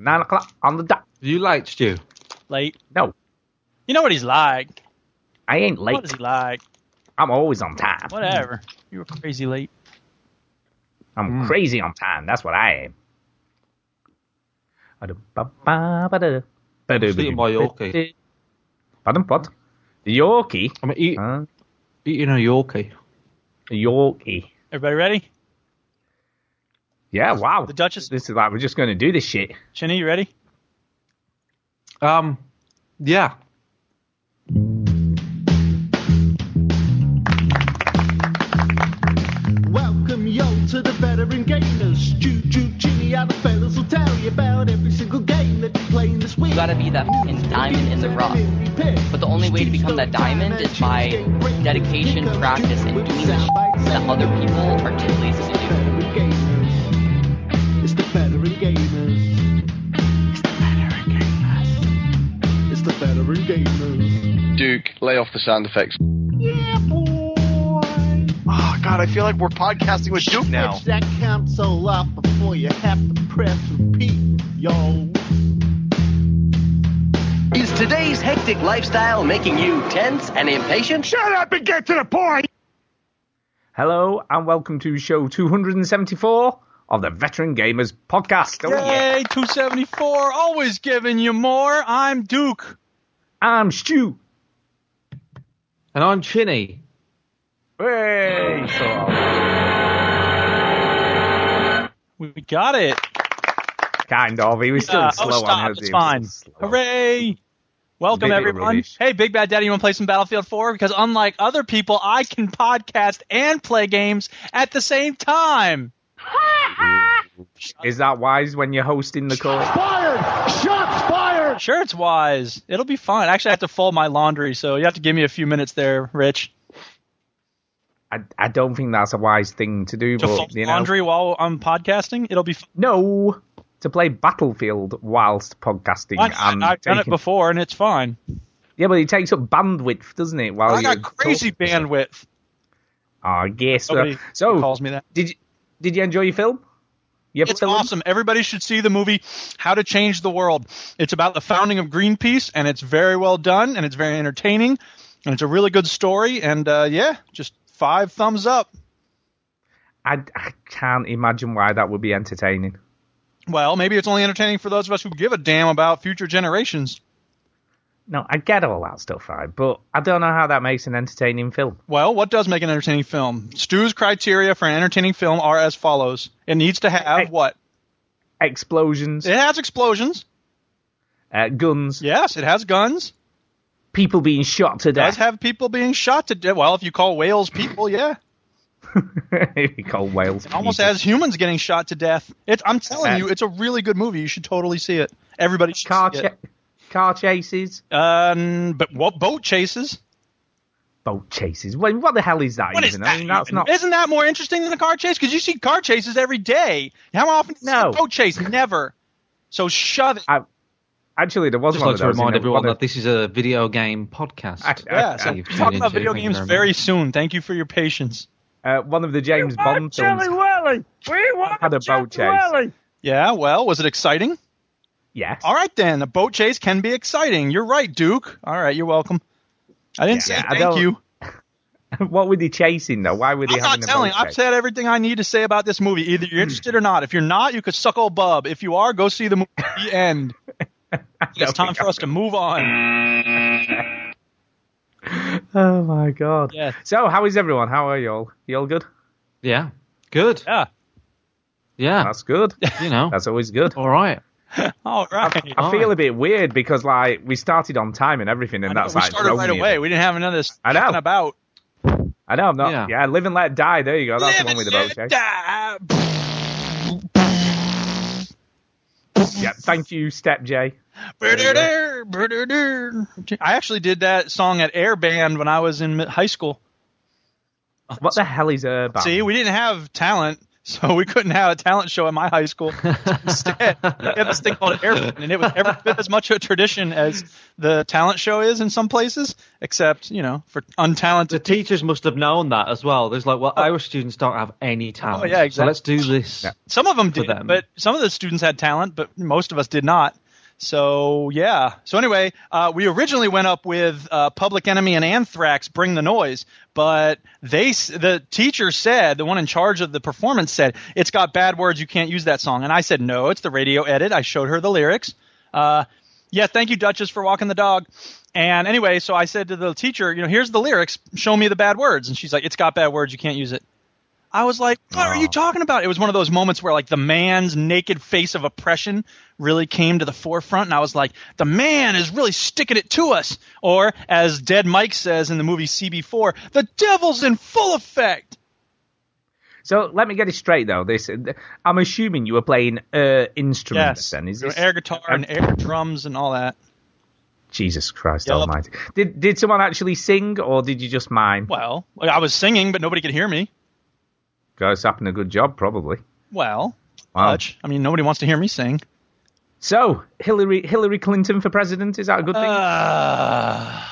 Nine o'clock on the dot. You late, Stu? Late. No, You know what he's like. I ain't late. What is he like? I'm always on time. Whatever. You were crazy late. I'm hmm. crazy on time. That's what I am. eating my Yorkie. Pardon, what? The Yorkie? I'm eat, Huh? eating a Yorkie. The Yorkie. Everybody ready? Yeah, wow. The Duchess. This is like, we're just going to do this shit. Chinny, you ready? Um, yeah. Welcome yo to the veteran gamers. Juju, Jimmy, and the fellas will tell you about every single game that you're playing this week. You gotta be that fucking diamond in the rough. But the only way to become that diamond is by dedication, practice, and doing the shit that other people are too lazy to do. Veteran gamers. It's the veteran gamers. It's the veteran gamers. Duke, lay off the sound effects. Yeah, boy. Oh god, I feel like we're podcasting with Duke now. Switch that console off before you have to press repeat, yo. Is today's hectic lifestyle making you tense and impatient? Shut up and get to the point! Hello, and welcome to show 274 of the Veteran Gamers Podcast. Oh, yeah. Yay, 274. Always giving you more. I'm Duke. I'm Stu. And I'm Chinny. Hey! So, We got it. kind of. He was still Uh, slow oh, on stop. his. It's he fine. slow. Hooray. Welcome, Bit everyone. rubbish. Hey, Big Bad Daddy, you want to play some Battlefield 4? Because unlike other people, I can podcast and play games at the same time. Is that wise when you're hosting the call? Sure, it's wise. It'll be fine. Actually, I have to fold my laundry, so you have to give me a few minutes there, Rich. I, I don't think that's a wise thing to do, To but fold you know, laundry while I'm podcasting, it'll be fun. no, to play Battlefield whilst podcasting Why and I've done it before, and it's fine. Yeah, but it takes up bandwidth, doesn't it? While I got you're crazy talking? bandwidth. Ah, oh, I guess so. Nobody So, calls me that. did you did you enjoy your film? You It's film? awesome. Everybody should see the movie How to Change the World. It's about the founding of Greenpeace, and it's very well done, and it's very entertaining, and it's a really good story. And uh, yeah, just five thumbs up. I, I can't imagine why that would be entertaining. Well, maybe it's only entertaining for those of us who give a damn about future generations. No, I get all that stuff, right? But I don't know how that makes an entertaining film. Well, what does make an entertaining film? Stu's criteria for an entertaining film are as follows: it needs to have Hey. what? Explosions, It has explosions. uh, guns, Yes, it has guns. people being shot to death. It does have people being shot to death. Well, if you call whales people, yeah. we call whales. It almost people. has humans getting shot to death. It's, I'm telling Uh, you, it's a really good movie. You should totally see it. Everybody should car see cha- car chases. Um, but what boat chases? boat chases. What, what the hell is that? What is even? that? I mean, that's even? not. Isn't that more interesting than a car chase? Because you see car chases every day. How often? do you see No. a boat chase? Never. So shove it. I, actually, there was Just one like of to those. remind you know, everyone that this is a video game podcast. I- yeah. So I- you've talk about into. video games very very soon. Thank you for your patience. uh, one of the James Bond films had a boat chase. Yeah. Well, was it exciting? Yes. All right then. A boat chase can be exciting. You're right, Duke. All right. You're welcome. I didn't Yeah, say I thank don't- you. what were they chasing though? Why were they I'm having not telling. I've said everything I need to say about this movie. Either you're interested or not. If you're not, you could suck old bub. If you are, go see the movie. The end. It's time for us to move on. Oh my god. Yeah. So, how is everyone? How are you all? You all good? Yeah. Good. Yeah. Yeah. That's good. you know. That's always good. All right. All right. I feel a bit weird because like we started on time and everything, and I know, that's we like started right me. away. We didn't have another. of. I know. About I know I'm not. Yeah. Yeah. live and let die. There you go. That's the one with the boat chase. Yeah. Thank you, Step J. I actually did that song at Air Band when I was in high school. What the hell is Urban? See, we didn't have talent. So we couldn't have a talent show at my high school. Instead, we had this thing called Airplane, and it was every bit as much a tradition as the talent show is in some places, except you know for untalented. The teachers must have known that as well. There's like, well, our students don't have any oh, talent. Oh, yeah, exactly. So let's do this. Yeah. Some of them did, them. but some of the students had talent, but most of us did not. So yeah. So anyway, uh, we originally went up with uh, Public Enemy and Anthrax, "Bring the Noise," but they, the teacher said, the one in charge of the performance said, it's got bad words, you can't use that song. And I said, no, it's the radio edit. I showed her the lyrics. Uh, yeah, thank you, Duchess, for walking the dog. And anyway, so I said to the teacher, you know, here's the lyrics. Show me the bad words. And she's like, it's got bad words, you can't use it. I was like, what are you talking about? It was one of those moments where like the man's naked face of oppression really came to the forefront and I was like, the man is really sticking it to us. Or as Dead Mike says in the movie CB4, the devil's in full effect. So let me get it straight though. This, I'm assuming you were playing uh, instruments. Yes. Then is this air guitar and air drums and all that. Jesus Christ Yep. Almighty? Did did someone actually sing or did you just mime? Well, I was singing, but nobody could hear me. Guys, having a good job probably. Well, Wow. much. I mean, nobody wants to hear me sing. So Hillary Hillary Clinton for president is that a good thing? Uh,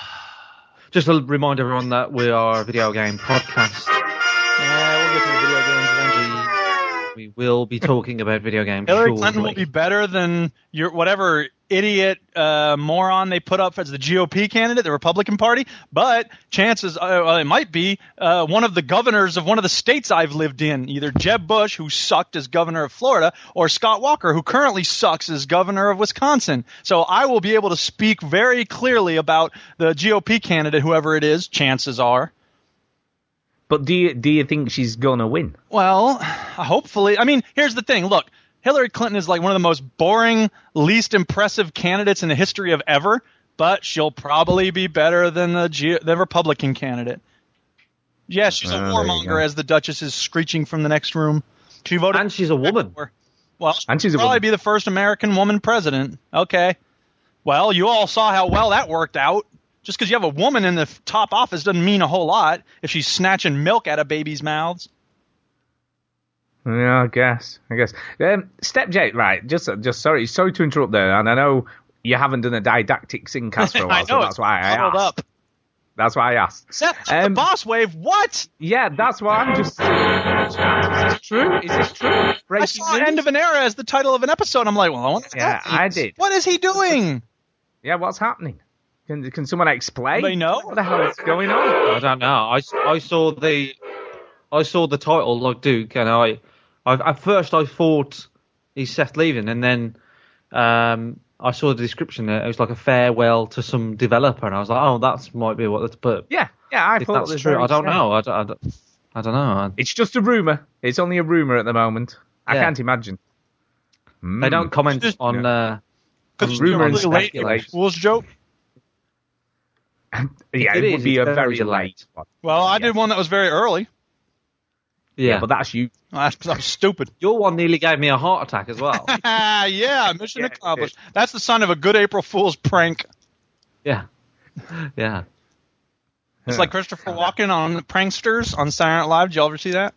Just to remind everyone that we are a video game podcast. yeah, we'll get to the video games eventually. We will be talking about video games. Hillary shortly. Clinton will be better than your whatever idiot uh, moron they put up as the GOP candidate, the Republican Party. But chances, uh, it might be uh, one of the governors of one of the states I've lived in, either Jeb Bush, who sucked as governor of Florida, or Scott Walker, who currently sucks as governor of Wisconsin. So I will be able to speak very clearly about the GOP candidate, whoever it is. Chances are. But do you do you think she's gonna win? Well, hopefully. I mean, here's the thing. Look, Hillary Clinton is like one of the most boring, least impressive candidates in the history of ever, but she'll probably be better than the G- the Republican candidate. Yeah, she's a there warmonger, as the Duchess is screeching from the next room. She voted. And she's a woman. for- Well, And she's a probably woman. be the first American woman president. Okay. Well, you all saw how well that worked out. Just because you have a woman in the top office doesn't mean a whole lot if she's snatching milk out of babies' mouths. Yeah, I guess. I guess. Um, Step J, right? Just, just sorry, sorry to interrupt there, and I know you haven't done a didactic singcast for a while, I so that's why I huddled asked. up. That's why I asked. Seth, Um, the boss wave. What? Yeah, that's why I'm just. Is this true? Is this true? I saw news? "End of an Era" as the title of an episode. I'm like, well, I wonder what Yeah, I did. What is he doing? Yeah, what's happening? Can, can someone explain? Anybody know? What the hell is going on? I don't know. I, I saw the I saw the title like Duke, and I, I at first I thought he's Seth leaving, and then um, I saw the description. It was like a farewell to some developer, and I was like, oh, that might be what. It's, but Yeah, yeah, I if thought that's true, very I don't strange. know. I don't, I don't, I don't know. It's just a rumor. It's only a rumor at the moment. I Yeah. can't imagine. Hmm. They don't comment Just- on. Uh, Because on rumor and late speculation. Fool's joke. Yeah, It it, is, would be a very very late. late one. Well, I Yeah. did one that was very early. Yeah, But that's you. That's, that's stupid. your one nearly gave me a heart attack as well. Ah, yeah, mission Yeah, accomplished. That's the sign of a good April Fool's prank. yeah, yeah. It's like Christopher Walken on Pranksters on Saturday Night Live. Did you ever see that?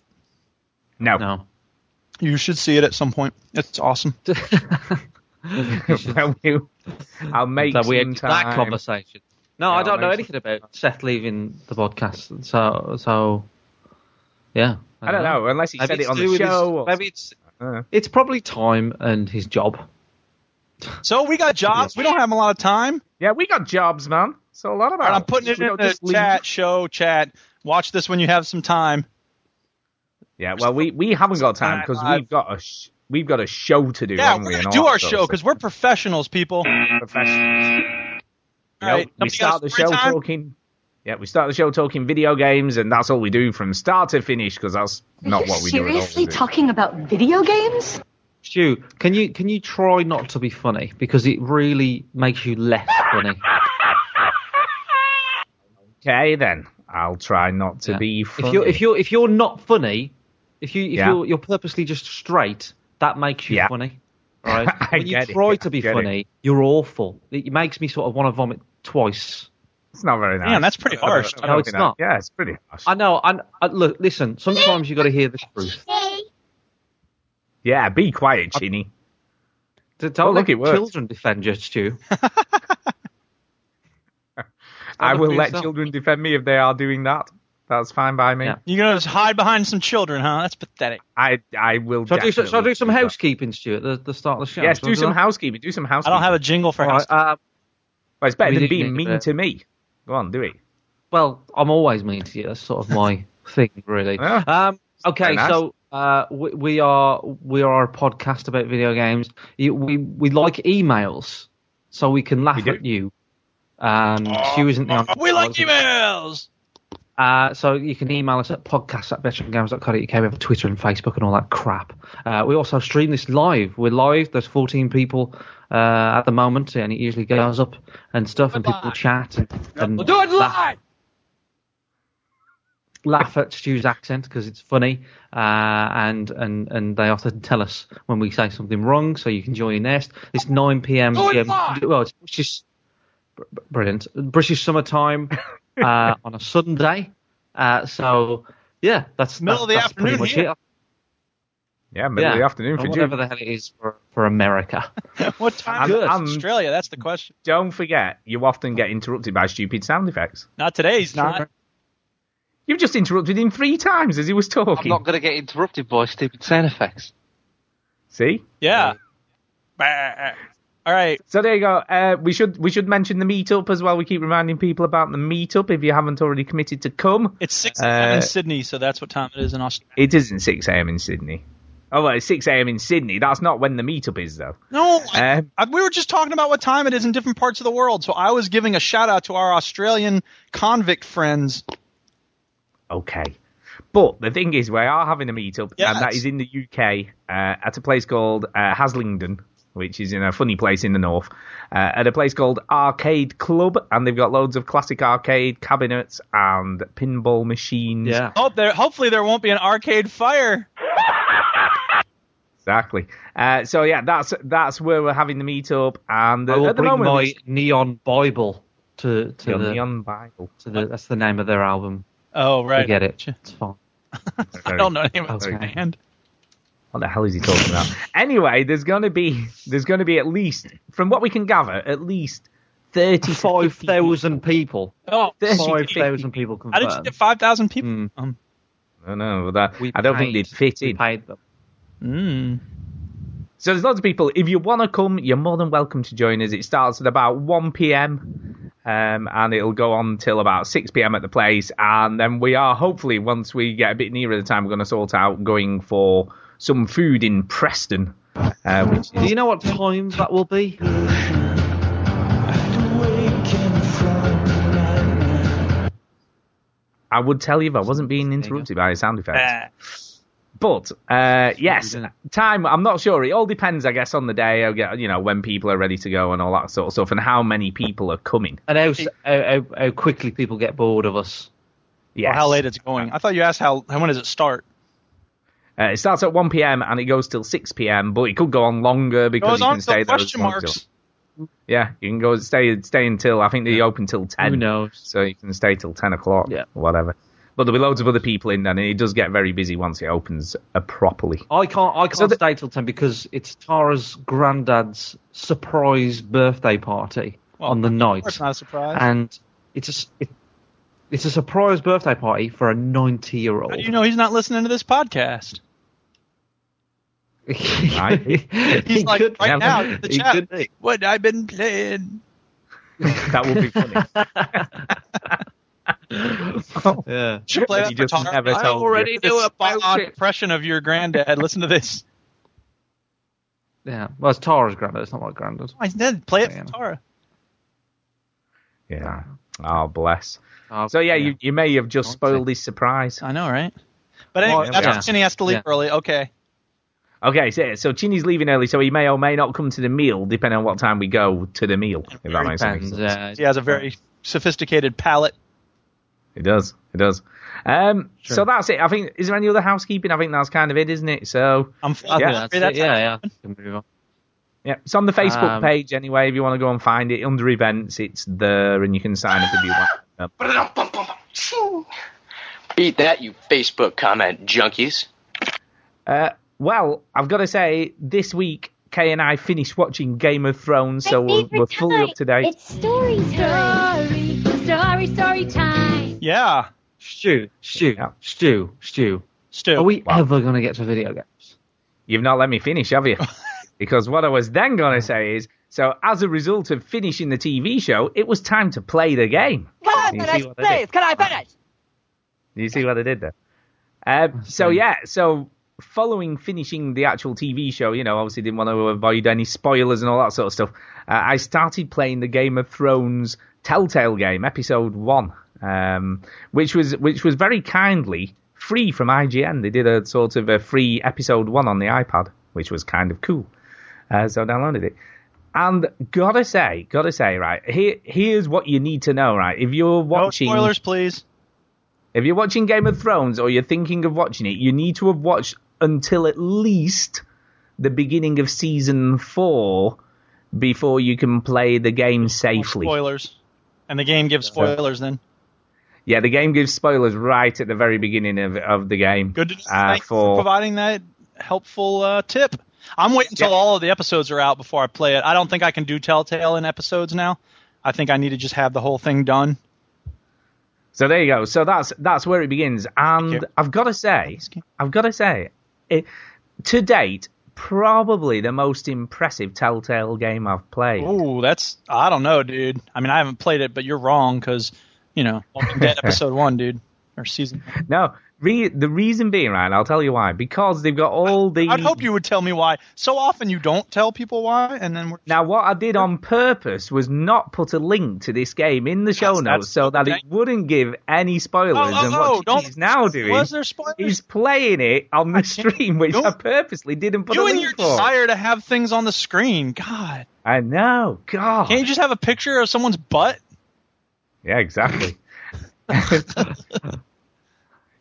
No. No. You should see it at some point. It's awesome. well, you, I'll make that we some had time. that conversation. No, Yeah, I don't know anything about Seth leaving the podcast. So, so yeah. I don't uh-huh. know, unless he Maybe said it's it on the with his- show. or- maybe it's it's probably time and his job. So we got jobs. We don't have a lot of time. yeah, we got jobs, man. So a lot of about. right, I'm putting it We in the chat, show, chat. Watch this when you have some time. Yeah, well, we, we haven't got time because we've got a sh- we've got a show to do. Yeah, haven't we're we, gonna and do our show because we're professionals, people. stuff. professionals. All Nope, right, we start the show time? talking. Yeah, we start the show talking video games, and that's all we do from start to finish because that's not what we do. at seriously talking about video games? Stu, can you can you try not to be funny because it really makes you less funny. Okay, then I'll try not to Yeah. be. Funny. If you're if you're if you're not funny, if you if Yeah. you're you're purposely just straight, that makes you Yeah. funny. Right? I when you get it, try I to be get it. funny, you're awful. It makes me sort of want to vomit twice. It's not very nice. Man, that's pretty harsh. I don't No, it's not. Yeah, it's pretty harsh. I know. And uh, look, listen. Sometimes you got to hear the truth. Yeah, be quiet, Chinny. Don't Oh, let look, it worked. children defend you, Stu. I will let yourself. children defend me if they are doing that. That's fine by me. Yeah. You're gonna just hide behind some children, huh? That's pathetic. I I will. Shall I do, some- shall I do some that. housekeeping, Stuart? the, the start of the show? Yes, Shall do some that? housekeeping. Do some I don't have a jingle for All house. uh, Well, it's better We than being mean to me. Go on, do it. well, I'm always mean to you. That's sort of my thing, really. Yeah. Um, okay, nice. so uh, we, we are we are a podcast about video games. You, we we like emails, so we can laugh We at you. Um, Stu isn't the only we like emails. Uh, so you can email us at podcast at veterangamers.co.uk. We have Twitter and Facebook and all that crap. Uh, we also stream this live. We're live. There's 14 people uh, at the moment, and it usually goes up and stuff, and people chat and, and We'll do it laugh, live. laugh at Stu's accent because it's funny, uh, and and and they often tell us when we say something wrong, so you can join in there. It's 9 p.m. It well, it's British, brilliant, British summertime uh, on a Sunday. Uh, so yeah, that's Middle of the that's pretty afternoon much here. it. Yeah, middle yeah, of the afternoon or for you. whatever the hell it is for for America. What time And- is and- Australia? That's the question. Don't forget, you often get interrupted by stupid sound effects. Not today's not. You've just interrupted him three times as he was talking. I'm not going to get interrupted by stupid sound effects. See? Yeah. Bah. All right. So there you go. Uh, we should we should mention the meetup as well. We keep reminding people about the meetup if you haven't already committed to come. It's 6 a.m. Uh, in Sydney, so that's what time it is in Australia. It isn't 6 a.m. in Sydney. Oh, well, it's 6 a.m. in Sydney. That's not when the meetup is, though. No, I, Um, I- we were just talking about what time it is in different parts of the world. So I was giving a shout out to our Australian convict friends. Okay. But the thing is, we are having a meetup, Yes. and that is in the UK uh, at a place called uh, Haslingden, which is in a funny place in the north, uh, at a place called Arcade Club, and they've got loads of classic arcade cabinets and pinball machines. Yeah. Hope there, hopefully there won't be an arcade fire. Exactly. Uh, so yeah, that's that's where we're having the meetup, and I uh, will at the bring moment, my it's neon Bible to to your the, neon Bible. to the that's the name of their album. Oh right. get it. It's fine. I don't know anything about Okay. band. What the hell is he talking about? anyway, there's gonna be there's gonna be at least, from what we can gather, at least thirty to Five 50 thousand people. Oh, Five thousand people how did you get five thousand people? Mm. Um, I know that. We I don't think they'd fit we in. paid them. Mm. So there's lots of people. If you want to come, you're more than welcome to join us. It starts at about 1 p.m. Um, and it'll go on till about 6 p.m. at the place. And then we are hopefully, once we get a bit nearer the time, we're going to sort out going for some food in Preston. Uh, which Do you know what time that will be? I would tell you if I wasn't being interrupted by a sound effect. Ah. But uh, yes, time. I'm not sure. It all depends, I guess, on the day. I you know, when people are ready to go and all that sort of stuff, and how many people are coming. And how, how, how, how quickly people get bored of us. Yeah, how late it's going. I thought you asked how, how when does it start? Uh, it starts at 1 p.m. and it goes till 6 p.m. But it could go on longer because you can stay there. as question marks. you- Yeah, you can go stay stay until I think they open till 10. Who knows? So you can stay till 10 o'clock. Yeah. whatever. But there'll be loads of other people in there, and it does get very busy once it opens uh, properly. I can't. I can't So the- stay till ten because it's Tara's granddad's surprise birthday party Well, on the night, That's not a surprise. and it's a s- it, it's a surprise birthday party for a ninety-year-old. you know he's not listening to this podcast? He's like could- right now in the chat. What I've been playing. that would be funny. Yeah. Should play He that for just Tara. never I told you. already This a spot about on impression of your granddad. Listen to this. Yeah. Well, it's Tara's granddad. It's not my granddad. I did play it Yeah. for Tara. yeah. Oh, bless. Oh, So yeah, You, you may have just Okay. spoiled his surprise. I know, right? But anyway, Well, that's yeah. what Chinny has to leave Yeah. early. Okay. Okay, so, so Chinny's leaving early, so he may or may not come to the meal, depending on what time we go to the meal. If that makes sense. yeah. He has a very sophisticated palate. It does. It does. Um, Sure. So that's it. I think. Is there any other housekeeping? I think that's kind of it, isn't it? So I'm I fine. think Yeah. that's That's it. Yeah, yeah. Can move on. yeah, it's on the Facebook Um, page anyway. If you want to go and find it under events, it's there, and you can sign up if you want. Beat that, you Facebook comment junkies. Uh, Well, I've got to say, this week Kay and I finished watching Game of Thrones, so we're, we're fully up to date. It's story story. Story, story time. Yeah. Stu, Stu, Yeah. Stu, Stu. Stu. Are we ever going to get to video games? You've not let me finish, have you? because what I was then going to say is, so as a result of finishing the TV show, it was time to play the game. Can You I see finish, what I did? please? Can I finish? You see what I did there? Um, so yeah, so following finishing the actual TV show, you know, obviously didn't want to avoid any spoilers and all that sort of stuff. Uh, I started playing the Game of Thrones Telltale game, episode one, um, which was which was very kindly free from IGN. They did a sort of a free episode one on the iPad, which was kind of cool. Uh, so I downloaded it. And gotta say, gotta say, right here, here's what you need to know, right? If you're No watching, spoilers, please. if you're watching Game of Thrones or you're thinking of watching it, you need to have watched until at least the beginning of season four before you can play the game No safely. spoilers. And the game gives spoilers then. Yeah, the game gives spoilers right at the very beginning of, of the game. Good to. Uh, for for providing that helpful uh, tip. I'm waiting until Yeah. all of the episodes are out before I play it. I don't think I can do Telltale in episodes now. I think I need to just have the whole thing done. So there you go. So that's that's where it begins. And. I've got to say, I've got to say, it, to date, probably the most impressive Telltale game I've played. Oh, that's I don't know, dude. I mean, I haven't played it, but you're wrong because you know Walking Dead episode one, dude, or season. No, re- the reason being, right, I'll tell you why. Because they've got all the. I'd hope you would tell me why. So often you don't tell people why, and then we're Now, what I did on purpose was not put a link to this game in the show That's- notes that's so that it wouldn't give any spoilers. Oh, oh, and oh, what don't- he's now doing Was there spoilers? is playing it on the stream, which I purposely didn't put you a and link your for. desire to have things on the screen. God, I know, God. can't you just have a picture of someone's butt? Yeah, exactly.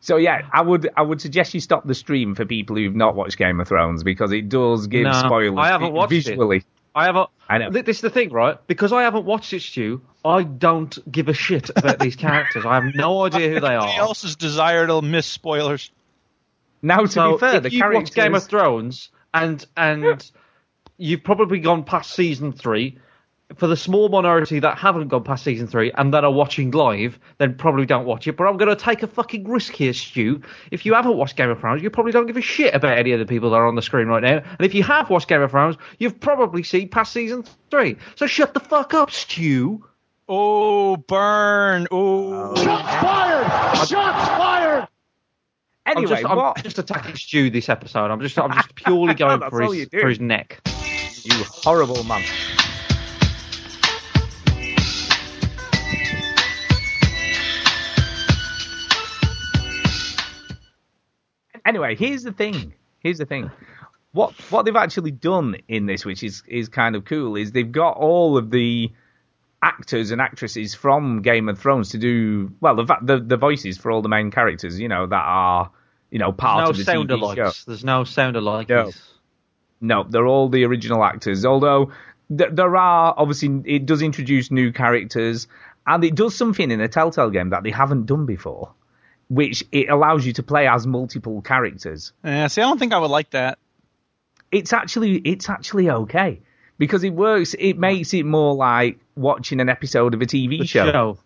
so yeah, I would I would suggest you stop the stream for people who've not watched Game of Thrones because it does give No, spoilers. I haven't watched it. visually. I haven't. I know. This is the thing, right? Because I haven't watched it, Stu. I don't give a shit about these characters. I have no idea who they Everybody are. else's desire to miss spoilers. Now, to So be fair, if the you've characters watched Game of Thrones and and you've probably gone past season three, for the small minority that haven't gone past season three and that are watching live, then probably don't watch it. But I'm going to take a fucking risk here, Stu. If you haven't watched Game of Thrones, you probably don't give a shit about any of the people that are on the screen right now. And if you have watched Game of Thrones, you've probably seen past season three. So shut the fuck up, Stu. Oh, burn! Oh, shots fired! I'm Anyway, just, I'm what just attacking Stu this episode. I'm just, I'm just purely going for his, for his neck. you horrible man. Anyway, here's the thing. Here's the thing. What what they've actually done in this, which is is kind of cool, is they've got all of the actors and actresses from Game of Thrones to do well the the, the voices for all the main characters. You know that are you know part no of the sound TV show. There's no sound alike. No. No, they're all the original actors. Although th- there are obviously it does introduce new characters, and it does something in a Telltale game that they haven't done before, which it allows you to play as multiple characters. yeah. See, I don't think I would like that. It's actually it's actually okay because it works. It makes it more like watching an episode of a TV The show. show.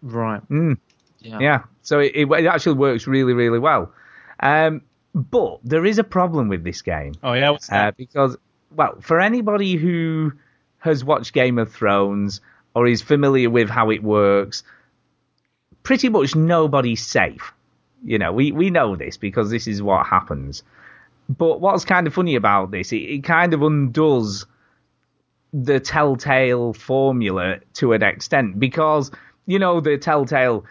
Right. Mm. Yeah. Yeah, so it, it, it actually works really, really well. Um, but there is a problem with this game. Oh yeah, what's Uh, because, well, for anybody who has watched Game of Thrones or is familiar with how it works, pretty much nobody's safe. You know, we, we know this because this is what happens. But what's kind of funny about this, it, it kind of undoes the Telltale formula to an extent because, you know, the Telltale,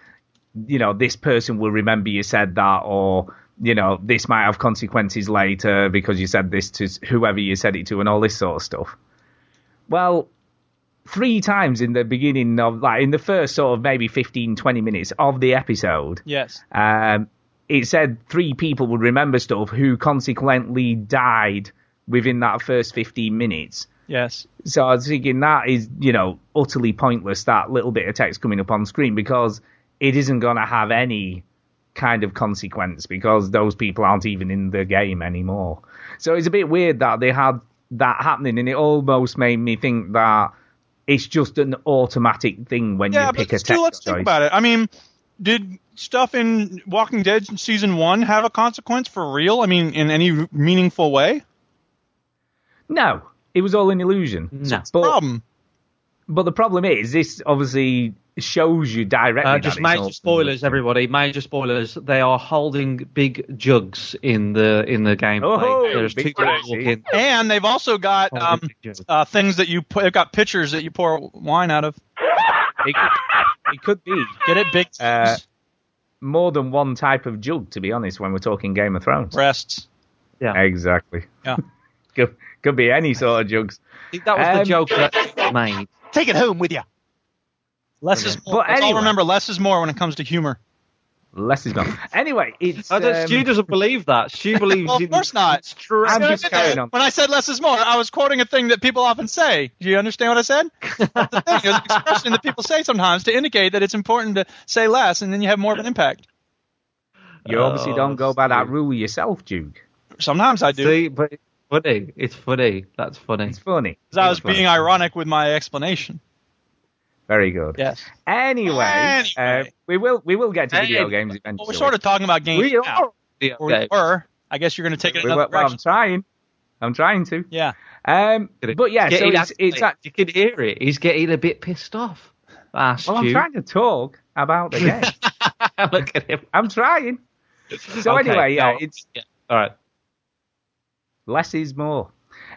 you know, this person will remember you said that or, you know, this might have consequences later because you said this to whoever you said it to and all this sort of stuff. Well, three times in the beginning of, like, in the first sort of maybe 15, 20 minutes of the episode, Yes. um, it said three people would remember stuff who consequently died within that first 15 minutes. Yes. So I was thinking that is, you know, utterly pointless, that little bit of text coming up on screen, because it isn't going to have any kind of consequence because those people aren't even in the game anymore. So it's a bit weird that they had that happening, and it almost made me think that it's just an automatic thing when yeah, you pick but a still, text let's choice. think about it. I mean, did stuff in Walking Dead season one have a consequence for real? I mean, in any meaningful way? No, it was all an illusion. No. But, Problem. but the problem is, this obviously shows you directly. Uh, just major all- spoilers, everybody. Major spoilers. They are holding big jugs in the in the game. Oh, There's two big jugs. And they've also got um, uh, things that you put. They've got pitchers that you pour wine out of. It could, it could be Get it? Big uh, more than one type of jug, to be honest, when we're talking Game of Thrones. breasts. Yeah, exactly. Yeah. could, could be any sort of jugs. I think that was Um, the joke that made. Take it home with you. Less is more. But Let's all anyway. remember, less is more when it comes to humor. Less is gone. Anyway, it's. I don't, um, Stu doesn't believe that. Stu believes Well, of in course not. straight- I'm just what carrying on. When I said less is more, I was quoting a thing that people often say. Do you understand what I said? That's the thing. It's an expression that people say sometimes to indicate that it's important to say less, and then you have more of an impact. You obviously Oh, don't go by that rule yourself, Duke. Sometimes I do. See, but it's funny. It's funny. That's funny. It's funny. Because I was funny. being ironic with my explanation. Very good. Yes. Anyway, Anyway. Uh, we will we will get to video Hey. games eventually. Well, we're sort of talking about games We now. are. Yeah, Or we okay. were. I guess you're going to take it We- another well, I'm trying. I'm trying to. Yeah. Um, but yeah, so Getting it's, it's actually- you can hear it. He's getting a bit pissed off. Ah, well, I'm trying to talk about the game. Look at him. I'm trying. So Okay, anyway, yeah, no, it's yeah. All right. less is more.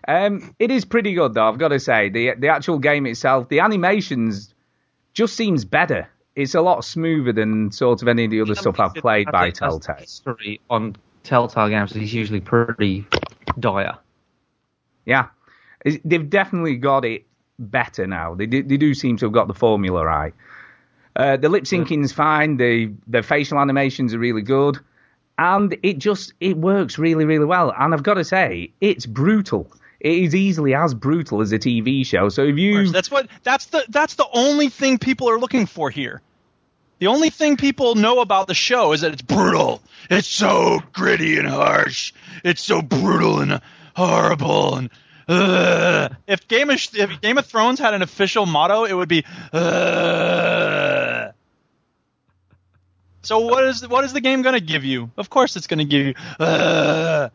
Um, it is pretty good though. I've got to say the the actual game itself, the animations just seems better. It's a lot smoother than sort of any of the other stuff I've played by Telltale. History on Telltale games is usually pretty dire. Yeah, they've definitely got it better now. They do, they do seem to have got the formula right. Uh, the lip syncing's fine. The the facial animations are really good, and it just it works really really well. And I've got to say, it's brutal. It is easily as brutal as a TV show. So if you That's what. That's the. That's the only thing people are looking for here. The only thing people know about the show is that it's brutal. It's so gritty and harsh. It's so brutal and horrible and. Uh, if Game of if Game of Thrones had an official motto, it would be. Uh. So what is what is the game going to give you? Of course, it's going to give you. Uh.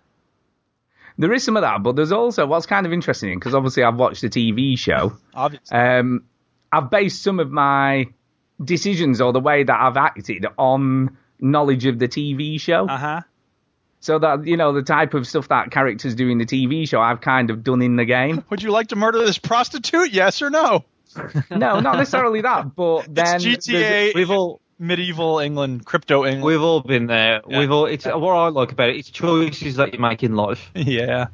There is some of that, but there's also what's kind of interesting because obviously I've watched the TV show. Obviously. Um, I've based some of my decisions or the way that I've acted on knowledge of the TV show. Uh huh. So that you know the type of stuff that characters do in the TV show, I've kind of done in the game. Would you like to murder this prostitute? Yes or no? no, not necessarily that, but then it's GTA We've all medieval England, crypto England. we've all been there. Yeah. We've all. It's what I like about it. It's choices that you make in life. yeah.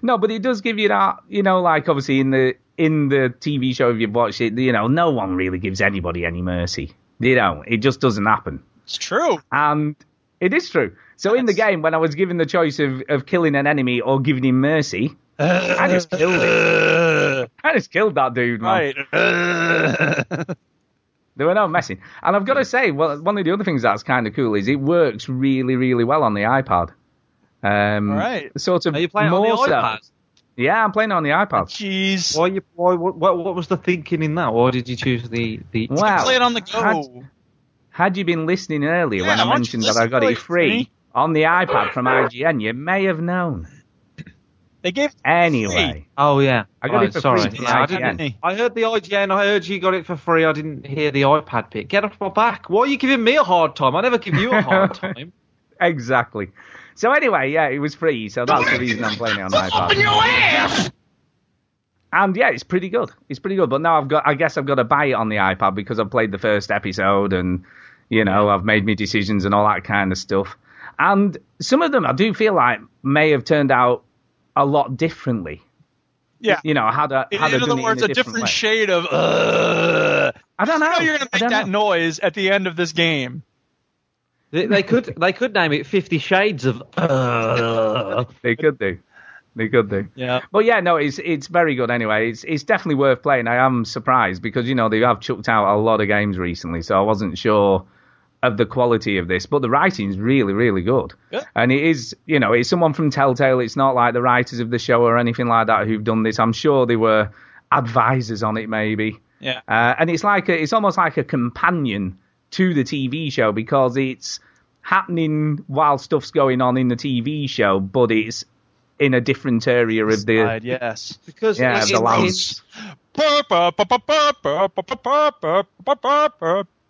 No, but it does give you that, you know, like obviously in the in the TV show if you've watched it, you know, no one really gives anybody any mercy. You know, it just doesn't happen. It's true. And it is true. So in the game, when I was given the choice of, of killing an enemy or giving him mercy, I just killed him. I just killed that dude, man. Right. There were no messing. And I've got to say, well, one of the other things that's kind of cool is it works really, really well on the iPad. Um, Right. Sort of Are you playing more on the so. iPad? Yeah, I'm playing on the iPad. Jeez. Why you? Why? What, what was the thinking in that? Why did you choose the the? Wow. Play it on the go. Had- Had you been listening earlier when I why don't you mentioned that I got to it it, free see? on the iPad from IGN, you may have known. They gave Anyway, Oh yeah. I got Right, it for sorry. free Yeah, I, didn't, I heard the IGN. I heard you got it for free. I didn't hear the iPad bit. Get off my back. Why are you giving me a hard time? I never give you a hard time. exactly. So anyway, yeah, it was free, so that's the reason I'm playing it on iPad. Open your ass. And yeah, it's pretty good. It's pretty good. But now I've got, I guess I've got to buy it on the iPad because I've played the first episode and, you know, I've made my decisions and all that kind of stuff. And some of them I do feel like may have turned out a lot differently. Yeah. You know, had I, In, had I in other it words, in a a different, different shade of. Uh, I don't know. you know you're gonna make that know. noise at the end of this game. They, they could they could name it Fifty Shades of. Uh, They could do. They could do. Yeah. But yeah, no, it's it's very good anyway. It's it's definitely worth playing. I am surprised because you know they have chucked out a lot of games recently, so I wasn't sure of the quality of this, but the writing's really, really good. Yeah. And it is, you know, it's someone from Telltale. It's not like the writers of the show or anything like that who've done this. I'm sure they were advisors on it, maybe. Yeah. Uh, and it's like a, it's almost like a companion to the TV show because it's happening while stuff's going on in the TV show, but it's in a different area of the Side, yes. Because yeah it's, the lounge.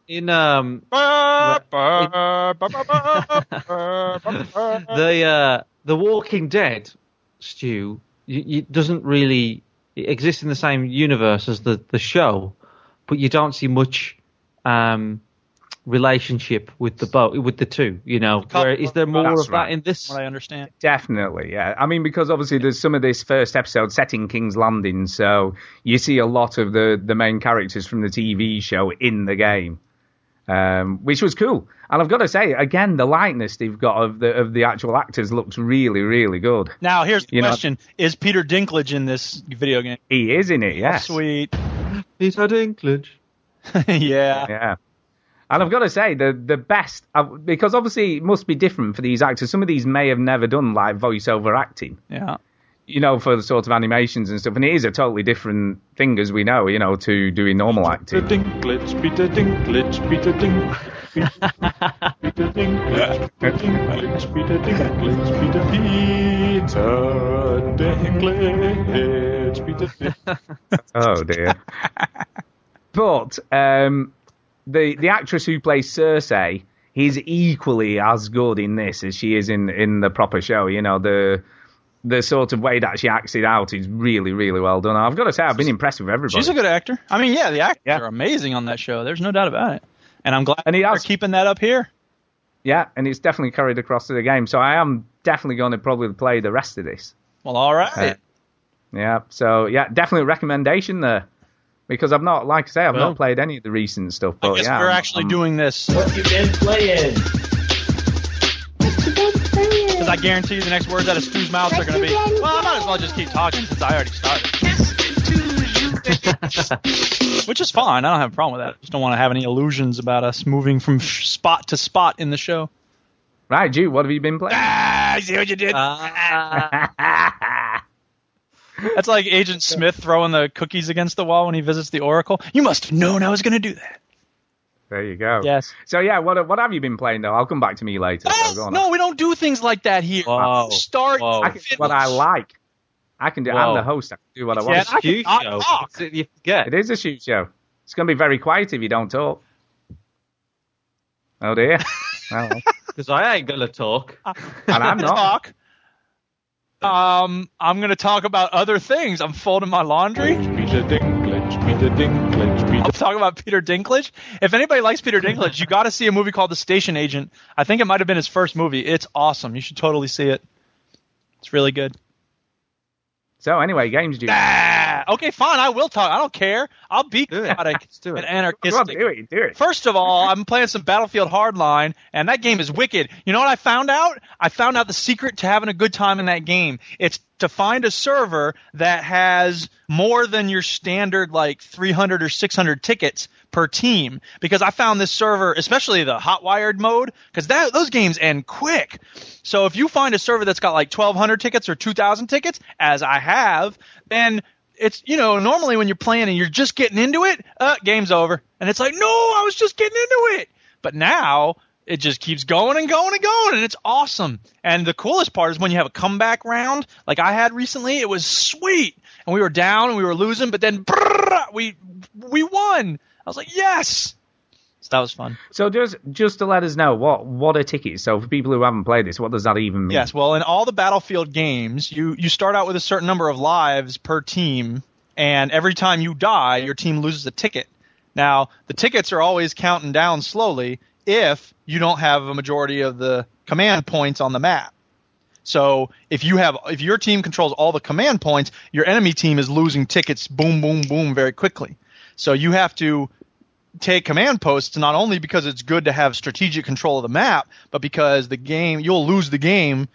In um the uh, the Walking Dead, Stu, y y doesn't really exist in the same universe as the the show, but you don't see much um relationship with the boat with the two. You know, where is there more That's of right. that in this? What I understand. Definitely, yeah. I mean, because obviously there's some of this first episode set in King's Landing, so you see a lot of the, the main characters from the TV show in the game, um, which was cool. And I've got to say, again, the likeness they've got of the of the actual actors looks really, really good. Now here's the You know- question: Is Peter Dinklage in this video game? He is in it, yes. Sweet. Peter Dinklage. yeah. Yeah. And I've got to say, the the best, uh, because obviously it must be different for these actors. Some of these may have never done like voiceover acting. Yeah. You know, for the sort of animations and stuff. And it is a totally different thing, as we know, you know, to doing normal acting. Dinklage, Peter Dinklage, Peter Dinklage. Peter Dinklage, Peter Dinklage, Peter Dinklage, Peter Dinklage, Peter Dinklage. Oh dear. but um, the the actress who plays Cersei is equally as good in this as she is in in the proper show. You know the. The sort of way that she acts it out is really, really well done. I've got to say, I've been impressed with everybody. She's a good actor. I mean, yeah, the actors Yeah. are amazing on that show. There's no doubt about it. And I'm glad And he they're has- keeping that up here. yeah, and it's definitely carried across to the game. So I am definitely going to probably play the rest of this. Well, all right. Uh, Yeah, so yeah, definitely a recommendation there. Because I've not, like I say, I've Well- not played any of the recent stuff. I But guess yeah, we're I'm- actually I'm- doing this What you been playing? I guarantee you the next words out of Stu's mouth are going to be, well, I might as well just keep talking since I already started. Which is fine. I don't have a problem with that. I just don't want to have any illusions about us moving from spot to spot in the show. Right, Duke, what have you been playing? Ah, I see what you did. Ah. That's like Agent Smith throwing the cookies against the wall when he visits the Oracle. You must have known I was going to do that. There you go. Yes. So yeah, what what have you been playing though? I'll come back to me later. so. No, we don't do things like that here. Whoa. Start. Whoa. I can do what I like. I can do. I'm the host. I can do what I Yeah, want. I can Huge show. talk. It's- You forget. It is a shoot show. It's going to be very quiet if you don't talk. Oh dear. Well. Because I ain't gonna talk. and I'm not. talk. Um, I'm going to talk about other things. I'm folding my laundry. Peter Dinklage, Peter Dinklage, Peter I'm talking about Peter Dinklage. If anybody likes Peter Dinklage, you got to see a movie called The Station Agent. I think it might have been his first movie. It's awesome. You should totally see it. It's really good. So anyway, games, Duke. Okay, fine. I will talk. I don't care. I'll be chaotic do it. and anarchistic. do it. Do it. First of all, I'm playing some Battlefield Hardline, and that game is wicked. You know what I found out? I found out the secret to having a good time in that game. It's to find a server that has more than your standard like 300 or 600 tickets per team. Because I found this server, especially the hotwired mode, because that those games end quick. So if you find a server that's got like 1,200 tickets or 2,000 tickets, as I have, then it's you know normally when you're playing and you're just getting into it, uh, game's over, and it's like no, I was just getting into it. But now it just keeps going and going and going, and it's awesome. And the coolest part is when you have a comeback round, like I had recently. It was sweet, and we were down and we were losing, but then brrr, we we won. I was like yes. So that was fun. So just just to let us know what what are tickets. So for people who haven't played this, what does that even mean? Yes, well, in all the Battlefield games, you you start out with a certain number of lives per team, and every time you die, your team loses a ticket. Now, the tickets are always counting down slowly if you don't have a majority of the command points on the map. So if you have if your team controls all the command points, your enemy team is losing tickets boom boom boom very quickly. So you have to take command posts not only because it's good to have strategic control of the map, but because the game you'll lose the game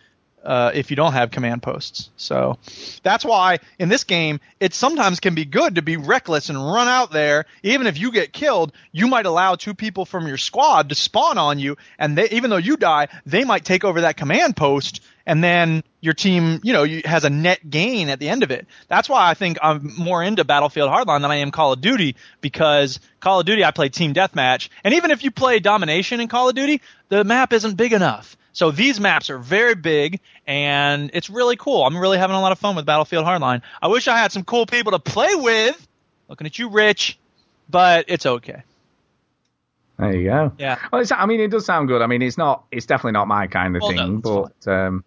uh, if you don't have command posts. So that's why in this game it sometimes can be good to be reckless and run out there. Even if you get killed, you might allow two people from your squad to spawn on you, and they, even though you die, they might take over that command post, and then your team, you know, you, has a net gain at the end of it. That's why I think I'm more into Battlefield Hardline than I am Call of Duty because Call of Duty I play team deathmatch, and even if you play domination in Call of Duty, the map isn't big enough. So these maps are very big, and it's really cool. I'm really having a lot of fun with Battlefield Hardline. I wish I had some cool people to play with. Looking at you, Rich, but it's okay. There you go. Yeah. Well, it's, I mean, it does sound good. I mean, it's not. It's definitely not my kind of Well, thing. it's but um,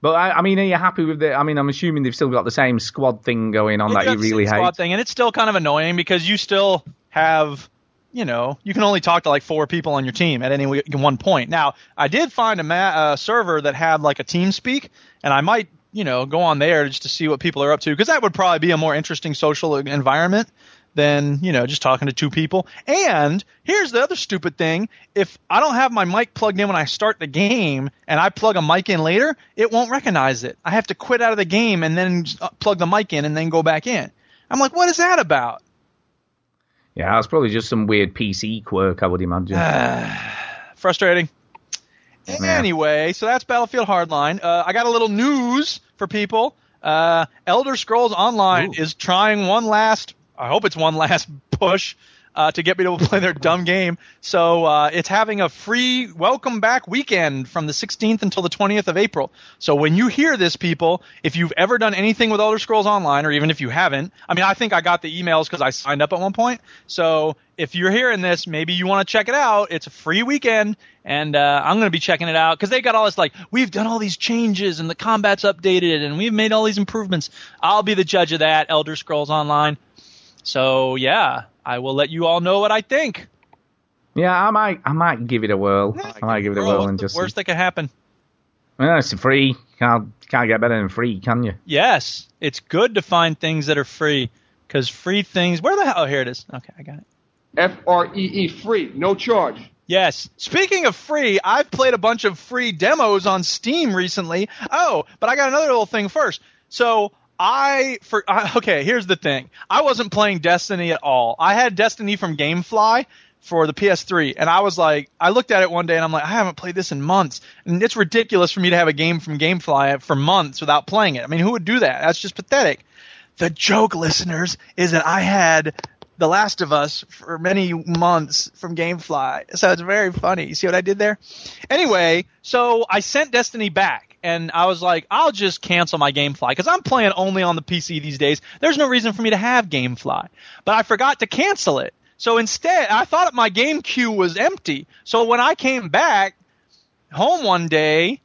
but I, I mean, are you happy with the? I mean, I'm assuming they've still got the same squad thing going on It that you really the squad hate. thing, and it's still kind of annoying because you still have, you know, you can only talk to like four people on your team at any one point. Now, I did find a ma- uh, server that had like a team speak, and I might, you know, go on there just to see what people are up to because that would probably be a more interesting social environment than you know just talking to two people. And here's the other stupid thing: if I don't have my mic plugged in when I start the game, and I plug a mic in later, it won't recognize it. I have to quit out of the game and then uh, plug the mic in and then go back in. I'm like, what is that about? Yeah, it's probably just some weird PC quirk, I would imagine. Frustrating. Yeah. Anyway, so that's Battlefield Hardline. Uh, I got a little news for people. Uh, Elder Scrolls Online is trying one last, I hope it's one last push uh, to get me to play their dumb game. So uh, it's having a free welcome back weekend from the 16th until the 20th of April. So when you hear this, people, if you've ever done anything with Elder Scrolls Online, or even if you haven't, I mean, I think I got the emails because I signed up at one point. So if you're hearing this, maybe you want to check it out. It's a free weekend, and uh, I'm going to be checking it out because they got all this like we've done all these changes and the combat's updated and we've made all these improvements. I'll be the judge of that. Elder Scrolls Online. So yeah, I will let you all know what I think. Yeah, I might, I might give it a whirl. I might give it a whirl and just. worst that could happen? Well, it's free. Can't can't get better than free, can you? Yes, it's good to find things that are free because free things. Where the hell? Oh, here it is. Okay, I got it. F R E E free, no charge. Yes. Speaking of free, I've played a bunch of free demos on Steam recently. Oh, but I got another little thing first. So I for I, okay, here's the thing. I wasn't playing Destiny at all. I had Destiny from GameFly for the PS3, and I was like, I looked at it one day and I'm like, I haven't played this in months, and it's ridiculous for me to have a game from GameFly for months without playing it. I mean, who would do that? That's just pathetic. The joke, listeners, is that I had the Last of Us for many months from GameFly. So it's very funny. You see what I did there? Anyway, so I sent Destiny back and I was like, I'll just cancel my GameFly because I'm playing only on the PC these days. There's no reason for me to have GameFly. But I forgot to cancel it. So instead, I thought my game queue was empty. So when I came back home one day,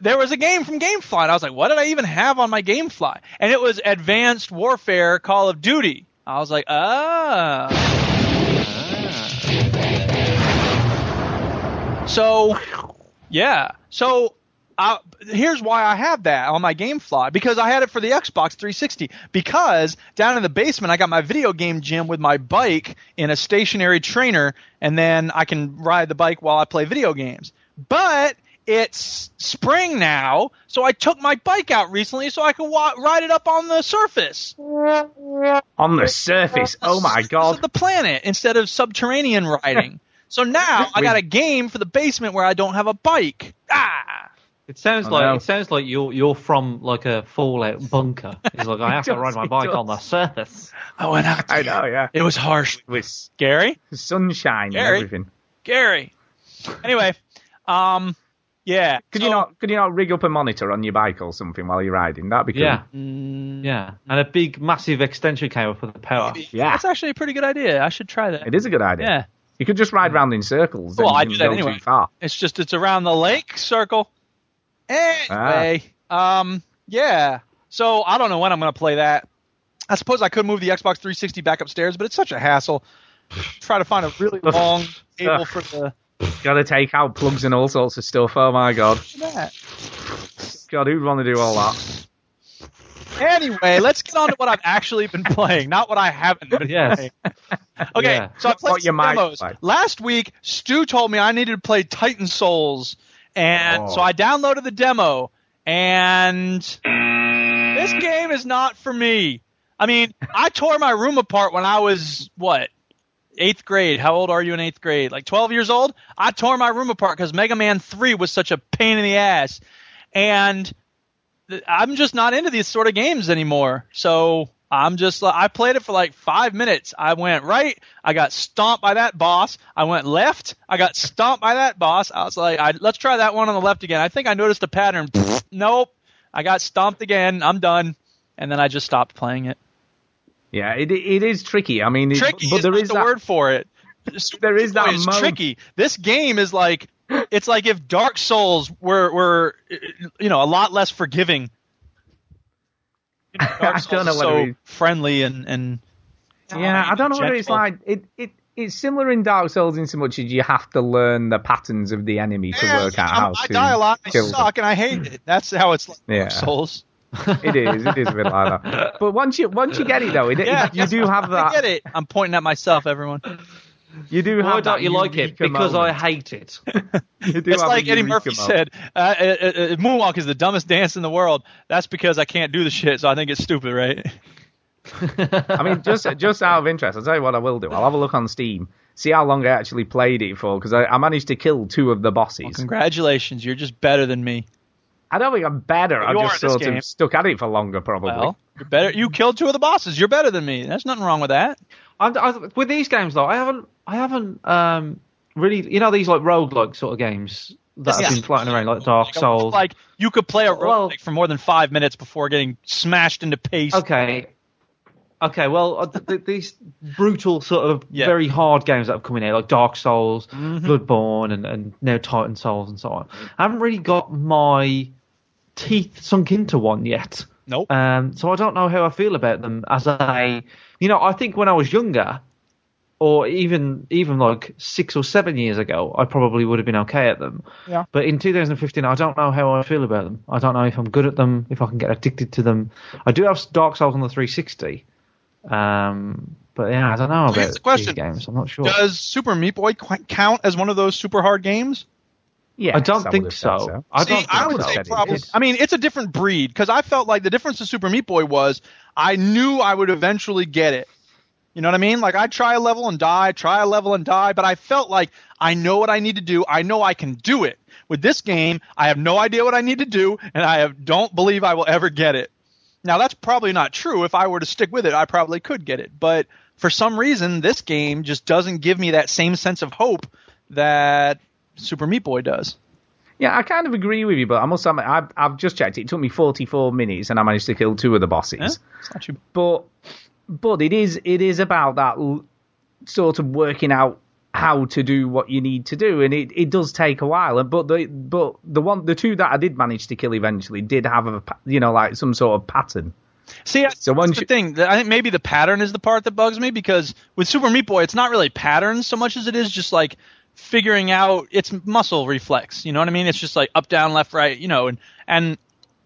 there was a game from GameFly. And I was like, what did I even have on my GameFly? And it was Advanced Warfare Call of Duty. I was like, ah. So, yeah. So, uh, here's why I have that on my GameFly because I had it for the Xbox 360. Because down in the basement, I got my video game gym with my bike in a stationary trainer, and then I can ride the bike while I play video games. But it's spring now, so I took my bike out recently so I could wa- ride it up on the surface. On the surface. Oh my god. of the planet instead of subterranean riding. so now I got a game for the basement where I don't have a bike. Ah. It sounds I like know. it sounds like you're you're from like a fallout bunker. It's like I have to ride my bike does. on the surface. I went out. I know, yeah. It was harsh. With Gary? sunshine Gary? and everything. Gary. Anyway, um, yeah. Could so- you not could you not rig up a monitor on your bike or something while you're riding? That'd be cool. Yeah, Mm, yeah, and a big massive extension cable for the power. Yeah. That's actually a pretty good idea. I should try that. It is a good idea. Yeah. You could just ride round in circles. Well, I you do that anyway. Too far. It's just it's around the lake circle. Anyway, um, yeah. So I don't know when I'm going to play that. I suppose I could move the Xbox 360 back upstairs, but it's such a hassle. Try to find a really long cable for the. Got to take out plugs and all sorts of stuff. Oh my god. God, who'd want to do all that? Anyway, let's get on to what I've actually been playing, not what I haven't been Yes. playing. Okay, Yeah. so I played What some demos. Last week, Stu told me I needed to play Titan Souls, and Oh. so I downloaded the demo, and this mm. game is not for me. I mean, I tore my room apart when I was what eighth grade. How old are you in eighth grade? Like 12 years old? I tore my room apart because Mega Man 3 was such a pain in the ass. And I'm just not into these sort of games anymore. So I'm just, like I played it for like five minutes. I went right. I got stomped by that boss. I went left. I got stomped by that boss. I was like, I, let's try that one on the left again. I think I noticed a pattern. nope. I got stomped again. I'm done. And then I just stopped playing it. Yeah, it it is tricky. I mean, it, Tricky but is there the that, word for it. there is that it's tricky. This game is like it's like if Dark Souls were were you know a lot less forgiving. You know, I Souls don't know is whether so we- friendly and and Yeah, I don't know whether it's like it, it. It's similar in Dark Souls in so much as you have to learn the patterns of the enemy to Yeah, work out I'm- how I to die a lot. I kill them. suck and I hate it. That's how it's like Yeah. Dark Souls. It is. It is a bit like that. But once you once you get it though, it, Yeah, it- you do have that. I get it. I'm pointing at myself, everyone. You do Why have don't you like it? eureka Because I hate it. It's like Eddie Murphy moment. said, uh, uh, uh, "Moonwalk is the dumbest dance in the world." That's because I can't do the shit, so I think it's stupid, right? I mean, just just out of interest, I'll tell you what I will do. I'll have a look on Steam, see how long I actually played it for, because I, I managed to kill two of the bosses. Congratulations, you're just better than me. I don't think I'm better. I You are just sort game. of stuck at it for longer, probably. Well, you're better. You killed two of the bosses. You're better than me. There's nothing wrong with that. I, I, with these games though, I haven't, I haven't um, really, you know, these like roguelike sort of games that Yeah. have been floating around, like Dark Souls. Like you could play a Well- roguelike for more than five minutes before getting smashed into paste. Okay. Okay, well, uh, th- th- these brutal sort of Yeah. very hard games that have come in here, like Dark Souls, Mm-hmm. Bloodborne, and, and now Titan Souls and so on, I haven't really got my teeth sunk into one yet. Nope. Um, so I don't know how I feel about them as a, you know, I think when I was younger, or even even like six or seven years ago, I probably would have been okay at them. Yeah. But in 2015, I don't know how I feel about them. I don't know if I'm good at them, if I can get addicted to them. I do have Dark Souls on the 360. Um, but yeah, I don't know So about here's the question. these games. I'm not sure. Does Super Meat Boy qu- count as one of those super hard games? Yeah, I don't think so. I See, don't think I would so. say It probably. I mean, it's a different breed because I felt like the difference with Super Meat Boy was I knew I would eventually get it. You know what I mean? Like I try a level and die, try a level and die, but I felt like I know what I need to do. I know I can do it. With this game, I have no idea what I need to do, and I have, don't believe I will ever get it. Now that's probably not true. If I were to stick with it, I probably could get it. But for some reason, this game just doesn't give me that same sense of hope that Super Meat Boy does. Yeah, I kind of agree with you, but I must admit, I've, I've just checked. It took me 44 minutes, and I managed to kill two of the bosses. Yeah, But but it is it is about that l- sort of working out how to do what you need to do, and it, it does take a while. But the but the one the two that I did manage to kill eventually did have a you know like some sort of pattern. See, that's, So that's the you- thing. I think maybe the pattern is the part that bugs me because with Super Meat Boy, it's not really patterns so much as it is just like figuring out its muscle reflex. You know what I mean? It's just like up, down, left, right. You know, and and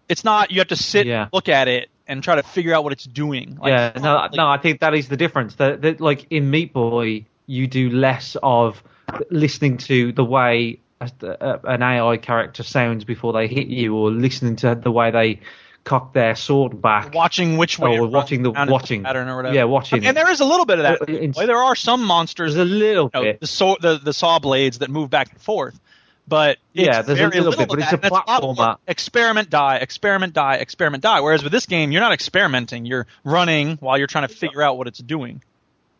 it's not you have to sit, Yeah. look at it, and try to figure out what it's doing. Like, yeah, no, no, I think that is the difference. That, that like in Meat Boy, you do less of listening to the way an AI character sounds before they hit you, or listening to the way they cock their sword back. watching which way. Or it runs watching the- around in watching. pattern or whatever. Yeah, watching And there is a little bit of that. Well, there are some monsters There's a little you know, bit. the, saw, the the saw blades that move back and forth. But it's Yeah, there's a very little bit, but it's a that, and lot more platformer. Experiment, die, experiment, die, experiment, die. Whereas with this game, you're not experimenting. You're running while you're trying to figure out what it's doing.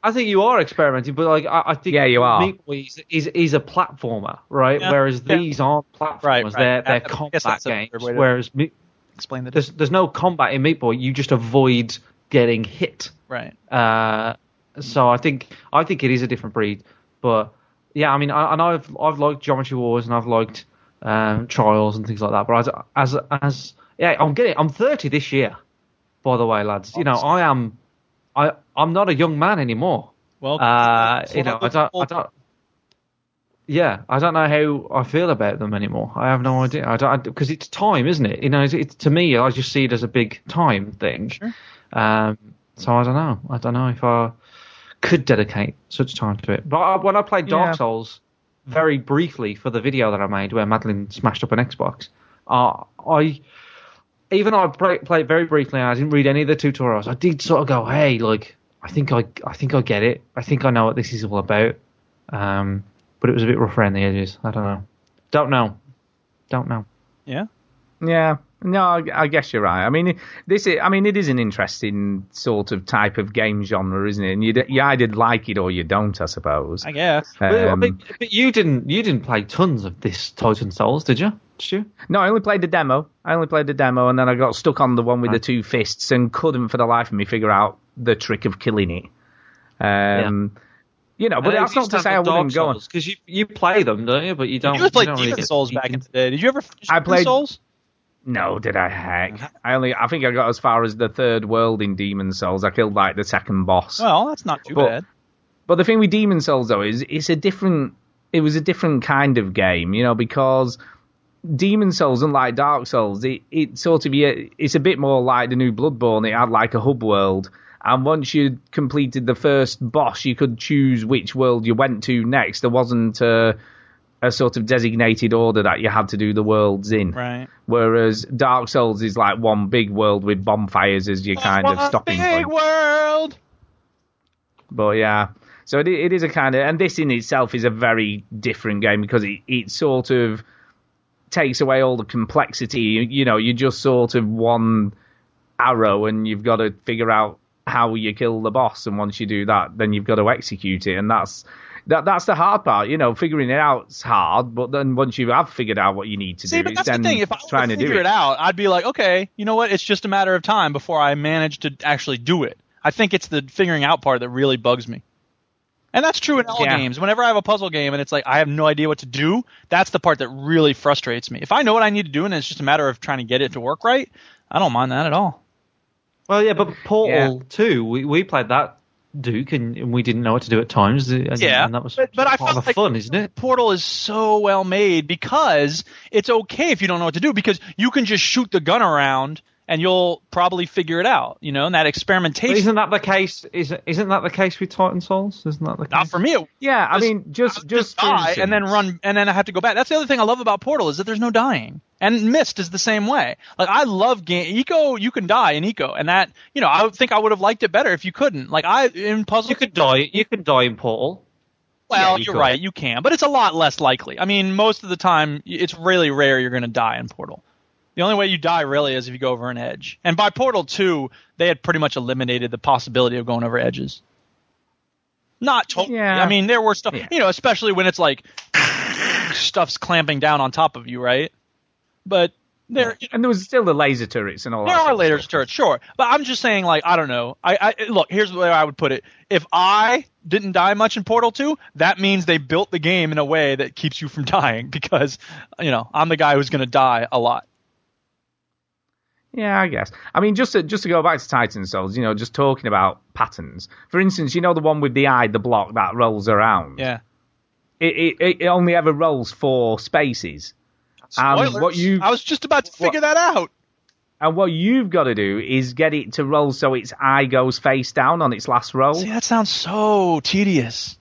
I think you are experimenting, but like I, I think Yeah, you are. Meat Boy is, is is a platformer, right? Yeah, Whereas yeah. these aren't platformers; Right, right. they're they're I combat games. better way to- Whereas Meat- Explain the there's there's no combat in Meat Boy; you just avoid getting hit. right. Uh, so I think I think it is a different breed. But yeah, I mean, I, and I've I've liked Geometry Wars and I've liked um, Trials and things like that. But as as as yeah, I'm getting I'm 30 this year. By the way, lads, you know I am I I'm not a young man anymore. Well, Uh, you know, I don't, I don't. Yeah, I don't know how I feel about them anymore. I have no idea. I don't because it's time, isn't it? You know, it's, it's to me, I just see it as a big time thing. Sure. Um, so I don't know. I don't know if I could dedicate such time to it. But I, when I played Dark Yeah. Souls very briefly for the video that I made where Madeline smashed up an Xbox, uh, I even though I play, played very briefly and I didn't read any of the tutorials, I did sort of go, hey, like I think I I think I get it. I think I know what this is all about. Um, but it was a bit rough around the edges. I don't know. Don't know. Don't know. Yeah. Yeah. No, I, I guess you're right. I mean, this is, I mean, it is an interesting sort of type of game genre, isn't it? And you, you either like it or you don't, I suppose. I guess. But, Um, but, but you didn't you didn't play tons of this Titan Souls, did you? Did you? No, I only played the demo. I only played the demo, and then I got stuck on the one with the two fists and couldn't, for the life of me, figure out the trick of killing it. Um, You know, but that's not to say I the Dark wouldn't go on. Because you you play them, don't you? But you don't. you always played don't really Demon get Souls deep back in the day. Did you ever finish I Demon played- Souls? No, did I heck? I only, I think I got as far as the third world in Demon Souls. I killed like the second boss. Well, that's not too But- bad. But the thing with Demon Souls though is it's a different. It was a different kind of game, you know, because Demon Souls, unlike Dark Souls, it, it sort of yeah, it's a bit more like the new Bloodborne. It had like a hub world, and once you completed the first boss, you could choose which world you went to next. There wasn't a, a sort of designated order that you had to do the worlds in. Right. Whereas Dark Souls is like one big world with bonfires as your kind of One stopping big point. world. But yeah, so it, it is a kind of, and this in itself is a very different game because it, it sort of takes away all the complexity. You, you know, you just sort of one arrow and you've got to figure out how you kill the boss. And once you do that, then you've got to execute it. And that's, that, that's the hard part, you know. Figuring it out's hard, but then once you have figured out what you need to See, do, but that's then the thing. If I trying to figure it. out, I'd be like, okay, you know what? It's just a matter of time before I manage to actually do it. I think it's the figuring out part that really bugs me. And that's true in all Yeah. games. Whenever I have a puzzle game and it's like I have no idea what to do, that's the part that really frustrates me. If I know what I need to do and it's just a matter of trying to get it to work right, I don't mind that at all. Well, yeah, but Portal Two, we we played that Duke, and, and we didn't know what to do at times. And, Yeah, and that was but, but I part felt of the like fun, isn't it? Portal is so well made because it's okay if you don't know what to do because you can just shoot the gun around and you'll probably figure it out. You know, and that But experimentation. isn't that the case? Isn't isn't that the case with Titan Souls? Isn't that the case? Not for me. It Yeah, I mean, just just die and then run and then I have to go back. That's the other thing I love about Portal is that there's no dying. And Myst is the same way. Like I love game Ico. You can die in Ico, and that you know I think I would have liked it better if you couldn't. Like I in puzzle. You could die. You can die in Portal. Well, Yeah, you you're could. right, you can, but it's a lot less likely. I mean, most of the time, it's really rare you're going to die in Portal. The only way you die really is if you go over an edge. And by Portal 2, they had pretty much eliminated the possibility of going over edges. Not totally. Yeah. I mean, there were stuff, Yeah. you know, especially when it's like stuff's clamping down on top of you, right? But there, and there was still the laser turrets and all there that. are sort of later stuff. turrets, sure, but I'm just saying, like, I don't know. I, I look. Here's the way I would put it: if I didn't die much in Portal 2, that means they built the game in a way that keeps you from dying because, you know, I'm the guy who's going to die a lot. Yeah, I guess. I mean, just to, just to go back to Titan Souls, you know, just talking about patterns. For instance, you know the one with the eye, the block that rolls around. Yeah. It it, it only ever rolls four spaces. And Spoilers. what you I was just about to figure that out. and what you've got to do is get it to roll so its eye goes face down on its last roll. See, that sounds so tedious.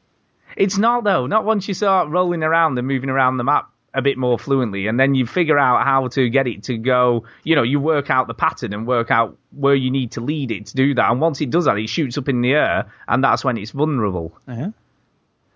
It's not though. Not once you start rolling around and moving around the map a bit more fluently, and then you figure out how to get it to go. You know, you work out the pattern and work out where you need to lead it to do that. And once it does that, it shoots up in the air, and that's when it's vulnerable. Uh-huh.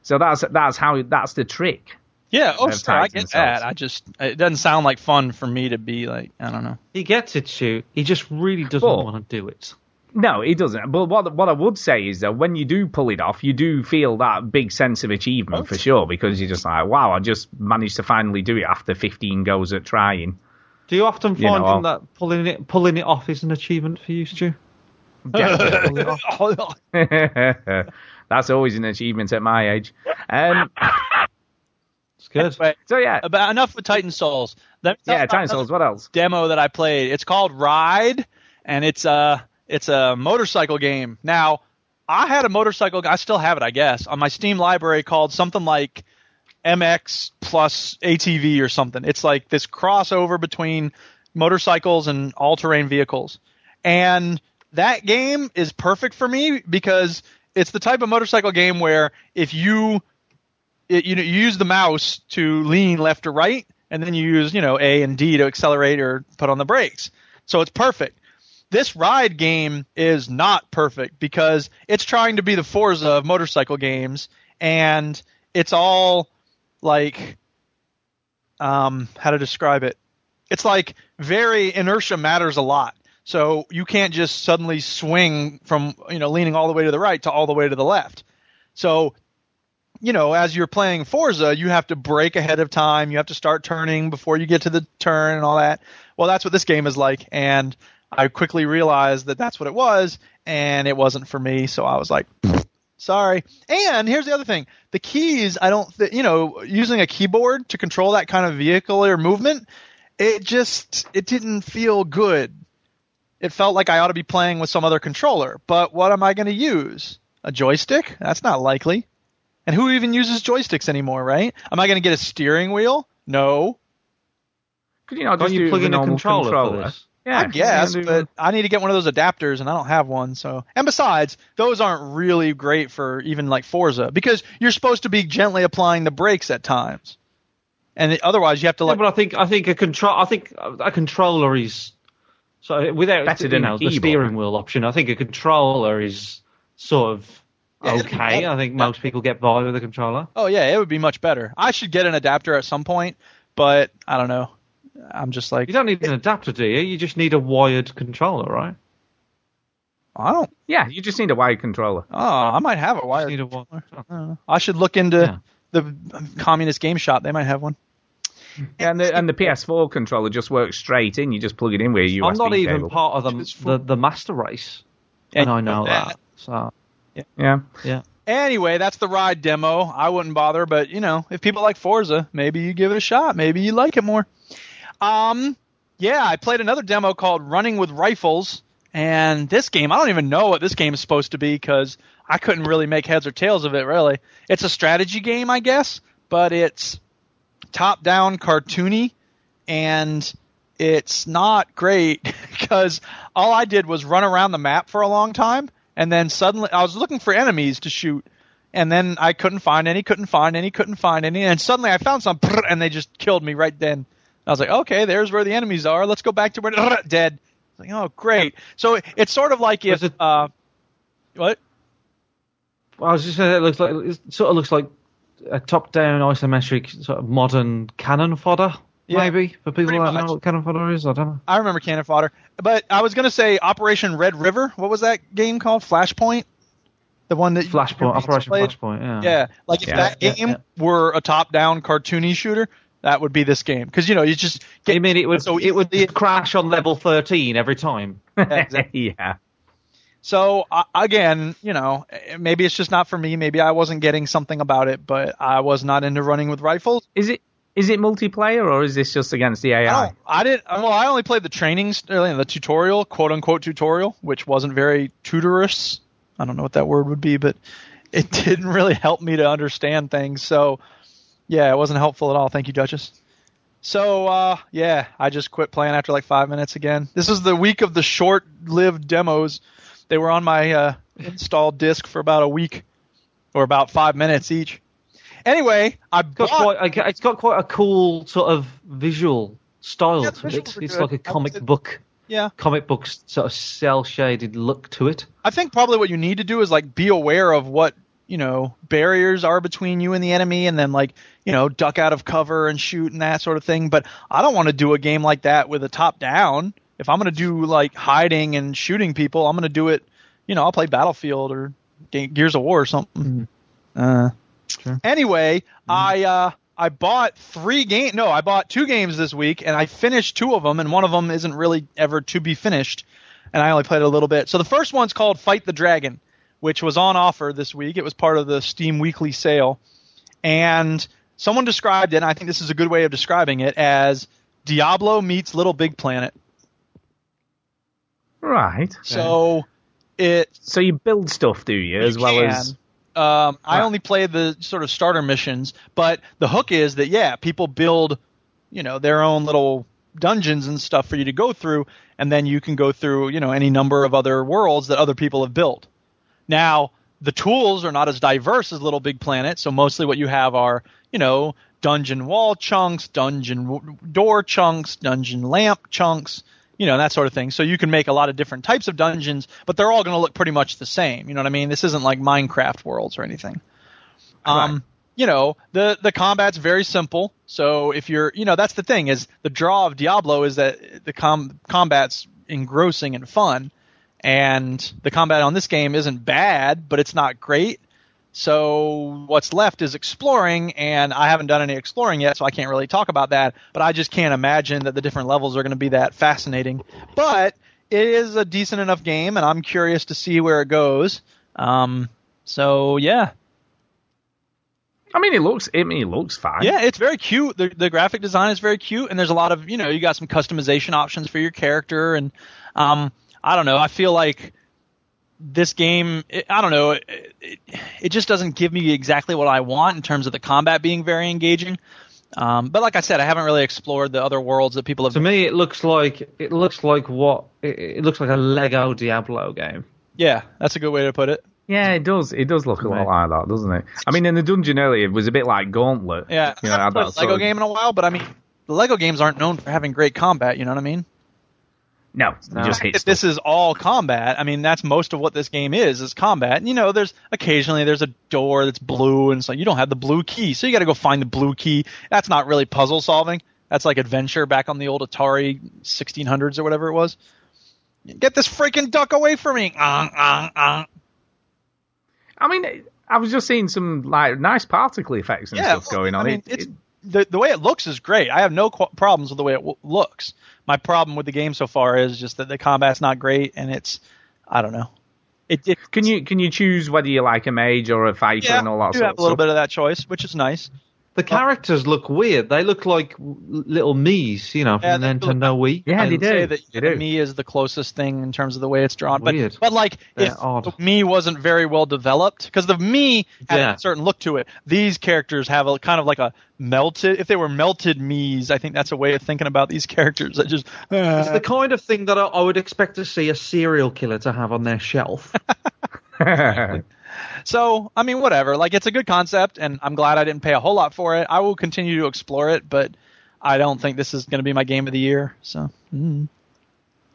So that's that's how that's the trick. Yeah, oh, Of sure, I get Souls. that. I just, it doesn't sound like fun for me to be like, I don't know. He gets it, Stu. He just really doesn't But- want to do it. No, it doesn't. But what what I would say is that when you do pull it off, you do feel that big sense of achievement for sure because you're just like, wow, I just managed to finally do it after 15 goes at trying. Do you often You find know, that pulling it pulling it off is an achievement for you, Stu? That's always an achievement at my age. Um, It's good. Anyway, so yeah, about enough with Titan Souls. Let me tell yeah, Titan Souls. What else? Demo that I played. It's called Ride, and it's a it's a motorcycle game. Now, I had a motorcycle. I still have it, I guess, on my Steam library called something like MX plus ATV or something. It's like this crossover between motorcycles and all-terrain vehicles. And that game is perfect for me because it's the type of motorcycle game where if you it, you know you use the mouse to lean left or right and then you use you know A and D to accelerate or put on the brakes. So it's perfect. This ride game is not perfect because it's trying to be the Forza of motorcycle games, and it's all like, um, how to describe it? It's like very inertia matters a lot. So you can't just suddenly swing from you know leaning all the way to the right to all the way to the left. So you know, as you're playing Forza, you have to brake ahead of time. You have to start turning before you get to the turn and all that. Well, that's what this game is like. And I quickly realized that that's what it was, and it wasn't for me. So I was like, sorry. And here's the other thing: the keys. I don't, th- you know, using a keyboard to control that kind of vehicle or movement, it just it didn't feel good. It felt like I ought to be playing with some other controller. But what am I going to use? A joystick? That's not likely. And who even uses joysticks anymore, right? Am I going to get a steering wheel? No. Could you not Don't just you do plug in a normal controller for controller? This? Yeah, I guess, you but I need to get one of those adapters, and I don't have one. So, and besides, those aren't really great for even like Forza because you're supposed to be gently applying the brakes at times, and it- otherwise you have to Yeah, like. but I think I think a control I think a controller is so without Better than a know the keyboard. steering wheel option. I think a controller is sort of Yeah, it'd be okay. better. I think most people get by with a controller. oh yeah, it would be much better. I should get an adapter at some point, but I don't know. I'm just like You don't need an adapter, do you? You just need a wired controller, right? I don't. yeah, you just need a wired controller. Oh, I might have a wired. need a wi- I don't know. I should look into Yeah. the communist game shop. They might have one. Yeah, and the, and the PS4 controller just works straight in. You just plug it in with a USB I'm not even cable. part of the the, the master race, And and I know that- that. So Yeah. yeah. Anyway, that's the ride demo. I wouldn't bother, but you know, if people like Forza, maybe you give it a shot. Maybe you like it more. Um, yeah, I played another demo called Running with Rifles, and this game, I don't even know what this game is supposed to be because I couldn't really make heads or tails of it. Really, it's a strategy game, I guess, but it's top-down, cartoony, and it's not great because all I did was run around the map for a long time, and then suddenly I was looking for enemies to shoot, and then I couldn't find any, couldn't find any, couldn't find any, and suddenly I found some, and they just killed me right then. I was like, okay, there's where the enemies are. Let's go back to where dead. Like, oh, great. So it's sort of like if it- uh, what? I was just saying it looks like it sort of looks like a top-down isometric sort of modern cannon fodder, Yeah, maybe for people that much. know what cannon fodder is. I don't know. I remember Cannon Fodder, but I was gonna say Operation Red River. What was that game called? Flashpoint. The one that Flashpoint, Operation played? Flashpoint. Yeah. Yeah, like if Yeah, that yeah, game were a top-down cartoony shooter, that would be this game. Because you know you just get I mean, it would so it would easily- crash on level 13 every time. exactly. yeah. So uh, again, you know, eh, maybe it's just not for me. Maybe I wasn't getting something about it, but I was not into running with rifles. Is it is it multiplayer or is this just against the AI? I didn't. Well, I only played the training, uh, the tutorial, quote unquote tutorial, which wasn't very tutorous. I don't know what that word would be, but it didn't really help me to understand things. So, yeah, it wasn't helpful at all. Thank you, Duchess. So, uh, yeah, I just quit playing after like five minutes again. This is the week of the short-lived demos. They were on my uh, installed disc for about a week, or about five minutes each. Anyway, I It's got bought. quite a, it's got quite a cool sort of visual style Yeah, to it. It's like a comic say- book, yeah, comic book sort of cel shaded look to it. I think probably what you need to do is like be aware of what you know barriers are between you and the enemy, and then like you know duck out of cover and shoot and that sort of thing. But I don't want to do a game like that with a top down. If I'm going to do like hiding and shooting people, I'm going to do it. You know, I'll play Battlefield or Gears of War or something. Uh, Anyway, I uh, I bought three game. No, I bought two games this week, and I finished two of them, and one of them isn't really ever to be finished, and I only played a little bit. So the first one's called Fight the Dragon, which was on offer this week. It was part of the Steam Weekly sale, and someone described it. and I think this is a good way of describing it as Diablo meets Little Big Planet. Right. So it So you build stuff, do you, as well can. as Um, I only play the sort of starter missions, but the hook is that yeah, people build, you know, their own little dungeons and stuff for you to go through, and then you can go through, you know, any number of other worlds that other people have built. Now, the tools are not as diverse as Little Big Planet, so mostly what you have are, you know, dungeon wall chunks, dungeon door chunks, dungeon lamp chunks, you know that sort of thing. So you can make a lot of different types of dungeons, but they're all going to look pretty much the same. You know what I mean? This isn't like Minecraft worlds or anything. Um, you know, the the combat's very simple. So if you're, you know, that's the thing is the draw of Diablo is that the com- combat's engrossing and fun, and the combat on this game isn't bad, but it's not great. So what's left is exploring, and I haven't done any exploring yet, so I can't really talk about that. But I just can't imagine that the different levels are going to be that fascinating. But it is a decent enough game, and I'm curious to see where it goes. Um, so yeah, I mean, it looks. I mean, it looks fine. yeah, it's very cute. The, the graphic design is very cute, and there's a lot of you know you got some customization options for your character, and um, I don't know. I feel like this game, it, I don't know, it, it, it just doesn't give me exactly what I want in terms of the combat being very engaging. Um, but like I said, I haven't really explored the other worlds that people have. To me, it looks like it looks like what it, it looks like a Lego Diablo game. Yeah, that's a good way to put it. Yeah, it does. It does look a lot like that, doesn't it? I mean, in the dungeon earlier, it was a bit like Gauntlet. Yeah, you know, I haven't played that a sort Lego of- game in a while, but I mean, the Lego games aren't known for having great combat. You know what I mean? No, it The just fact hits. that this is all combat. I mean, that's most of what this game is is combat. And, you know, there's occasionally there's a door that's blue, and so you don't have the blue key, so you got to go find the blue key. That's not really puzzle solving. That's like adventure back on the old Atari 1600s or whatever it was. Get this freaking duck away from me! Uh, uh, uh. I mean, I was just seeing some like nice particle effects and Yeah, stuff going on. I mean, it, it's the the way it looks is great. I have no qu- problems with the way it w- looks. My problem with the game so far is just that the combat's not great, and it's I don't know. It, it can you can you choose whether you like a mage or a fighter yeah, and all that sort have a little stuff? bit of that choice, which is nice. The oh. characters look weird. They look like little Miis, you know, from Yeah, the they Nintendo Wii. Yeah, they do. Say that They do. Mii is the closest thing in terms of the way it's drawn. But Weird. but like They're if odd. the Mii wasn't very well developed because the Mii had Yeah. a certain look to it. These characters have a kind of like a melted. If they were melted Miis, I think that's a way of thinking about these characters. That just It's the kind of thing that I, I would expect to see a serial killer to have on their shelf. So, I mean, whatever. Like, it's a good concept, and I'm glad I didn't pay a whole lot for it. I will continue to explore it, but I don't think this is going to be my game of the year. So, mm.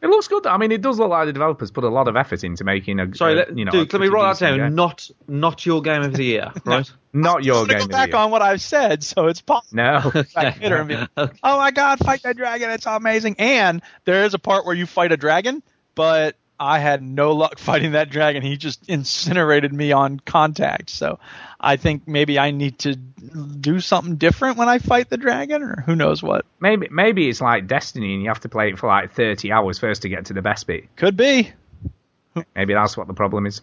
It looks good. I mean, it does look like the developers put a lot of effort into making a. Sorry, a, let, you know, Duke, a let me write that down. game. Not not your game of the year, right? Not your I'm gonna game. go of the back year. on what I've said, so it's possible. No. I hit her be oh my god, fight that dragon! It's amazing. And there is a part where you fight a dragon, but I had no luck fighting that dragon. He just incinerated me on contact. So I think maybe I need to do something different when I fight the dragon, or who knows what. Maybe maybe it's like Destiny and you have to play it for like 30 hours first to get to the best bit. Could be. Maybe that's what the problem is.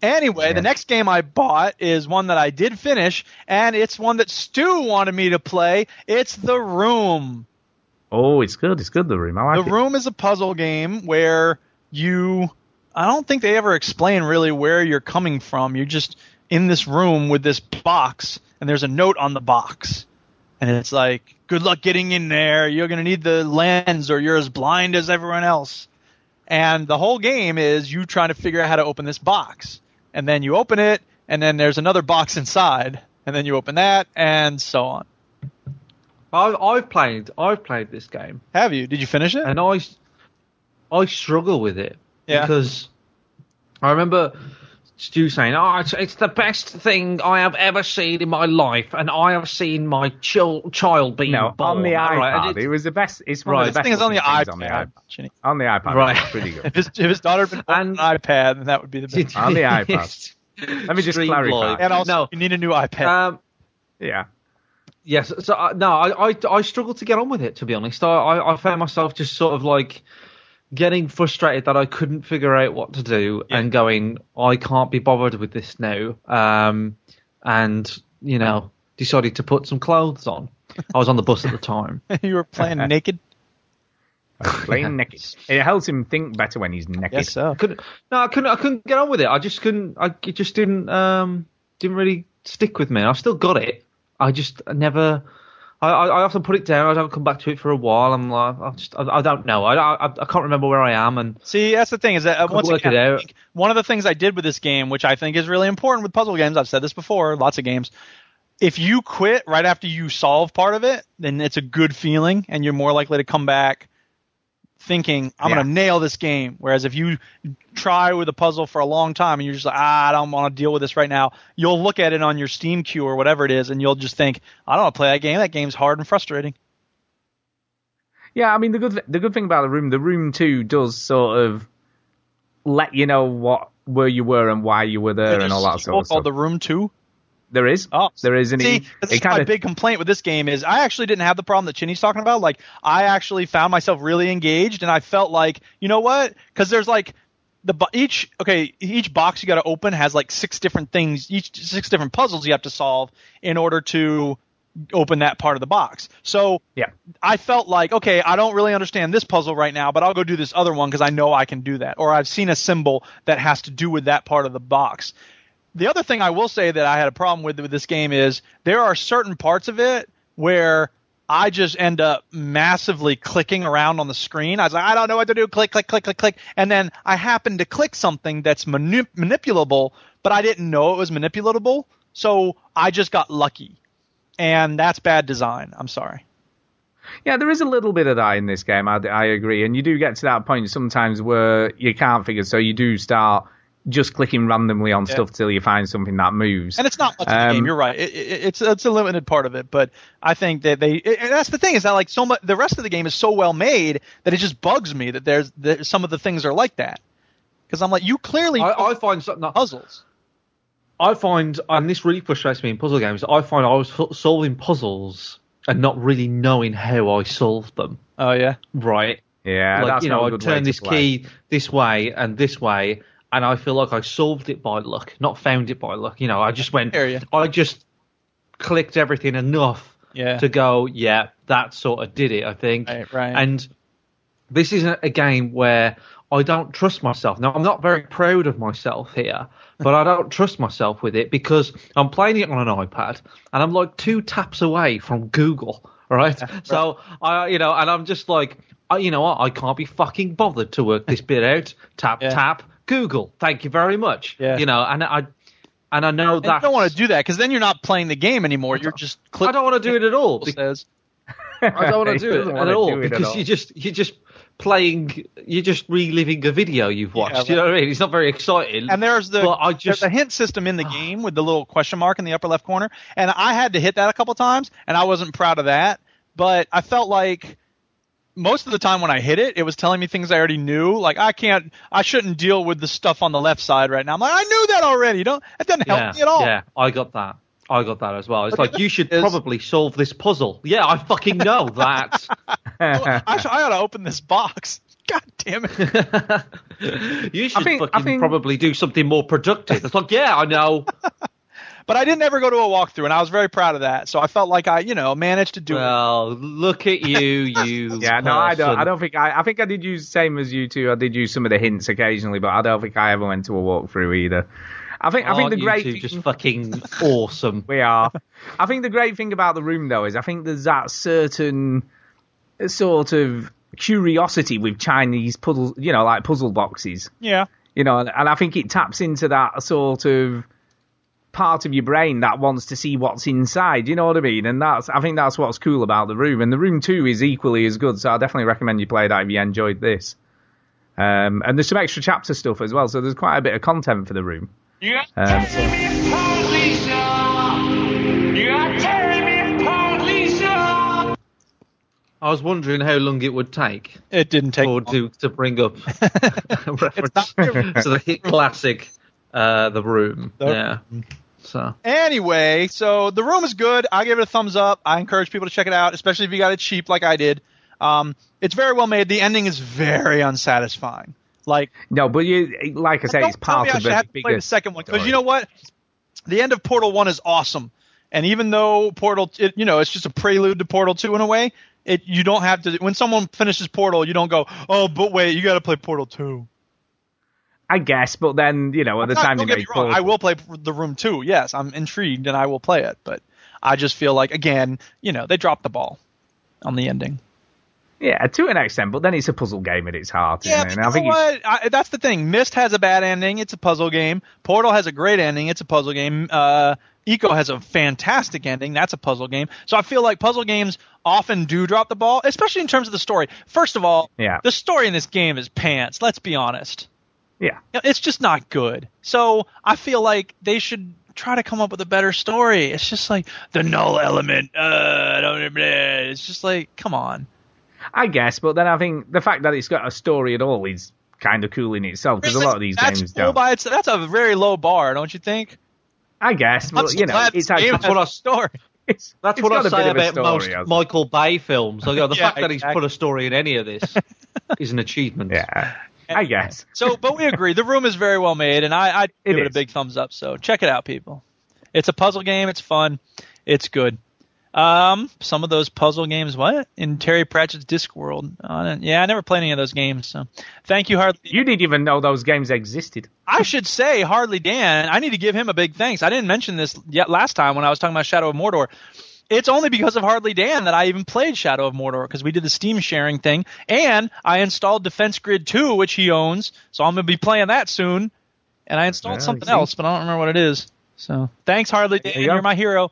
Anyway, the next game I bought is one that I did finish, and it's one that Stu wanted me to play. It's The Room. Oh, it's good. It's good, The Room. I like the it. Room is a puzzle game where you. I don't think they ever explain really where you're coming from. You're just in this room with this box, and there's a note on the box. And it's like, good luck getting in there. You're going to need the lens, or you're as blind as everyone else. And the whole game is you trying to figure out how to open this box. And then you open it, and then there's another box inside. And then you open that, and so on. I've, I've played I've played this game, Have you? Did you finish it? and I I struggle with it Yeah. because I remember Stu saying, "Oh, it's, it's the best thing I have ever seen in my life, and I have seen my chil- child being No, born." on the iPad. and it, it- was the best. It's one Right. of the This best. thing is on the iPad. On the iPad. Chinny. On the iPad. Right. Pretty good. If his, if his daughter had been born on an iPad, then that would be the best. On the iPad. Let me just Stream clarify. live. And also, No. you need a new iPad. Um, Yeah. Yes, so uh, no, I, I I struggled to get on with it to be honest. I, I I found myself just sort of like getting frustrated that I couldn't figure out what to do and going, I can't be bothered with this now. Um, and you know, decided to put some clothes on. I was on the bus at the time. you were playing naked. Playing naked. It helps him think better when he's naked. Yes, so. couldn't no, I couldn't I couldn't get on with it. I just couldn't. I it just didn't um didn't really stick with me. I still got it. I just never. I, I I often put it down. I don't come back to it for a while. I'm like, I just, I, I don't know. I, I, I can't remember where I am, and See, that's the thing is that uh, once again, it I out. think one of the things I did with this game, which I think is really important with puzzle games, I've said this before, lots of games. If you quit right after you solve part of it, then it's a good feeling, and you're more likely to come back thinking I'm Yeah. going to nail this game. Whereas if you try with a puzzle for a long time and you're just like, ah, I don't want to deal with this right now, you'll look at it on your Steam queue or whatever it is, and you'll just think, I don't want to play that game. That game's hard and frustrating. Yeah, I mean the good the good thing about the room, the room two does sort of let you know what where you were and why you were there and all that sort of called the Room Two. There is, oh, there is, and See, it, this it is my big complaint with this game is I actually didn't have the problem that Chinny's talking about. Like I actually found myself really engaged, and I felt like you know what? Because there's like the each okay each box you got to open has like six different things, each six different puzzles you have to solve in order to open that part of the box. So yeah, I felt like okay, I don't really understand this puzzle right now, but I'll go do this other one because I know I can do that, or I've seen a symbol that has to do with that part of the box. The other thing I will say that I had a problem with with this game is there are certain parts of it where I just end up massively clicking around on the screen. I was like, I don't know what to do. Click, click, click, click, click. And then I happen to click something that's manip- manipulable, but I didn't know it was manipulable. So I just got lucky. And that's bad design. I'm sorry. Yeah, there is a little bit of that in this game. I, I agree, and you do get to that point sometimes where you can't figure, so you do start just clicking randomly on Yeah. stuff till you find something that moves. And it's not much of the Um, game. You're right. It, it, it's it's a limited part of it, but I think that they. it- and that's the thing is that like so much. The rest of the game is so well made that it just bugs me that there's that some of the things are like that. Because I'm like, you clearly I, I find something that, puzzles. I find, and this really frustrates me in puzzle games. I find I was solving puzzles and not really knowing how I solved them. Oh yeah, right. Yeah, like that's you know, I turn this play. key this way and this way, and I feel like I solved it by luck, not found it by luck. You know, I just went. I just clicked everything enough Yeah. to go. Yeah, that sort of did it. I think. Right, right. And this is a, game where I don't trust myself. Now, I'm not very proud of myself here, but I don't trust myself with it because I'm playing it on an iPad and I'm like two taps away from Google, right? So, I, you know, and I'm just like, I, you know what? I can't be fucking bothered to work this bit out. Tap, tap, Google. Thank you very much. Yeah. You know, and I, and I know that I don't want to do that because then you're not playing the game anymore. You're just. I don't want to do it at all. Says. I don't want to do it at all do it because all. you just you're just playing you're just reliving a video you've watched. Yeah, you know what I mean? It's not very exciting. And there's the I just- there's a hint system in the game with the little question mark in the upper left corner, and I had to hit that a couple times, and I wasn't proud of that. But I felt like most of the time when I hit it, it was telling me things I already knew. Like I can't, I shouldn't deal with the stuff on the left side right now. I'm like, I knew that already. Don't that doesn't help yeah, me at all. yeah, I got that. I got that as well. It's But like you should probably solve this puzzle. Yeah, I fucking know that. I, should, I ought to open this box. God damn it! you should think- I fucking think- probably do something more productive. It's like, yeah, I know. But I didn't ever go to a walkthrough, and I was very proud of that. So I felt like I, you know, managed to do it. Well, look at you, you. Yeah, no, I don't. I don't think I. I think I did use same as you two. I did use some of the hints occasionally, but I don't think I ever went to a walkthrough either. I think. I think the you great two thing- just fucking awesome. we are. I think the great thing about the room though is I think there's that certain sort of curiosity with Chinese puzzle, you know, like puzzle boxes. Yeah. You know, and, and I think it taps into that sort of part of your brain that wants to see what's inside. You know what I mean? And that's I think that's what's cool about the room. And the room two is equally as good. So I definitely recommend you play that if you enjoyed this. Um, and there's some extra chapter stuff as well. So there's quite a bit of content for the room. Yeah. Um, so- I was wondering how long it would take. It didn't take or to to bring up a reference to the hit classic, uh, The Room. Nope. Yeah. So Anyway, so the room is good. I give it a thumbs up. I encourage people to check it out, especially if you got it cheap like I did. Um, it's very well made. The ending is very unsatisfying. Like no, but you like I say, don't it's part of should have to play the second one because you know what? The end of Portal One is awesome, and even though Portal, it, you know, it's just a prelude to Portal Two in a way. It you don't have to when someone finishes Portal, you don't go, oh, but wait, you got to play Portal Two. I guess, but then you know, at the Not- time they made wrong, I will play the room too. Yes, I'm intrigued and I will play it, but I just feel like again, you know, they dropped the ball on the ending. Yeah, to an extent, but then it's a puzzle game at its heart. Yeah, isn't it? but I you know what? I, that's the thing. Myst has a bad ending. It's a puzzle game. Portal has a great ending. It's a puzzle game. Uh, Ico has a fantastic ending. That's a puzzle game. So I feel like puzzle games often do drop the ball, especially in terms of the story. First of all, Yeah. the story in this game is pants. Let's be honest. Yeah. It's just not good. So I feel like they should try to come up with a better story. It's just like the null element. Uh, I don't. It's just like, come on. I guess, but then I think the fact that it's got a story at all is kind of cool in itself because a lot of these that's games cool don't. by itself. That's a very low bar, don't you think? I guess, I'm but so you know, glad it's this game actually has a story. it's, That's it's what got I a say a about story, most? Michael Bay films. Like, the Yeah, fact that he's exactly. put a story in any of this is an achievement. Yeah, I guess. So, but we agree. The room is very well made, and I, I It give it a big thumbs up. So check it out, people. It's a puzzle game. It's fun. It's good. Um, some of those puzzle games, what in Terry Pratchett's Discworld? Uh, yeah, I never played any of those games. So, thank you, Hardly. You didn't even know those games existed. I should say Hardly Dan. I need to give him a big thanks. I didn't mention this yet last time when I was talking about Shadow of Mordor. It's only because of Hardly Dan that I even played Shadow of Mordor because we did the Steam sharing thing, and I installed Defense Grid 2, which he owns. So I'm gonna be playing that soon. And I installed something else, but I don't remember what it is. So thanks, Hardly Dan. you you're my hero.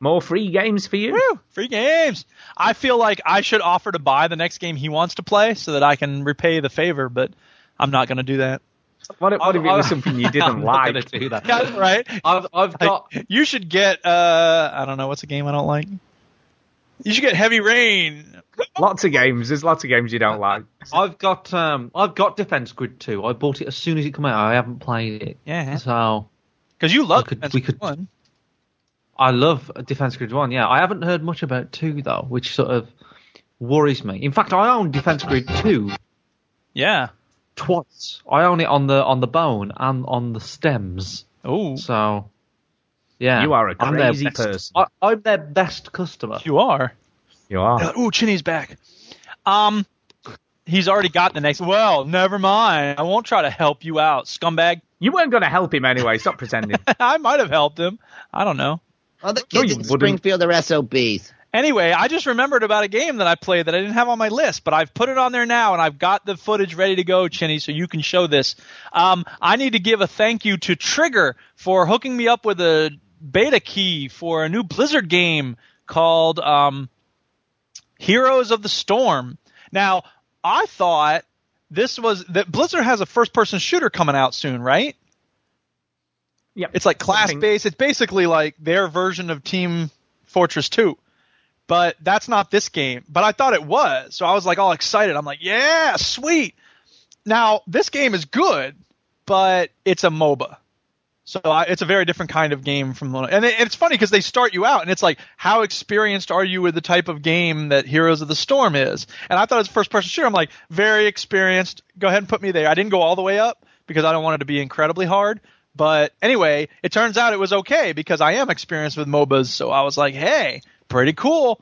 More free games for you. Woo! Free games. I feel like I should offer to buy the next game he wants to play so that I can repay the favor, but I'm not going to do that. What, if- what if it was I- something you didn't not like? gonna do that. Yeah, right? I've, I've got. You should get uh I don't know what's a game I don't like. You should get Heavy Rain. Lots of games. There's lots of games you don't like. I've got um I've got Defense Grid 2. I bought it as soon as it came out. I haven't played it. Yeah. So Because you love We could- Defense we Grid could- one. I love Defense Grid 1. Yeah, I haven't heard much about 2 though, which sort of worries me. In fact, I own Defense Grid 2 Yeah. Twice. I own it on the on the bone and on the stems. Oh, So yeah, You are a I'm their crazy best- person. I, I'm their best customer. you are. You are. Oh, Chinny's back. Um, he's already got the next. Well, never mind. I won't try to help you out, scumbag. You weren't going to help him anyway. Stop pretending. I might have helped him. I don't know. Other No, kids you in wouldn't. Springfield are SOBs. Anyway, I just remembered about a game that I played that I didn't have on my list, but I've put it on there now, and I've got the footage ready to go, Chinny, so you can show this. Um, I need to give a thank you to Trigger for hooking me up with a beta key for a new Blizzard game called um, Heroes of the Storm. Now, I thought this was that Blizzard has a first-person shooter coming out soon, right? Yep. It's like class based. It's basically like their version of Team Fortress 2. But that's not this game. But I thought it was. So I was like all excited. I'm like, yeah, sweet. Now, this game is good, but it's a MOBA. So I, it's a very different kind of game from and, it, and it's funny because they start you out and it's like how experienced are you with the type of game that Heroes of the Storm is? And I thought it was first person shooter. I'm like very experienced. Go ahead and put me there. I didn't go all the way up because I don't want it to be incredibly hard. But anyway, it turns out it was okay because I am experienced with MOBAs. So I was like, hey, pretty cool.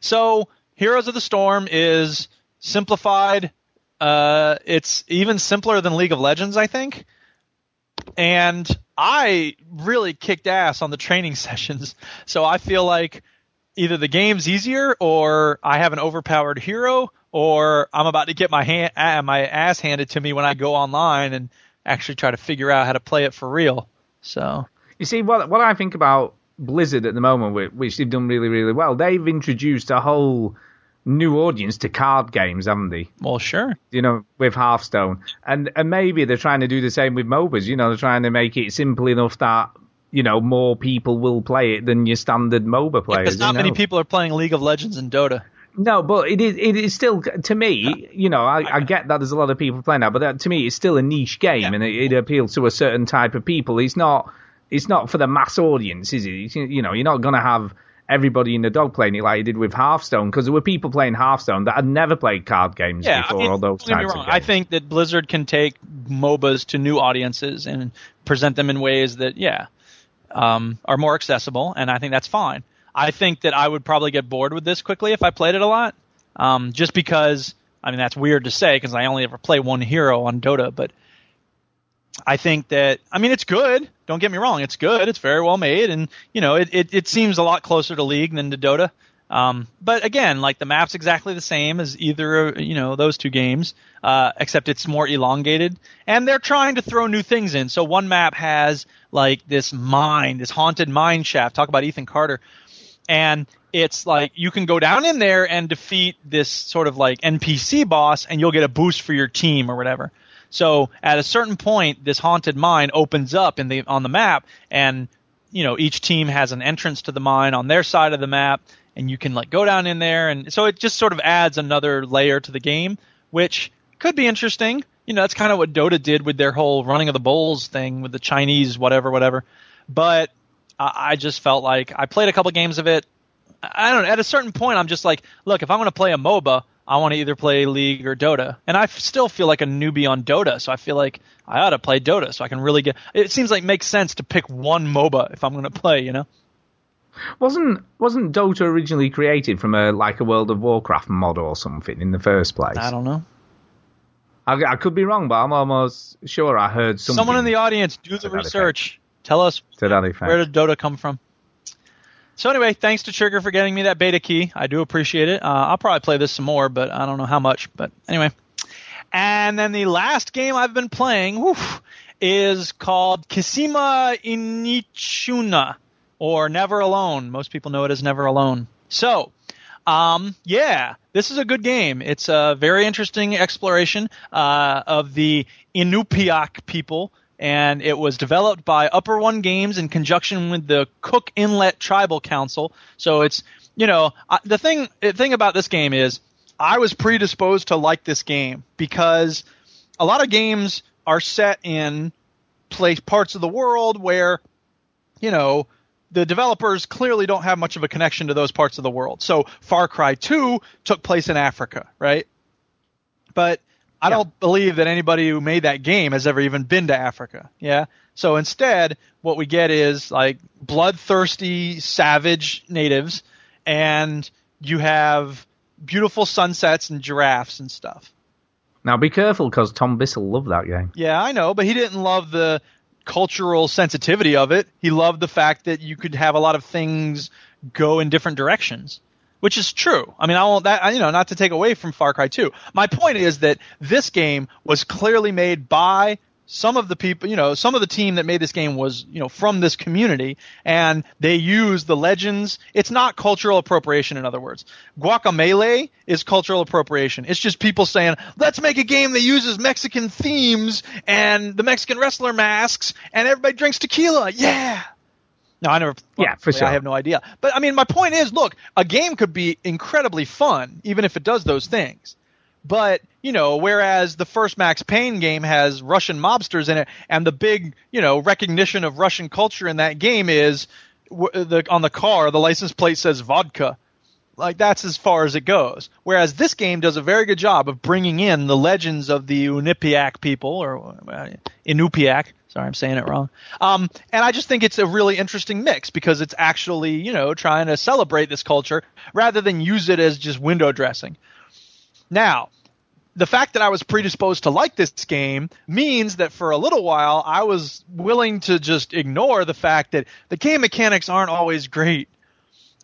So Heroes of the Storm is simplified. Uh, it's even simpler than League of Legends, I think. And I really kicked ass on the training sessions. So I feel like either the game's easier or I have an overpowered hero or I'm about to get my hand, uh, my ass handed to me when I go online and actually try to figure out how to play it for real. So You see, what what I think about Blizzard at the moment, which they've done really, really well, they've introduced a whole new audience to card games, haven't they? well, sure. You know, with Hearthstone, and and maybe they're trying to do the same with MOBAs. You know, they're trying to make it simple enough that you know more people will play it than your standard MOBA players. Because not many people are playing League of Legends and Dota. No, but it is it is still to me. You know, I, I get that there's a lot of people playing that, but that, to me, it's still a niche game, and it, it appeals to a certain type of people. It's not it's not for the mass audience, is it? You know, you're not going to have everybody in the dog playing it like you did with Hearthstone, because there were people playing Hearthstone that had never played card games Yeah, before, I mean, or those types of games. I think that Blizzard can take MOBAs to new audiences and present them in ways that, yeah, um, are more accessible, and I think that's fine. I think that I would probably get bored with this quickly if I played it a lot, um, just because. I mean, that's weird to say because I only ever play one hero on Dota, but I think that I mean it's good. Don't get me wrong, it's good. It's very well made, and you know it, it, it seems a lot closer to League than to Dota. Um, but again, like the map's exactly the same as either you know those two games, uh, except it's more elongated, and they're trying to throw new things in. So one map has like this mine, this haunted mine shaft. Talk about Ethan Carter, and it's like you can go down in there and defeat this sort of like NPC boss, and you'll get a boost for your team or whatever. So at a certain point, this haunted mine opens up in the on the map, and you know each team has an entrance to the mine on their side of the map, and you can like go down in there, and so it just sort of adds another layer to the game, which could be interesting. You know, that's kind of what Dota did with their whole running of the bulls thing with the Chinese whatever whatever. But I, I just felt like I played a couple games of it. I don't know. At a certain point, I'm just like, look, if I'm going to play a MOBA, I want to either play League or Dota. And I f- still feel like a newbie on Dota, so I feel like I ought to play Dota so I can really get. It seems like it makes sense to pick one MOBA if I'm going to play, you know? Wasn't wasn't Dota originally created from a like a World of Warcraft mod or something in the first place? I don't know. I, I could be wrong, but I'm almost sure I heard something. Someone in the audience, do the research. Tell us where did Dota come from. So anyway, thanks to Trigger for getting me that beta key. I do appreciate it. Uh, I'll probably play this some more, but I don't know how much. But anyway, and then the last game I've been playing whew, is called Kisima Ingitchuna or Never Alone. Most people know it as Never Alone. So, um, yeah, this is a good game. It's a very interesting exploration uh, of the Inupiaq people, and it was developed by Upper One Games in conjunction with the Cook Inlet Tribal Council. So it's, you know, uh, the thing the thing about this game is I was predisposed to like this game because a lot of games are set in place parts of the world where, you know, the developers clearly don't have much of a connection to those parts of the world. So Far Cry 2 took place in Africa, right? But I don't believe that anybody who made that game has ever even been to Africa. Yeah. So instead, what we get is like bloodthirsty, savage natives, and you have beautiful sunsets and giraffes and stuff. Now be careful because Tom Bissell loved that game. Yeah, I know, but he didn't love the cultural sensitivity of it. He loved the fact that you could have a lot of things go in different directions, which is true. I mean, I won't that you know not to take away from Far Cry 2. My point is that this game was clearly made by some of the people, you know, some of the team that made this game was, you know, from this community and they use the legends. It's not cultural appropriation, in other words. Guacamelee is cultural appropriation. It's just people saying, let's make a game that uses Mexican themes and the Mexican wrestler masks and everybody drinks tequila. Yeah. No, I never. Yeah, for sure. I have no idea. But I mean, my point is, look, a game could be incredibly fun, even if it does those things. But you know, whereas the first Max Payne game has Russian mobsters in it, and the big you know recognition of Russian culture in that game is w- the on the car the license plate says vodka. Like that's as far as it goes. Whereas this game does a very good job of bringing in the legends of the Unipiaq people or uh, Inupiaq. Sorry, I'm saying it wrong. Um, and I just think it's a really interesting mix because it's actually, you know, trying to celebrate this culture rather than use it as just window dressing. Now, the fact that I was predisposed to like this game means that for a little while I was willing to just ignore the fact that the game mechanics aren't always great.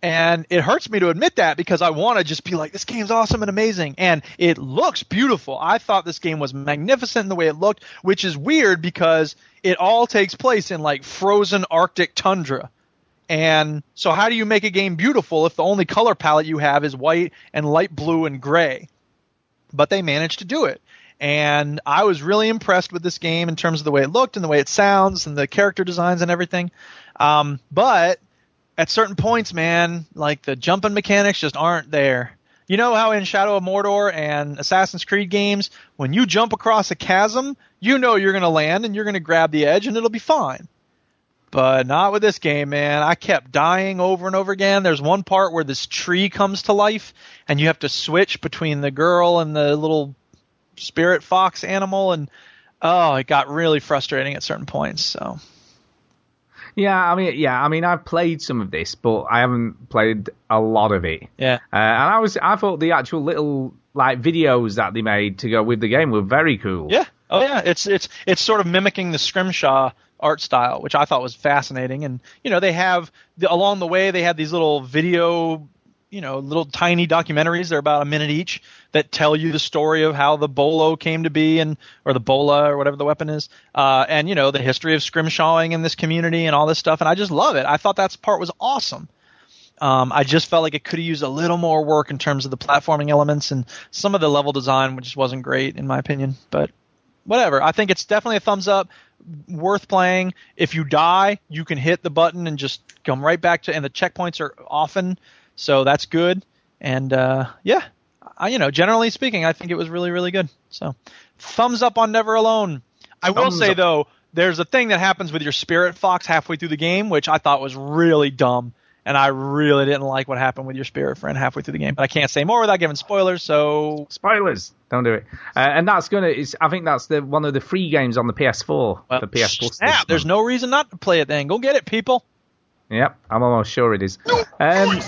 And it hurts me to admit that because I want to just be like, this game's awesome and amazing. And it looks beautiful. I thought this game was magnificent in the way it looked, which is weird because it all takes place in like frozen Arctic tundra. And so, how do you make a game beautiful if the only color palette you have is white and light blue and gray? But they managed to do it. And I was really impressed with this game in terms of the way it looked and the way it sounds and the character designs and everything. Um, but at certain points, man, like the jumping mechanics just aren't there. You know how in Shadow of Mordor and Assassin's Creed games, when you jump across a chasm, you know you're going to land and you're going to grab the edge and it'll be fine. But not with this game, man. I kept dying over and over again. There's one part where this tree comes to life and you have to switch between the girl and the little spirit fox animal and oh, it got really frustrating at certain points. So Yeah, I mean, yeah, I mean, I've played some of this, but I haven't played a lot of it. Yeah. Uh, and I was, I thought the actual little like videos that they made to go with the game were very cool. Yeah. Oh yeah, it's it's it's sort of mimicking the scrimshaw art style, which I thought was fascinating. And you know, they have the, along the way they had these little video you know little tiny documentaries. They're about a minute each that tell you the story of how the bolo came to be and or the bola or whatever the weapon is, uh, and you know the history of scrimshawing in this community and all this stuff. And I just love it. I thought that part was awesome. Um, I just felt like it could have used a little more work in terms of the platforming elements and some of the level design, which wasn't great in my opinion. But whatever. I think it's definitely a thumbs up. Worth playing. If you die, you can hit the button and just come right back to. And the checkpoints are often, so that's good. And uh, yeah, I, you know, generally speaking, I think it was really, really good. So, thumbs up on Never Alone. I will say up. though, there's a thing that happens with your spirit fox halfway through the game, which I thought was really dumb. And I really didn't like what happened with your spirit friend halfway through the game. But I can't say more without giving spoilers. So Spoilers. Don't do it. Uh, and that's gonna. Is I think that's the one of the free games on the PS4. well, the PS Plus. yeah, there's no reason not to play it. Then go get it, people. Yep, I'm almost sure it is. Um,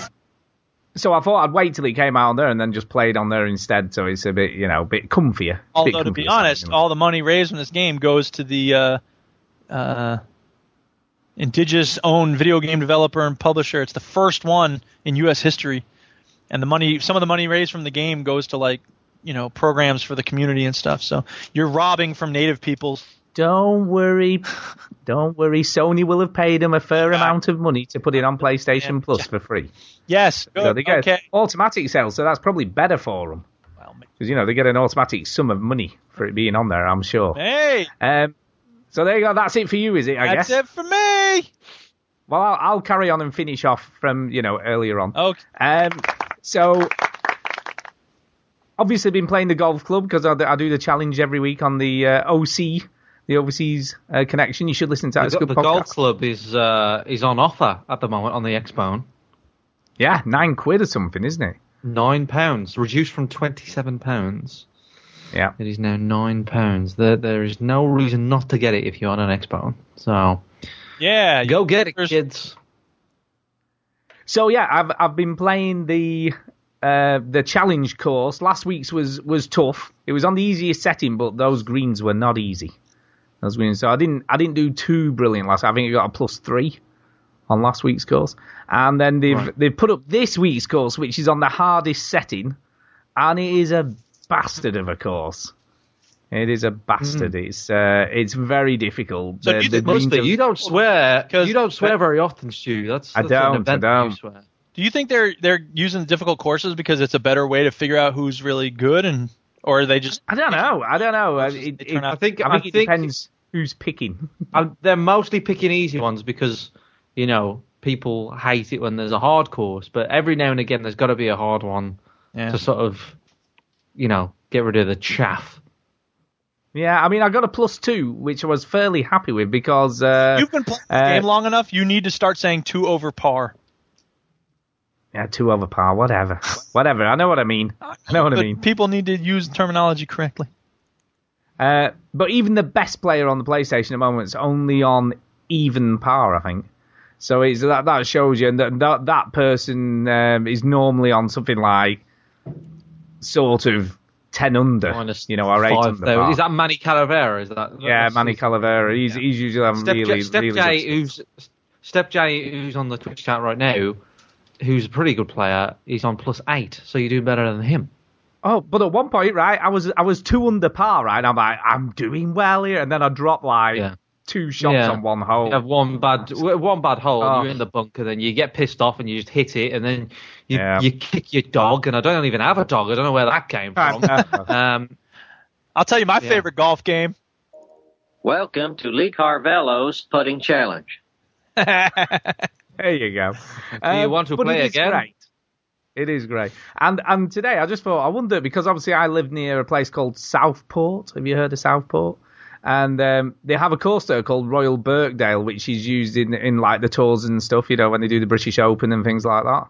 so I thought I'd wait till he came out on there and then just played on there instead. So it's a bit, you know, a bit comfier. Bit Although to be honest, sounding. all the money raised from this game goes to the uh, uh, indigenous owned video game developer and publisher. It's the first one in U.S. history, and the money, some of the money raised from the game goes to like you know programs for the community and stuff. So you're robbing from native peoples. Don't worry, don't worry. Sony will have paid them a fair amount of money to put it on PlayStation Plus for free. Yes, So they get okay. automatic sales, so that's probably better for them. Well, Because, you know, they get an automatic sum of money for it being on there, I'm sure. Hey, Um, so there you go. That's it for you, is it, I that's guess? it for me. Well, I'll, I'll carry on and finish off from, you know, earlier on. Okay. Um, so, obviously, been playing the golf club because I, I do the challenge every week on the uh, OC, the Overseas uh, Connection. You should listen to that. The, good the golf club is uh, is on offer at the moment on the Xbone. Yeah, nine quid or something, isn't it? Nine pounds, reduced from twenty-seven pounds. Yeah. It is now nine pounds. There, there is no reason not to get it if you're on an Xbone. So Yeah, go get it, kids. So yeah, I've I've been playing the uh, the challenge course. Last week's was was tough. It was on the easiest setting, but those greens were not easy. Those greens. So I didn't I didn't do too brilliant last. I think I got a plus three on last week's course, and then they've Right. they've put up this week's course, which is on the hardest setting, and it is a bastard of a course. It is a bastard. It's uh, it's very difficult. So The- you the think- greens Must be. are- You don't swear. 'Cause- You don't swear very often, Stu. That's, I that's an don't, I event that you don't. swear. Do you think they're they're using difficult courses because it's a better way to figure out who's really good, and or are they just I don't know. I don't know. Courses, It, it, I think. I I think think, it depends who's picking. And they're mostly picking easy ones because you know people hate it when there's a hard course, but every now and again there's got to be a hard one yeah. to sort of, you know, get rid of the chaff. Yeah, I mean, I got a plus two, which I was fairly happy with because uh, You've been playing the uh, game long enough. You need to start saying two over par. Yeah, two over par, whatever, whatever. I know what I mean. I know what I mean. People need to use terminology correctly. Uh, but even the best player on the PlayStation at the moment is only on even par, I think. So it's that that shows you, and that that, that person um, is normally on something like sort of ten under, Minus you know, or eight under. there. par. Is that Manny Calavera? Is that? yeah, Manny Calavera. He's he's usually having Step, really J, Step really J, who's Step J, who's on the Twitch chat right now, who's a pretty good player. He's on plus eight, so you do better than him. Oh, but at one point, right, I was I was two under par, right? And I'm like, I'm doing well here, and then I drop like Yeah. two shots Yeah. on one hole. You have one bad one bad hole, Oh. you're in the bunker, then you get pissed off and you just hit it, and then you Yeah. you kick your dog, and I don't even have a dog. I don't know where that came from. um, I'll tell you my Yeah. favorite golf game. Welcome to Lee Carvallo's putting challenge. There you go. Do you Um, want to play it is again? Great. It is great. And and today I just thought I wonder because obviously I live near a place called Southport. Have you heard of Southport? And um, they have a course there called Royal Birkdale, which is used in in like the tours and stuff. You know when they do the British Open and things like that.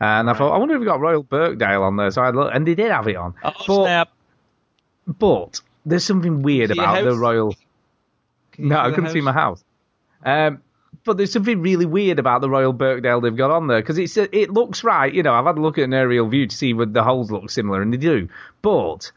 And I thought I wonder if we got Royal Birkdale on there. So I look, and they did have it on. Oh But- snap! But there's something weird about the? Royal. No, I couldn't see my house. Um, but there's something really weird about the Royal Birkdale they've got on there because it's uh, it looks right. You know, I've had a look at an aerial view to see whether the holes look similar, and they do. But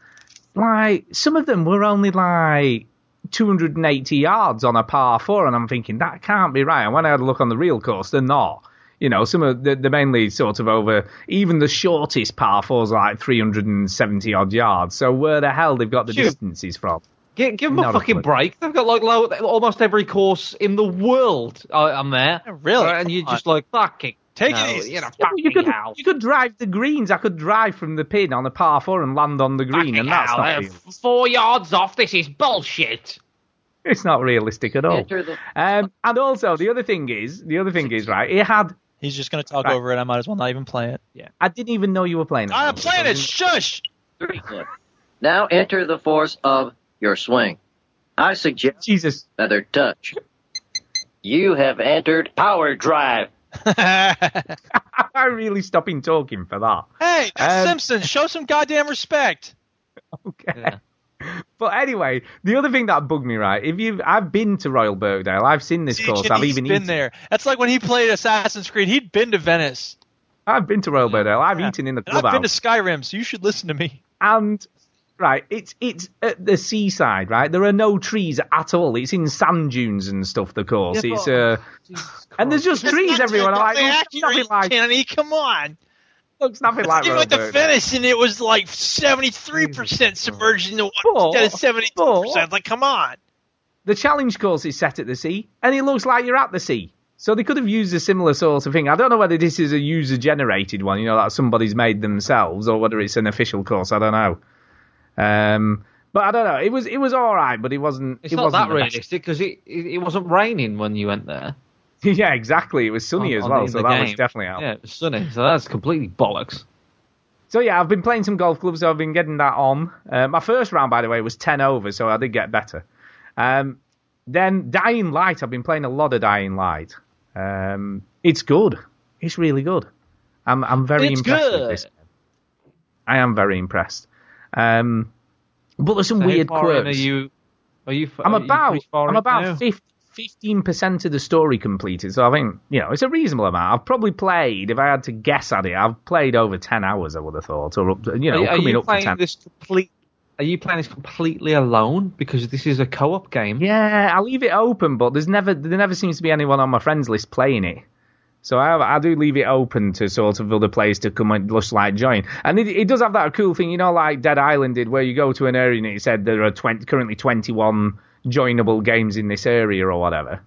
like some of them were only like 280 yards on a par four, and I'm thinking that can't be right. And when I had a look on the real course, they're not. You know, some of the, the mainly sort of over, even the shortest par fours are like 370 odd yards. So where the hell they've got the Shoot. distances from? Give, give them Not a a fucking clue. break. They've got like low, almost every course in the world uh, on there. really? And you're just like, fucking. Take no, it easy. You know, Yeah, you could you could drive the greens. I could drive from the pin on a par four and land on the green, and that's Hell, not uh, real. four yards off. This is bullshit. it's not realistic at all. Enter the- Um, and also the other thing is the other thing is right. It had He's just going to talk Right. over it. I might as well not even play it. yeah. I didn't even know you were playing. it. I'm playing it. Shush. Three. Now enter the force of your swing. I suggest Jesus. feather touch. You have entered power drive. I'm really stopping talking for that. hey, it's Um, Simpson, show some goddamn respect. Okay. Yeah. But anyway, the other thing that bugged me, right? If you, I've been to Royal Birkdale. I've seen this See, course. I've even been eaten. there. That's like when he played Assassin's Creed. He'd been to Venice. I've been to Royal Birkdale. I've Yeah. eaten in the And I've been to Skyrim, so you should listen to me. and right, it's it's at the seaside, right? There are no trees at all. It's in sand dunes and stuff. The course, Yeah, it's uh, and there's just trees everywhere. I'm like, looks nothing like Kenny, come on. looks nothing like you went to Venice and it was like 73% submerged in But- water instead of 72%. Like, come on. The challenge course is set at the sea, and it looks like you're at the sea. So they could have used a similar sort of thing. I don't know whether this is a user-generated one, you know, that somebody's made themselves, or whether it's an official course. I don't know. Um, but I don't know. It was it was all right, but it wasn't. It's it not wasn't that realistic because it, it it wasn't raining when you went there. yeah, exactly. It was sunny On- as well, so that was definitely out. Yeah, it was sunny, so that's completely bollocks. So yeah, I've been playing some golf clubs. So I've been getting that on. Uh, my first round, by the way, was ten over, so I did get better. Um, then Dying Light. I've been playing a lot of Dying Light. Um, it's good. It's really good. I'm I'm very It's impressed good. with this. I am very impressed. Um, but there's some So weird how far in quirks. Are you? Are you? I'm are you about far I'm about 15 percent of the story completed, so I think you know it's a reasonable amount. I've probably played, if I had to guess at it, I've played over ten hours. I would have thought, or up to, you know, are, are coming you up to playing ten. this complete? Are you playing this completely alone because this is a co-op game? Yeah, I leave it open, but there's never there never seems to be anyone on my friends list playing it. So I, I do leave it open to sort of other players to come and just like join. And it, it does have that cool thing, you know, like Dead Island did, where you go to an area and it said there are 20, currently 21 joinable games in this area or whatever.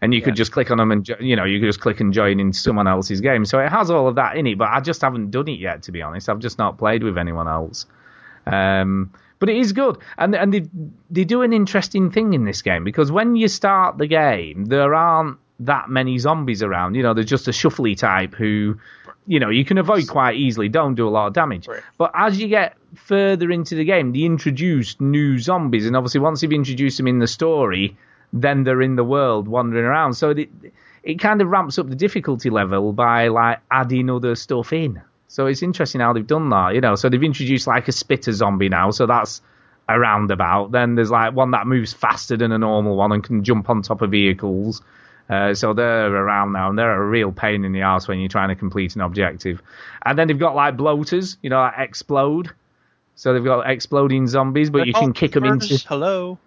And you could just click on them and, you know, you could just click and join in someone else's game. So it has all of that in it, but I just haven't done it yet, to be honest. I've just not played with anyone else. Um, but it is good, and and they they do an interesting thing in this game because when you start the game, there aren't that many zombies around. You know, there's just a shuffly type who, you know, you can avoid quite easily. Don't do a lot of damage. But as you get further into the game, they introduce new zombies, and obviously once you've introduced them in the story, then they're in the world wandering around. So it it kind of ramps up the difficulty level by like adding other stuff in. So it's interesting how they've done that, you know. So they've introduced like a spitter zombie now, so that's a roundabout. Then there's like one that moves faster than a normal one and can jump on top of vehicles. Uh, so they're around now, and they're a real pain in the ass when you're trying to complete an objective. And then they've got like bloaters, you know, like explode. So they've got exploding zombies, but you can kick them into Hello.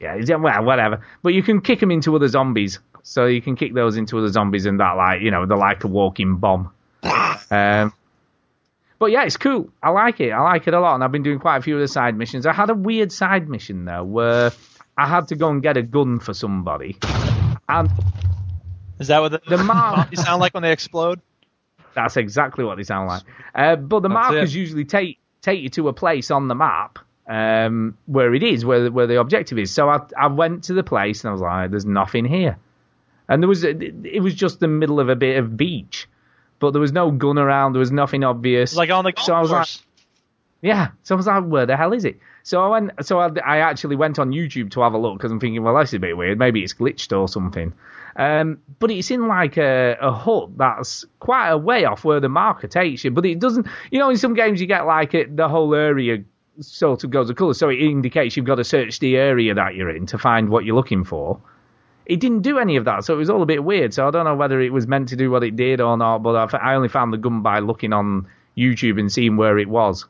yeah, yeah, well, whatever. But you can kick them into other zombies. So you can kick those into other zombies, and that, like, you know, they're like a walking bomb. um, but yeah, it's cool. I like it. I like it a lot, and I've been doing quite a few of the side missions. I had a weird side mission though, where I had to go and get a gun for somebody, and Is that what the, the sound like when they explode? That's exactly what they sound like. Uh, but the That's markers it. usually take take you to a place on the map um, where it is, where where the objective is. So I I went to the place and I was like, "There's nothing here," and there was it was just the middle of a bit of beach, but there was no gun around. There was nothing obvious. Like on the So I was like- course. Yeah, so I was like, where the hell is it? So I went, so I, I actually went on YouTube to have a look because I'm thinking, well, this is a bit weird. Maybe it's glitched or something. Um, but it's in like a, a hut that's quite a way off where the marker takes you. But it doesn't, you know, in some games you get like it, the whole area sort of goes a colour, so it indicates you've got to search the area that you're in to find what you're looking for. It didn't do any of that, so it was all a bit weird. So I don't know whether it was meant to do what it did or not. But I, only found the gun by looking on YouTube and seeing where it was.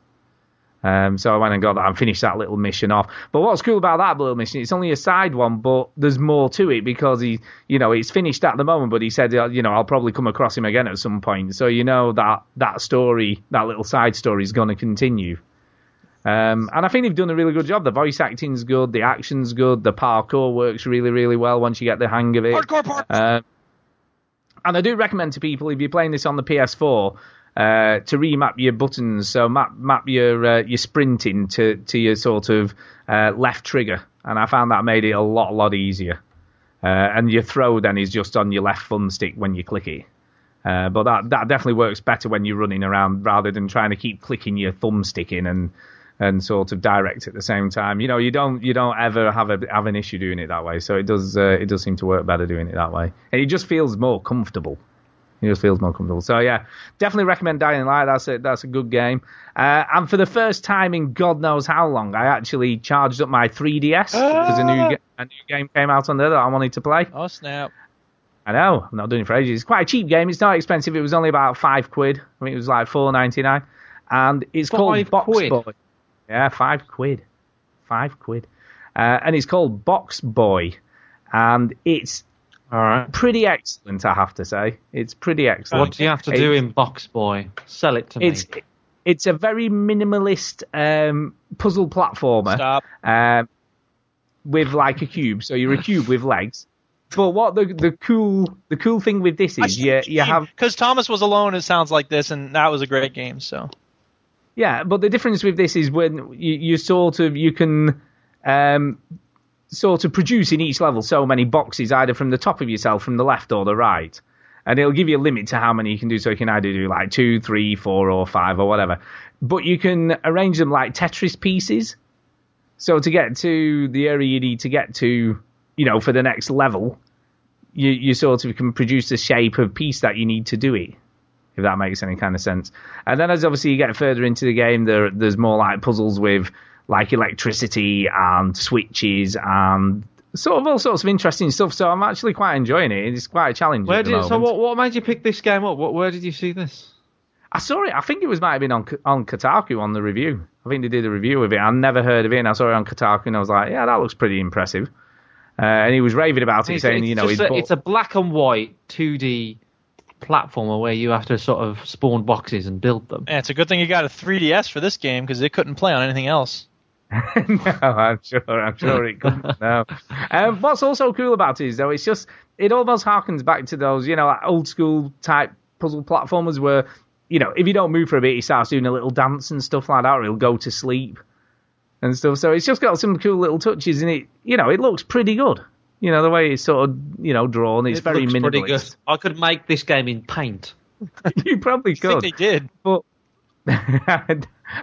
Um, so I went and got that and finished that little mission off. But what's cool about that little mission, it's only a side one, but there's more to it because he, you know, it's finished at the moment, but he said, uh, you know, I'll probably come across him again at some point. So you know that that story, that little side story is going to continue. Um, and I think they've done a really good job. The voice acting's good, the action's good, the parkour works really, really well once you get the hang of it. Hardcore parkour. Uh, and I do recommend to people if you're playing this on the PS4 uh, to remap your buttons. So map map your uh, your sprinting to to your sort of uh, left trigger, and I found that made it a lot lot easier. Uh, and your throw then is just on your left thumbstick when you click it. Uh, but that that definitely works better when you're running around rather than trying to keep clicking your thumbstick in and and sort of direct at the same time. You know, you don't you don't ever have a have an issue doing it that way. So it does uh, it does seem to work better doing it that way, and it just feels more comfortable. It just feels more comfortable. So yeah, definitely recommend Dying Light. That's a that's a good game. Uh, and for the first time in God knows how long, I actually charged up my 3DS because a new a new game came out on there that I wanted to play. Oh snap! I know, I'm not doing it for ages. It's quite a cheap game. It's not expensive. It was only about five quid. I mean, it was like four ninety nine, and it's called Box quid? Boy. Yeah, five quid, five quid, uh, and it's called Box Boy, and it's All right. pretty excellent. I have to say, it's pretty excellent. What do you have to do It's- in Box Boy? Sell it to me. It's it's a very minimalist um, puzzle platformer. Stop. um, with like a cube. So you're a cube with legs. But what the the cool the cool thing with this is you you have because Thomas was alone. It sounds like this, and that was a great game. So yeah, but the difference with this is when you, you sort of you can um, sort of produce in each level so many boxes either from the top of yourself, from the left or the right. And it'll give you a limit to how many you can do. So you can either do like two, three, four, or five, or whatever. But you can arrange them like Tetris pieces. So to get to the area you need to get to, you know, for the next level, you, you sort of can produce the shape of piece that you need to do it if that makes any kind of sense. And then as obviously you get further into the game, there there's more like puzzles with like electricity and switches and sort of all sorts of interesting stuff. So I'm actually quite enjoying it. It's quite a challenge. Where at the did so what what made you pick this game up? What, where did you see this? I saw it. I think it was might have been on on Kotaku on the review. I think they did a review of it. I never heard of it, and I saw it on Kotaku, and I was like, yeah, that looks pretty impressive. Uh, and he was raving about it, It's, saying, it's you know, just a, bought- it's a black and white 2D platformer where you have to sort of spawn boxes and build them. yeah, it's a good thing you got a 3DS for this game because it couldn't play on anything else. no, I'm sure. I'm sure it couldn't. No. Um, what's also cool about it is though, it's just it almost harkens back to those, you know, like old school type puzzle platformers where, you know, if you don't move for a bit, he starts doing a little dance and stuff like that, or he'll go to sleep and stuff. So it's just got some cool little touches, and it, you know, it looks pretty good. You know, the way it's sort of, you know, drawn, it's It very looks pretty good. minimalist. I could make this game in paint. you probably I think could. they did. but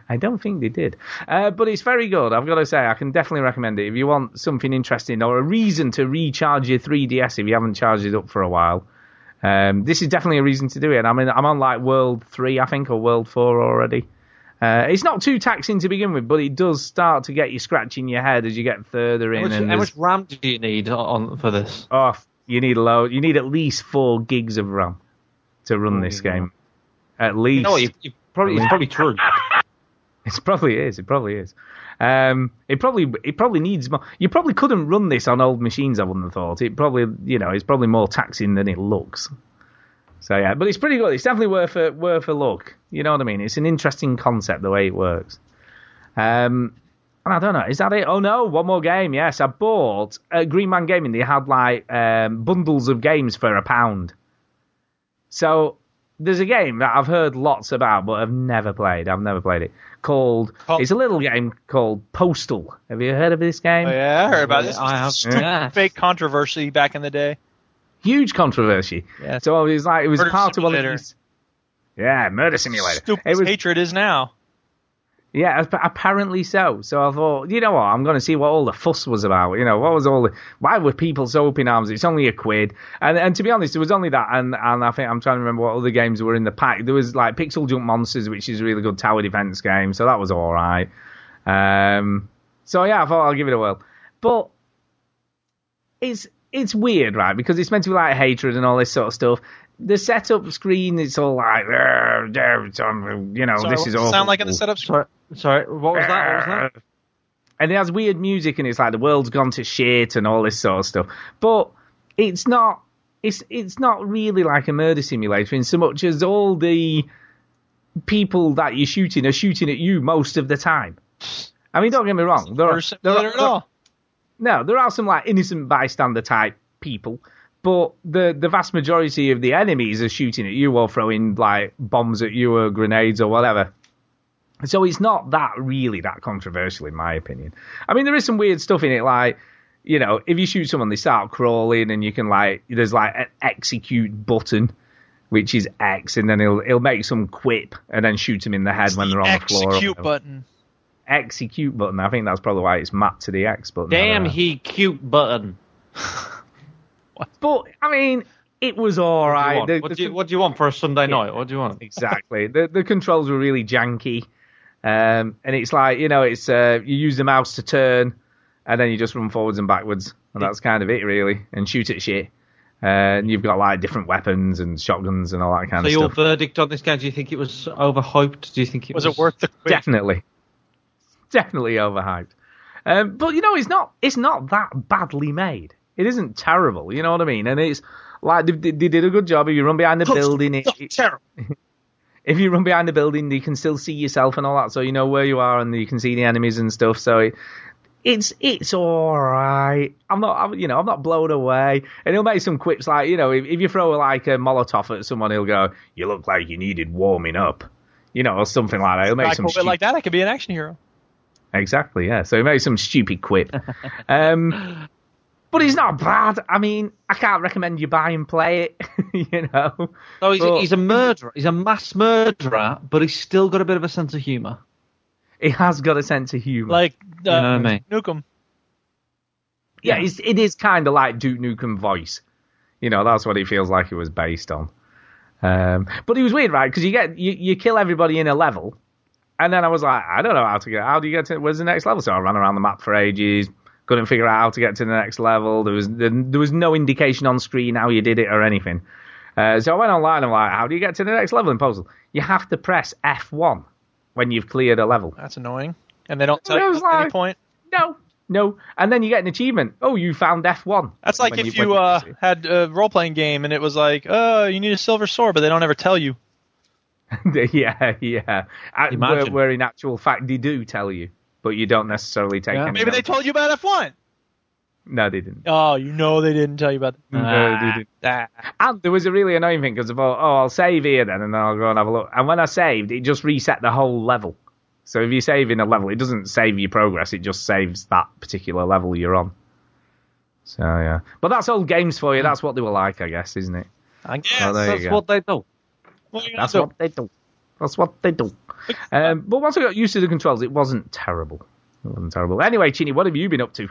I don't think they did. Uh, but it's very good. I've got to say, I can definitely recommend it if you want something interesting or a reason to recharge your 3DS if you haven't charged it up for a while. Um, this is definitely a reason to do it. I mean, I'm on like World Three, I think, or World Four already. Uh, it's not too taxing to begin with, but it does start to get you scratching your head as you get further How in. much, and how much RAM do you need on for this? Oh, you need a load. You need at least four gigs of RAM to run this game. At least. No, you, you probably it's probably true. It probably is. It probably is. Um, it probably it probably needs more. You probably couldn't run this on old machines. I wouldn't have thought. It probably you know it's probably more taxing than it looks. So yeah, but it's pretty good. It's definitely worth a worth a look. You know what I mean? It's an interesting concept the way it works. Um, and I don't know, is that it? Oh no, one more game. Yes, I bought at Green Man Gaming. They had like um, bundles of games for a pound. So there's a game that I've heard lots about, but I've never played. I've never played it. Called Oh. it's a little game called Postal. Have you heard of this game? Oh, yeah, I heard about this. I have. Stupid Yeah. Fake controversy back in the day. Huge controversy. Yeah. So it was like it was Murder part of one of these. Yeah, Murder Simulator. Stupid It was hatred is now. Yeah, apparently so. So I thought, you know what, I'm going to see what all the fuss was about. You know, what was all the, why were people so up in arms? It's only a quid. And and to be honest, it was only that. And, and I think I'm trying to remember what other games were in the pack. There was like Pixel Jump Monsters, which is a really good tower defense game. So that was all right. Um, so yeah, I thought I'll give it a whirl. But it's it's weird, right? Because it's meant to be like hatred and all this sort of stuff. The setup screen, it's all like, "Arr, arr, it's on," you know, Sorry, this what is does it all. sound like in the setup screen? Sorry, sorry. What was that? What was that? And it has weird music, and it's like the world's gone to shit and all this sort of stuff. But it's not. It's it's not really like a murder simulator in so much as all the people that you're shooting are shooting at you most of the time. I mean, don't get me wrong. There are, Murder simulator at all. no, there are some like innocent bystander type people, but the the vast majority of the enemies are shooting at you or throwing like bombs at you or grenades or whatever. So it's not that really that controversial in my opinion. I mean, there is some weird stuff in it, like you know, if you shoot someone, they start crawling, and you can like there's like an execute button. Which is X, and then he'll he'll make some quip and then shoot them in the head when they're on the floor. Execute button. Execute button. I think that's probably why it's mapped to the X button. Damn, he cute button. But I mean, it was all right. What do, you want? The- what, the- do you, what do you want for a Sunday night? What do you want? exactly. the the controls were really janky, um, and it's like you know, it's uh, you use the mouse to turn, and then you just run forwards and backwards, and that's kind of it really, and shoot at shit. Uh, and you've got like different weapons and shotguns and all that kind So of stuff. So your verdict on this game? Do you think it was overhyped? Do you think it was? Was it worth the quid? Definitely, definitely overhyped. Um, but you know, it's not it's not that badly made. It isn't terrible. You know what I mean? And it's like they, they did a good job. If you run behind the building, it, it- terrible. if you run behind the building, you can still see yourself and all that, so you know where you are and you can see the enemies and stuff. So it, it's it's all right. I'm not, I'm, you know, I'm not blown away. And he'll make some quips like, you know, if, if you throw like a Molotov at someone, he'll go, "You look like you needed warming up," you know, or something like that. He'll make Like, some a bit stu- like that, I could be an action hero. exactly, yeah. So he made some stupid quip. um, but he's not bad. I mean, I can't recommend you buy and play it. you know, No, he's, But- he's a murderer. He's a mass murderer, but he's still got a bit of a sense of humour. he has got a sense of humor. Like uh, You know what I mean? Nukem. yeah, it's, it is kind of like Duke Nukem voice. You know, that's what it feels like it was based on. Um, but it was weird, right? Because you get you, you kill everybody in a level, and then I was like, I don't know how to get. How do you get to? Where's the next level? So I ran around the map for ages, couldn't figure out how to get to the next level. There was there, was no indication on screen how you did it or anything. Uh, so I went online. And I'm like, how do you get to the next level in Postal? You have to press F1 when you've cleared a level. That's annoying. And they don't tell you at any point. No, no, and then you get an achievement. Oh, you found F1. That's like if when you uh, had a role playing game and it was like, oh, you need a silver sword, but they don't ever tell you. yeah, yeah. Uh, Where, Imagine. where in actual fact they do tell you, but you don't necessarily take Yeah. any. Maybe they told you about F1. No, they didn't. Oh, you know they didn't tell you about that. No, they didn't. Ah. And there was a really annoying thing because I thought, oh, I'll save here then, and then I'll go and have a look. And when I saved, it just reset the whole level. So if you save in a level, it doesn't save your progress; it just saves that particular level you're on. So yeah, but that's old games for you. That's what they were like, I guess, isn't it? I guess. Oh, That's go. what they do. What are you gonna That's do? what they do. That's what they do. Um, but once I got used to the controls, it wasn't terrible. It wasn't terrible. Anyway, Chinny, what have you been up to?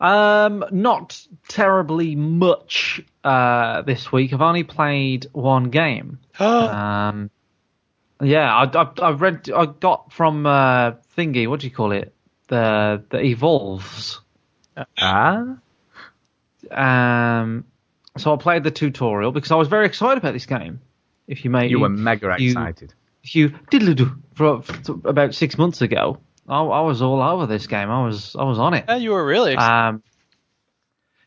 Um, not terribly much uh, this week. I've only played one game. um, yeah, I, I, I read. I got from uh, Thingy. What do you call it? The the evolves. Ah, Um, so I played the tutorial because I was very excited about this game. If you may, you were mega you- excited. if you diddle-do for, for about six months ago, I, I was all over this game. I was I was on it. Yeah, you were really excited. Um,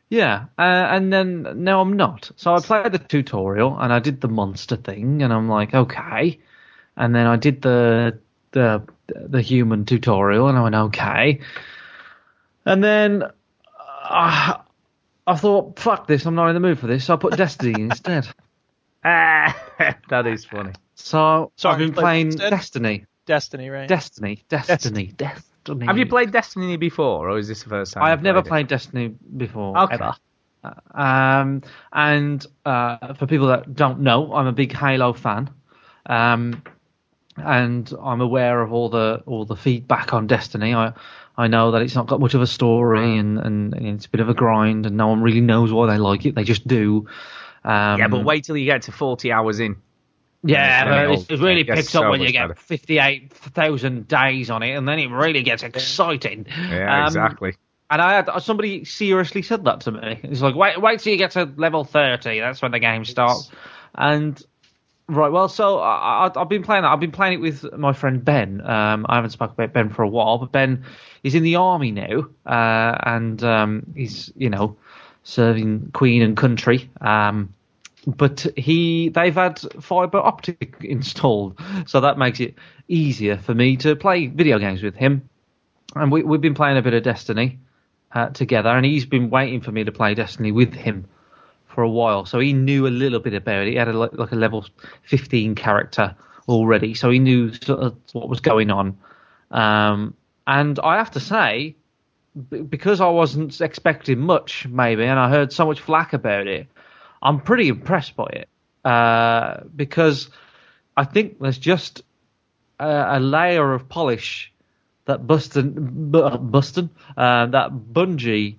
yeah, uh, and then now I'm not. So I played the tutorial and I did the monster thing, and I'm like, okay. And then I did the the the human tutorial, and I went, okay. And then uh, I thought, fuck this, I'm not in the mood for this. So I put Destiny instead. Ah, that is funny. So Sorry, I've been playing instead? Destiny, Destiny, right? Destiny, Destiny, Destiny. Have you played Destiny before, or is this the first time? I have you've never played played Destiny before. Okay. Ever. Um, and uh, for people that don't know, I'm a big Halo fan. Um, and I'm aware of all the all the feedback on Destiny. I I know that it's not got much of a story and, and, and it's a bit of a grind, and no one really knows why they like it. They just do. Um. Yeah, but wait till you get to 40 hours in. Yeah, It's it, really it picks up so when you get 58,000 days on it, and then it really gets exciting. Yeah, Um, exactly. And I had somebody seriously said that to me. It's like, wait, wait till you get to level thirty. That's when the game starts. And right, well, so I, I've been playing that. I've been playing it with my friend Ben. Um, I haven't spoken about Ben for a while, but Ben is in the army now, uh, and um, he's you know serving Queen and country. Um, but he they've had fiber optic installed, so that makes it easier for me to play video games with him. And we, we've been playing a bit of Destiny uh, together, and he's been waiting for me to play Destiny with him for a while. So he knew a little bit about it. He had a, like a level 15 character already, so he knew sort of what was going on. Um, and I have to say, because I wasn't expecting much, maybe, and I heard so much flack about it, I'm pretty impressed by it. Uh, because I think there's just a, a layer of polish that Buston, Bu- Buston, uh, that Bungie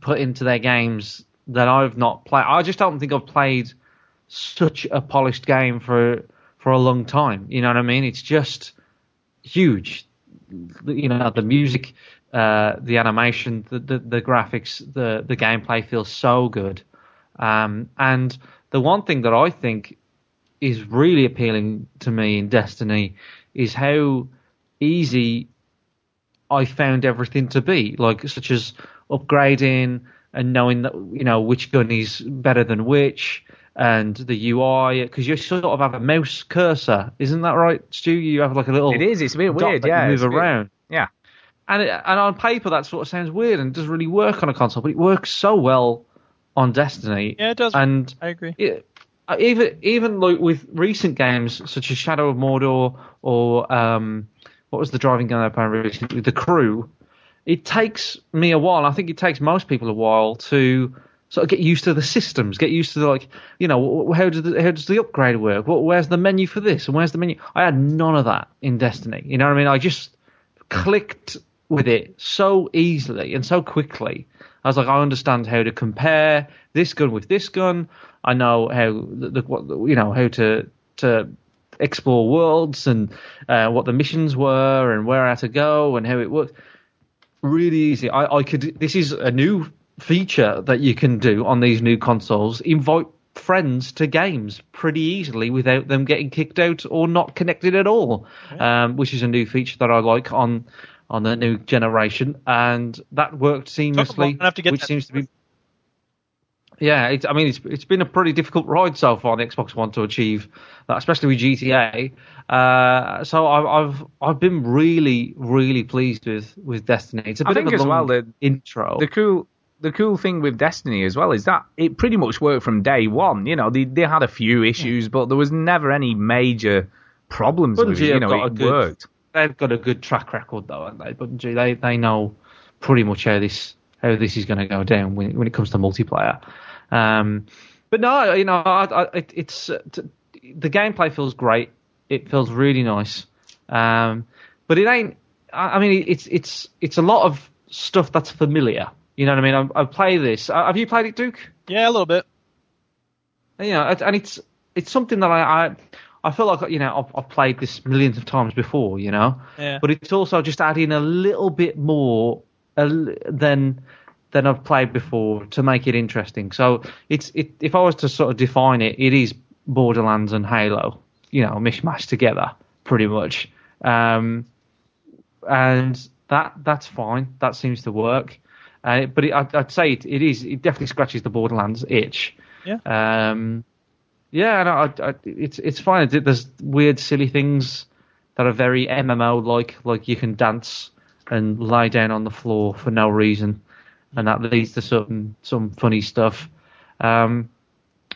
put into their games that I've not played. I just don't think I've played such a polished game for for a long time. You know what I mean? It's just huge. You know, the music, uh, the animation, the, the, the graphics, the the gameplay feels so good. Um, and the one thing that I think is really appealing to me in Destiny is how easy I found everything to be, like such as upgrading and knowing that you know which gun is better than which, and the UI because you sort of have a mouse cursor, isn't that right, Stu? You have like a little. It is. It's a bit weird. Yeah. move around. Yeah. And it, and on paper that sort of sounds weird and doesn't really work on a console, but it works so well on Destiny. Yeah, it does. And I agree. it, uh, even even like with recent games such as Shadow of Mordor or um, what was the driving game I played recently, The Crew, it takes me a while. I think it takes most people a while to sort of get used to the systems, get used to the, like you know how does the, how does the upgrade work? What, where's the menu for this and where's the menu? I had none of that in Destiny. You know what I mean? I just clicked with it so easily and so quickly. I was like, I understand how to compare this gun with this gun. I know how the, what you know how to to explore worlds and uh, what the missions were and where I had to go and how it worked. Really easy. I, I could. This is a new feature that you can do on these new consoles. Invite friends to games pretty easily without them getting kicked out or not connected at all, um, which is a new feature that I like on on the new generation, and that worked seamlessly. have to get which that seems to be yeah, it's, I mean, it's it's been a pretty difficult ride so far on the Xbox One to achieve that, especially with GTA. Uh, so I've I've I've been really really pleased with with Destiny. It's a I bit think of a as long well that intro. The cool the cool thing with Destiny as well is that it pretty much worked from day one. You know, they they had a few issues, but there was never any major problems with it. You know, got a it good, worked. They've got a good track record though, haven't they? Bungie they they know pretty much how this how this is going to go down when when it comes to multiplayer. Um, but no, you know, I, I, it, it's uh, t- the gameplay feels great. It feels really nice. Um, but it ain't. I I mean, it's it's it's a lot of stuff that's familiar. You know what I mean? I, I play this. Uh, Have you played it, Duke? Yeah, a little bit. you know, and it's it's something that I I, I feel like you know I've, I've played this millions of times before, you know. Yeah. But it's also just adding a little bit more uh, than than I've played before to make it interesting. So it's it if I was to sort of define it, it is Borderlands and Halo, you know, mishmash together pretty much. Um, and that that's fine. That seems to work. Uh, but it, I'd, I'd say it, it is. It definitely scratches the Borderlands itch. Yeah. Um, yeah, and I, I, it's it's fine. There's weird, silly things that are very MMO like, like you can dance and lie down on the floor for no reason, and that leads to some some funny stuff. Um,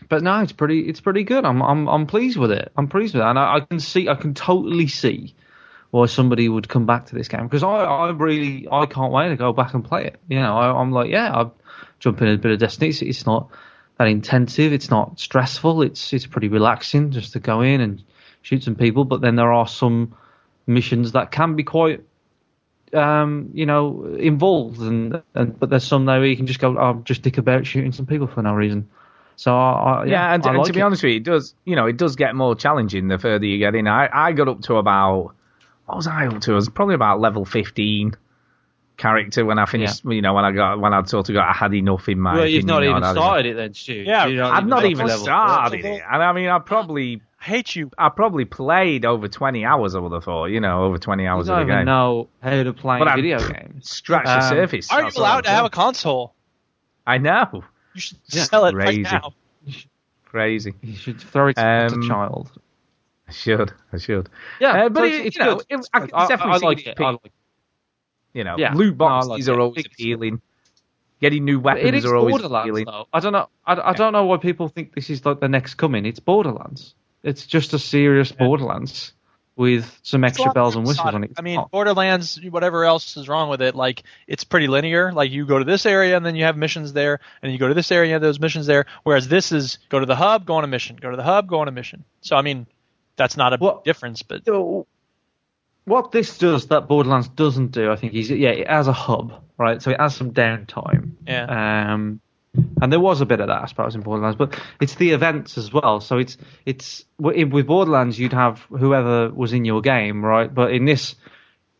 but no, it's pretty it's pretty good. I'm I'm I'm pleased with it. I'm pleased with it, and I, I can see I can totally see why somebody would come back to this game because I, I really I can't wait to go back and play it. You know, I, I'm like, yeah, I'll jump in a bit of Destiny. It's, it's not that intensive. It's not stressful. It's it's pretty relaxing just to go in and shoot some people. But then there are some missions that can be quite, um, you know, involved, and, and but there's some there where you can just go, oh, just dick about shooting some people for no reason. So I, I, Yeah, yeah, and, like to be it. honest with you, it does. You know, it does get more challenging the further you get in. I I got up to about what was I up to? I was probably about level fifteen, character when I finished. You know, when I got when I'd sort of got I had enough in my. well, you've not opinion, even started it then, Stu. Yeah, You I've not even started it, and I mean, I probably I hate you. I probably played over twenty hours. I would have thought, you know, over twenty You hours don't of the even game. know how to play But I'm- video games. Scratch the Um, surface. Are you allowed to have a console? I know, You should Yeah. sell it Crazy. right now. crazy. You should throw it at Um, a child. I should, I should. Yeah, Uh, but so it- it's, you know, good. It's I good. can definitely I, like it it. I like it. You know, Yeah. loot No, boxes like are it. always Big- appealing. Getting new weapons it is are always Borderlands, appealing. though. I don't know. I, I don't know why people think this is like the next coming. It's Borderlands. It's just a serious Borderlands with some It's extra lot bells and whistles on it. I mean, Borderlands, whatever else is wrong with it, like it's pretty linear. Like you go to this area and then you have missions there, and you go to this area and those missions there. Whereas this is go to the hub, go on a mission, go to the hub, go on a mission. So I mean, that's not a big difference, but So, what this does that Borderlands doesn't do, I think, is yeah, it has a hub, right? So it has some downtime. Yeah. Um, and there was a bit of that, I suppose, in Borderlands, but it's the events as well. So it's it's with Borderlands, you'd have whoever was in your game, right? But in this,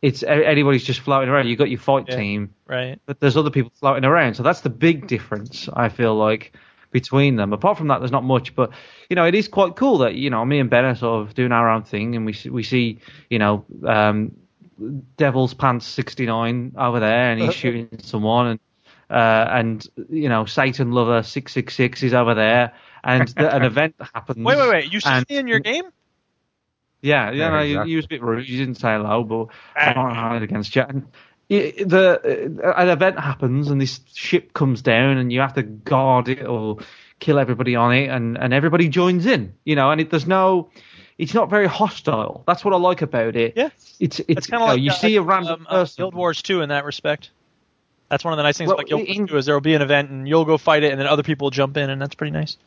it's anybody's just floating around. You've got your fight Yeah. team, right. but there's other people floating around. So that's the big difference, I feel like, between them. Apart from that, there's not much, but you know, it is quite cool that you know me and Ben are sort of doing our own thing, and we see- we see you know um, Devil's Pants 69 over there, and he's shooting someone, and uh, and you know Satan Lover 666 is over there, and the, an event happens. Wait, wait, wait. You see in your game? yeah, yeah, Yeah, no, you, exactly. you was a bit rude. You didn't say hello, but I don't hide against you. And i- the uh, an event happens, and this ship comes down, and you have to guard it or kill everybody on it, and and everybody joins in, you know. And it there's no, it's not very hostile. That's what I like about it. Yeah. It's it's It's kind you, of know, like you uh, see a random um, uh, person. Guild Wars 2 in that respect. That's one of the nice things Well, about Guild in- Wars 2 is there will be an event and you'll go fight it, and then other people will jump in, and that's pretty nice.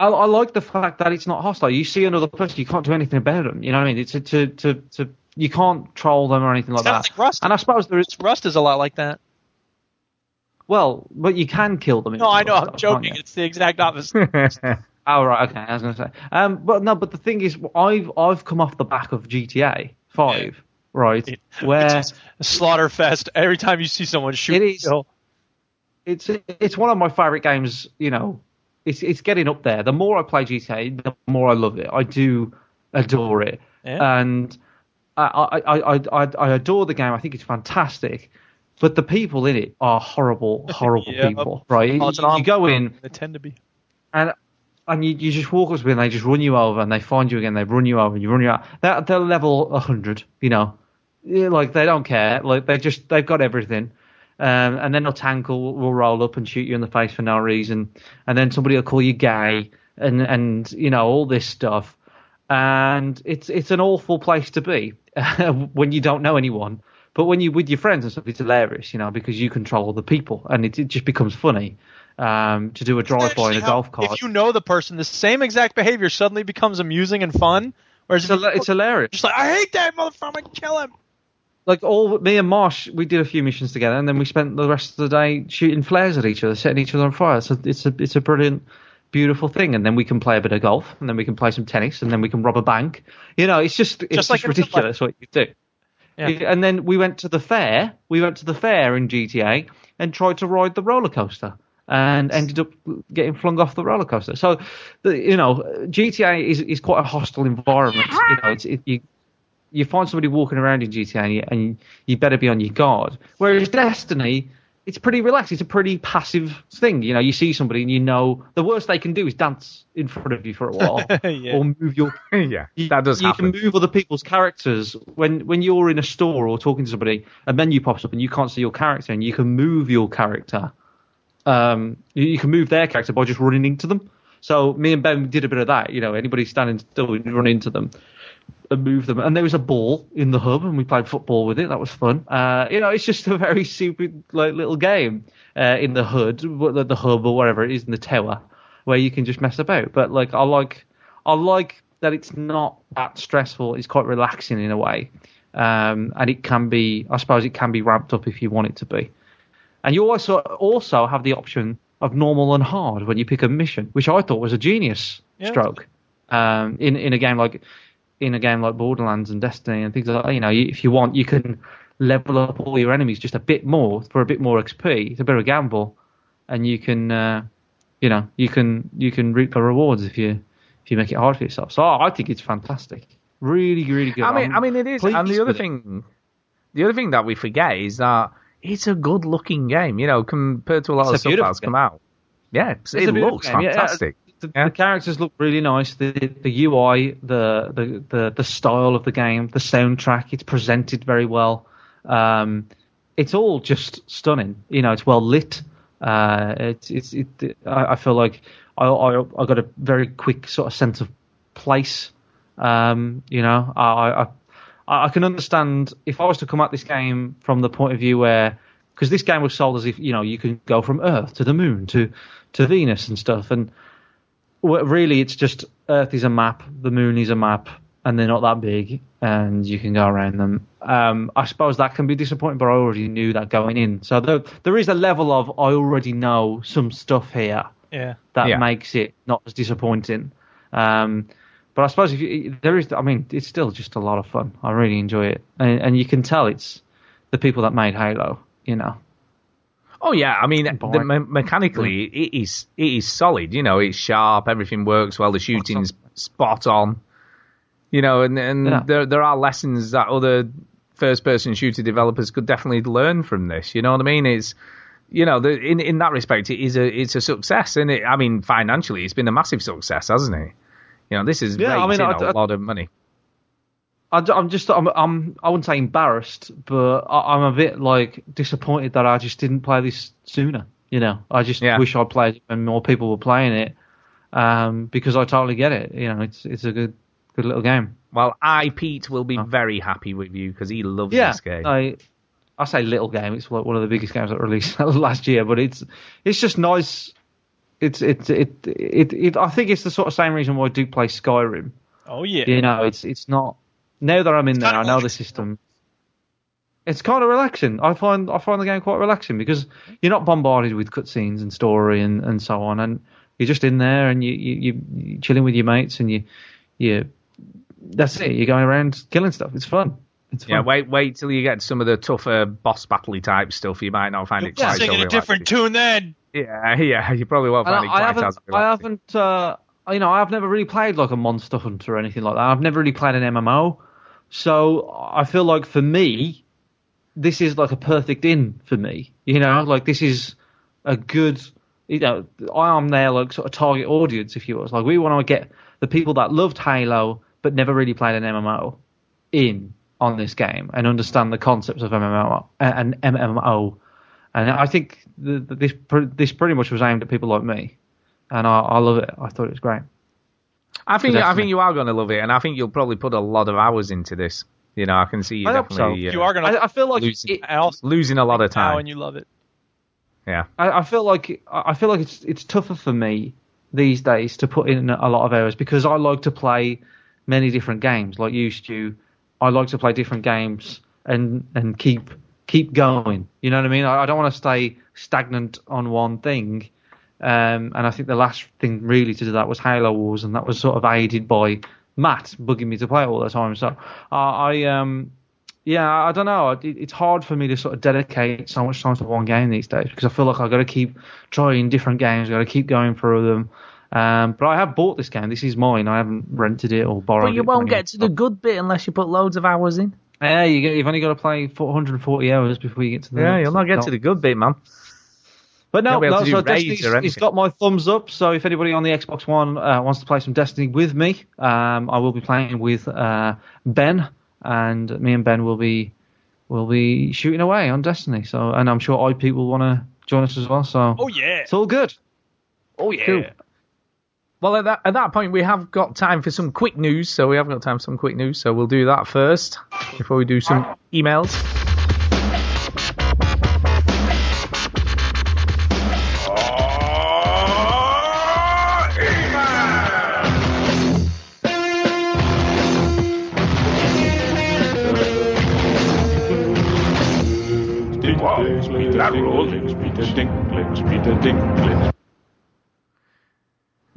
I, I like the fact that it's not hostile. You see another person, you can't do anything about them. You know what I mean? It's to to to, to you can't troll them or anything like kinda that. like Rust. And I suppose there is Rust is a lot like that. well, but you can kill them. No, I know. I'm joking. It's the exact opposite. Oh right, okay. I was going to say, um, but no, but the thing is, I've I've come off the back of GTA Five, right? Where Which a slaughter fest. Every time you see someone shoot, It is. it's it's one of my favorite games. You know, it's it's getting up there. The more I play GTA, the more I love it. I do adore it, Yeah. and I I, I I adore the game. I think it's fantastic. But the people in it are horrible, horrible Yeah. people, right? You, you go in, They tend to be. and and you, you just walk up to them and they just run you over and they find you again they run you over and you run you out they're, they're level 100 you know Yeah, like they don't care like they just they've got everything um, and then a tank will, will roll up and shoot you in the face for no reason and then somebody will call you gay and and you know all this stuff and it's it's an awful place to be when you don't know anyone but when you're with your friends and stuff it's hilarious you know because you control the people and it, it just becomes funny um, to do a drive by in a How- golf cart If you know the person, the same exact behavior suddenly becomes amusing and fun. Whereas It's, it's hilarious. just like, I hate that motherfucker, kill him. Like all me and Marsh, we did a few missions together, and then we spent the rest of the day shooting flares at each other, setting each other on fire. So it's a it's a brilliant, beautiful thing. And then we can play a bit of golf, and then we can play some tennis, and then we can rob a bank. You know, it's just it's Just just, like real ridiculous what you do. Yeah. And then we went to the fair. We went to the fair in GTA and tried to ride the roller coaster. And ended up getting flung off the roller coaster. So, the, you know, GTA is is quite a hostile environment. You know, it's it, you you find somebody walking around in GTA and you, and you better be on your guard. Whereas Destiny, it's pretty relaxed. It's a pretty passive thing. You know, you see somebody and you know the worst they can do is dance in front of you for a while Yeah. or move your. yeah, You, that does you happen. can move other people's characters when when you're in a store or talking to somebody. A menu pops up and you can't see your character and you can move your character. Um, you, you can move their character by just running into them. So me and Ben did a bit of that. You know, anybody standing still, we'd run into them and move them. And there was a ball in the hub, and we played football with it. That was fun. Uh, you know, it's just a very stupid like little game uh, in the hood, the, the hub or whatever it is in the tower, where you can just mess about. But like, I like, I like that it's not that stressful. It's quite relaxing in a way, um, and it can be. I suppose it can be ramped up if you want it to be. And you also also have the option of normal and hard when you pick a mission, which I thought was a genius Yeah. stroke. Um, in in a game like in a game like Borderlands and Destiny and things like that, you know, you- if you want, you can level up all your enemies just a bit more for a bit more XP. It's a bit of a gamble, and you can, uh, you know, you can you can reap the rewards if you if you make it hard for yourself. So I think it's fantastic. Really, really good. I mean, I'm I mean, it is. And the other with it. thing, the other thing that we forget is that it's a good-looking game. You know, compared to a lot It's of stuff that's game. come out. Yeah, It's it looks game. Fantastic. The, the characters look really nice. The the UI, the, the the the style of the game, the soundtrack, it's presented very well. Um, it's all just stunning. You know, it's well lit. Uh, it's it's it. I, I feel like I, I I got a very quick sort of sense of place. Um, you know, I, I I can understand if I was to come at this game from the point of view where because this game was sold as if you know you can go from Earth to the Moon to to Venus and stuff, and really it's just Earth is a map, the Moon is a map, and they're not that big, and you can go around them. Um, I suppose that can be disappointing, but I already knew that going in, so there there is a level of I already know some stuff here Yeah. that Yeah. makes it not as disappointing. Um, but I suppose if you, there is, I mean, it's still just a lot of fun. I really enjoy it, and, and you can tell it's the people that made Halo. You know, Oh yeah, I mean, the, me- mechanically, it is it is solid. You know, it's sharp. Everything works well. The shooting's spot on. You know, and and Yeah. there there are lessons that other first person shooter developers could definitely learn from this. You know what I mean? It's you know, the, in in that respect, it is a it's a success, and it, I mean, financially, it's been a massive success, hasn't it? You know, this is Yeah, I mean, I- a I- lot of money. I, am just, I'm, I'm, I wouldn't say embarrassed, but I, I'm a bit like disappointed that I just didn't play this sooner. You know, I just Yeah. wish I played it and more people were playing it, um, because I totally get it. You know, it's it's a good good little game. Well, I Pete will be very happy with you because he loves yeah, this game. I I say little game. It's like one of the biggest games that released last year, but it's it's just nice. It's it it it, it I think it's the sort of same reason why I do play Skyrim. Oh yeah. You know, it's it's not now that I'm in there, I know the system. It's kind of relaxing. I find I find the game quite relaxing because you're not bombarded with cutscenes and story and, and so on, and you're just in there and you you you you're chilling with your mates and you you that's it. You're going around killing stuff. It's fun. It's fun. Yeah, wait, wait till you get some of the tougher boss battley type stuff. You might not find it Yeah, quite so singing a different tune then. Yeah, yeah, you probably won't And find it I, quite I haven't, as I haven't, uh, you know, I've never really played like a Monster Hunter or anything like that. I've never really played an MMO, so I feel like for me, this is like a perfect in for me. You know, like this is a good, you know, I am their like sort of target audience, if you will. Like we want to get the people that loved Halo but never really played an MMO in on this game and understand the concepts of MMO and MMO. And I think this this pretty much was aimed at people like me, and I, I love it. I thought it was great. I think So I think you are going to love it, and I think you'll probably put a lot of hours into this. You know, I can see you I hope definitely. so. uh, You are gonna. I, I feel like losing, it, losing a lot of now time. and you love it. Yeah, I, I feel like I feel like it's it's tougher for me these days to put in a lot of hours because I like to play many different games. Like you, Stu, I like to play different games and and keep keep going. You know what I mean? I, I don't want to stay stagnant on one thing. Um, and I think the last thing really to do that was Halo Wars, and that was sort of aided by Matt bugging me to play it all the time. So uh, I um yeah, I don't know. It, it's hard for me to sort of dedicate so much time to one game these days because I feel like I've got to keep trying different games. I've got to keep going through them. Um, but I have bought this game. This is mine. I haven't rented it or borrowed it. but you from won't get to the good bit unless you put loads of hours in. Yeah, you get, you've only got to play 440 hours before you get to the. Yeah, you'll not get to the good bit, man. But no, You'll no so raids Destiny's, or it's got my thumbs up. So if anybody on the Xbox One uh, wants to play some Destiny with me, um, I will be playing with uh, Ben, and me and Ben will be will be shooting away on Destiny. So, and I'm sure IP will want to join us as well. So, Oh yeah. it's all good. Oh yeah. Cool. Well, at that, at that point, we have got time for some quick news. So we have got time for some quick news. So we'll do that first before we do some emails.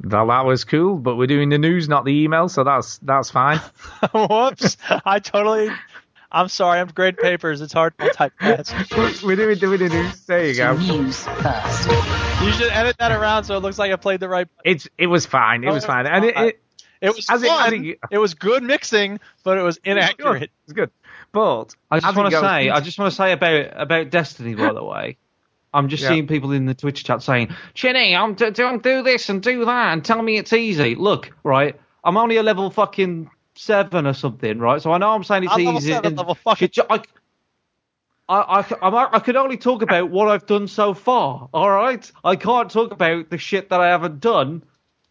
Well, that was cool, but we're doing the news, not the email, so that's that's fine. Whoops. I totally. I'm sorry, I'm grading papers. It's hard to type fast. We're doing, doing the news. There you go. News first. You should edit that around so it looks like I played the right. It's it was fine. It Oh, was fine, and it, it It was As it- as fun. it- It was good mixing, but it was inaccurate. It's good. But I just want to say, into- I just want to say about about Destiny, by the way. I'm just Yeah. seeing people in the Twitch chat saying, "Chinny, I'm d- don't do this and do that and tell me it's easy." Look, right, I'm only a level fucking seven or something, right? So I know I'm saying it's I'm level easy. seven, level fucking- I, I, I, I could only talk about what I've done so far. All right, I can't talk about the shit that I haven't done.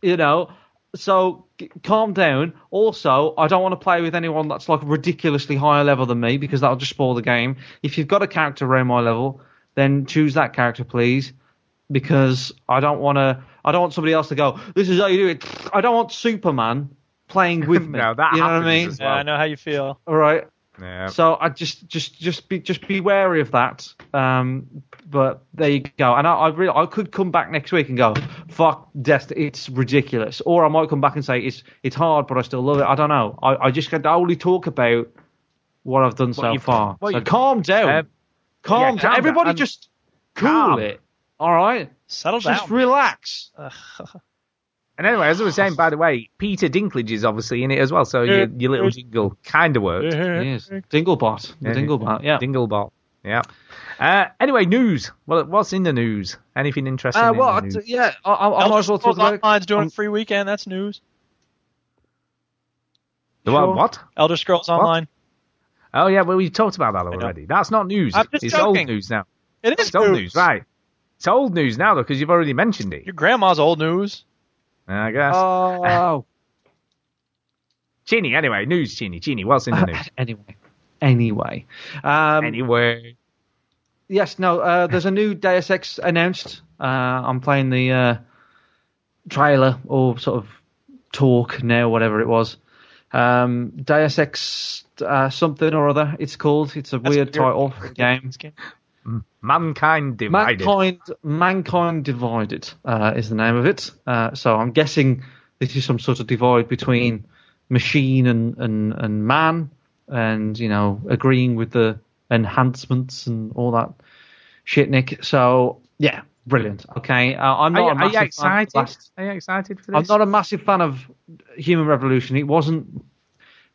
You know, so g- calm down. Also, I don't want to play with anyone that's like ridiculously higher level than me because that'll just spoil the game. If you've got a character around my level, then choose that character, please, because I don't want to. I don't want somebody else to go. This is how you do it. I don't want Superman playing with me. No, that you know what I mean? as Yeah, I know how you feel. All right. Yeah. So I just just just be just be wary of that. Um, but there you go. And I, I really I could come back next week and go, fuck Destiny, it's ridiculous. Or I might come back and say it's it's hard, but I still love it. I don't know. I, I just can only talk about what I've done so far. So calm down. Um, calm yeah, down. calm down. Everybody And- just cool Calm. it. All right. Settle Just down. Just relax. And anyway, as I was saying, by the way, Peter Dinklage is obviously in it as well, so your, your little jingle kind of worked. Yes. Dinglebot. Yeah. Dinglebot. Yeah. Dinglebot. Yeah. Uh, anyway, news. Well, what's in the news? Anything interesting Uh, in well, the news? yeah. I, I, I might as well talk about it. Online's doing Um, a free weekend. That's news. The what? sure. what? Elder Scrolls Online. Oh yeah, well we talked about that already. That's not news. I'm just it's old news now. It is It's old news, right? It's old news now though, because you've already mentioned it. Your grandma's old news. I guess. Oh. Chini, anyway, news, Chini, Chini. What's in the news? anyway. Anyway. Um, anyway. Yes, no, uh, there's a new Deus Ex announced. Uh, I'm playing the uh, trailer or sort of talk now, whatever it was. Um, Deus Ex uh, something or other, it's called. It's a That's weird title for a game. Mankind divided. Mankind, Mankind Divided uh, is the name of it. Uh, so I'm guessing this is some sort of divide between machine and, and, and man, and you know agreeing with the enhancements and all that shit, Nick. So yeah, brilliant. Okay, uh, I'm not you, a are massive you fan of excited? last- Are you excited for this? I'm not a massive fan of Human Revolution. It wasn't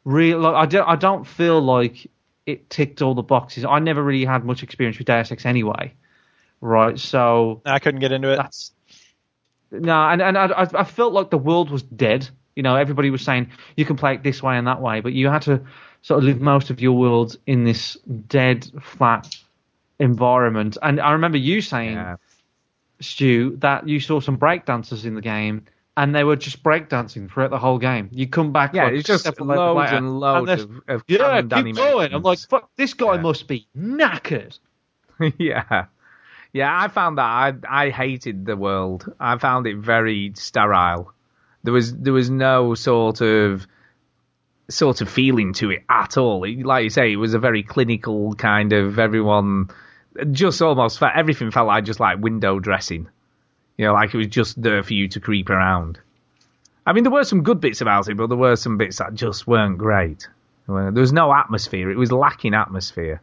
real. Like, I don't. I don't feel like it ticked all the boxes. I never really had much experience with Deus Ex anyway, right? So I couldn't get into it. that's no, and and I, I I felt like the world was dead. You know, everybody was saying you can play it this way and that way, but you had to sort of live most of your world in this dead, flat environment. And I remember you saying, Yeah. Stu, that you saw some breakdancers in the game, and they were just breakdancing throughout the whole game. You come back, Yeah, like, it's just loads later, and loads there's- of, of yeah, keep going. I'm like, fuck, this guy Yeah. must be knackered. yeah. Yeah, I found that I I hated the world. I found it very sterile. There was there was no sort of sort of feeling to it at all. It, like you say, it was a very clinical kind of everyone just almost felt everything felt like just like window dressing. You know, like it was just there for you to creep around. I mean, there were some good bits about it, but there were some bits that just weren't great. There was no atmosphere. It was lacking atmosphere.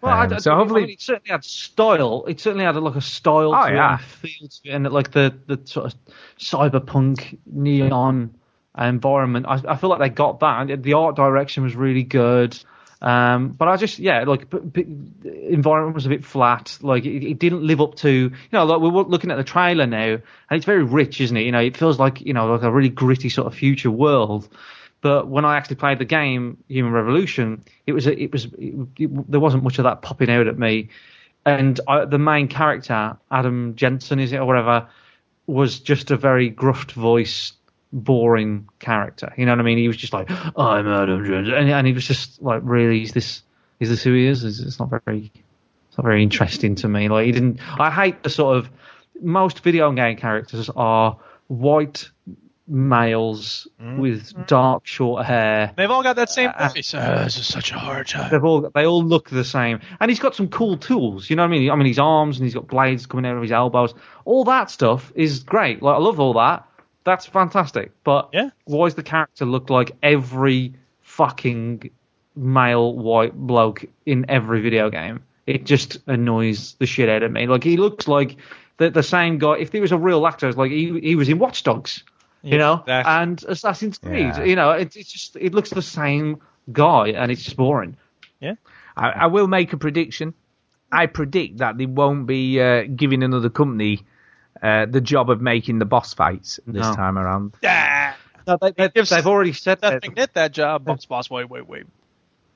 Well, I, Um, I- so I hopefully- mean, it certainly had style. It certainly had like a style Oh, to yeah. it, and feel to it, and like the the sort of cyberpunk neon environment. I, I feel like they got that. The art direction was really good. Um, but I just, yeah, like, environment was a bit flat. Like, it, it didn't live up to, you know, like we're looking at the trailer now, and it's very rich, isn't it? You know, it feels like, you know, like a really gritty sort of future world. But when I actually played the game, Human Revolution, it was, it was, it, it, there wasn't much of that popping out at me. And I, the main character, Adam Jensen, is it or whatever, was just a very gruff voice, boring character. You know what I mean? He was just like, "I'm Adam Jensen," and, and he was just like, "Really? Is this is this who he is?" It's, it's not very, it's not very interesting to me. Like he didn't. I hate the sort of most video game characters are white males with dark short hair. They've all got that same Uh, voice. Uh, this is such a hard time. They've all they all look the same, and he's got some cool tools. You know what I mean? I mean, his arms and he's got blades coming out of his elbows. All that stuff is great. Like I love all that. That's fantastic. But Yeah. why does the character look like every fucking male white bloke in every video game. It just annoys the shit out of me. Like he looks like the the same guy. If he was a real actor, it's like he he was in Watch Dogs, you Yeah, know, exactly. and Assassin's Creed. Yeah. You know, it, it's just it looks the same guy, and it's just boring. Yeah. I, I will make a prediction. I predict that they won't be uh, giving another company uh, the job of making the boss fights this No. time around. Ah, No, they, they, they've already said Seth that. McNitt that job. Boss, boss, wait, wait, wait.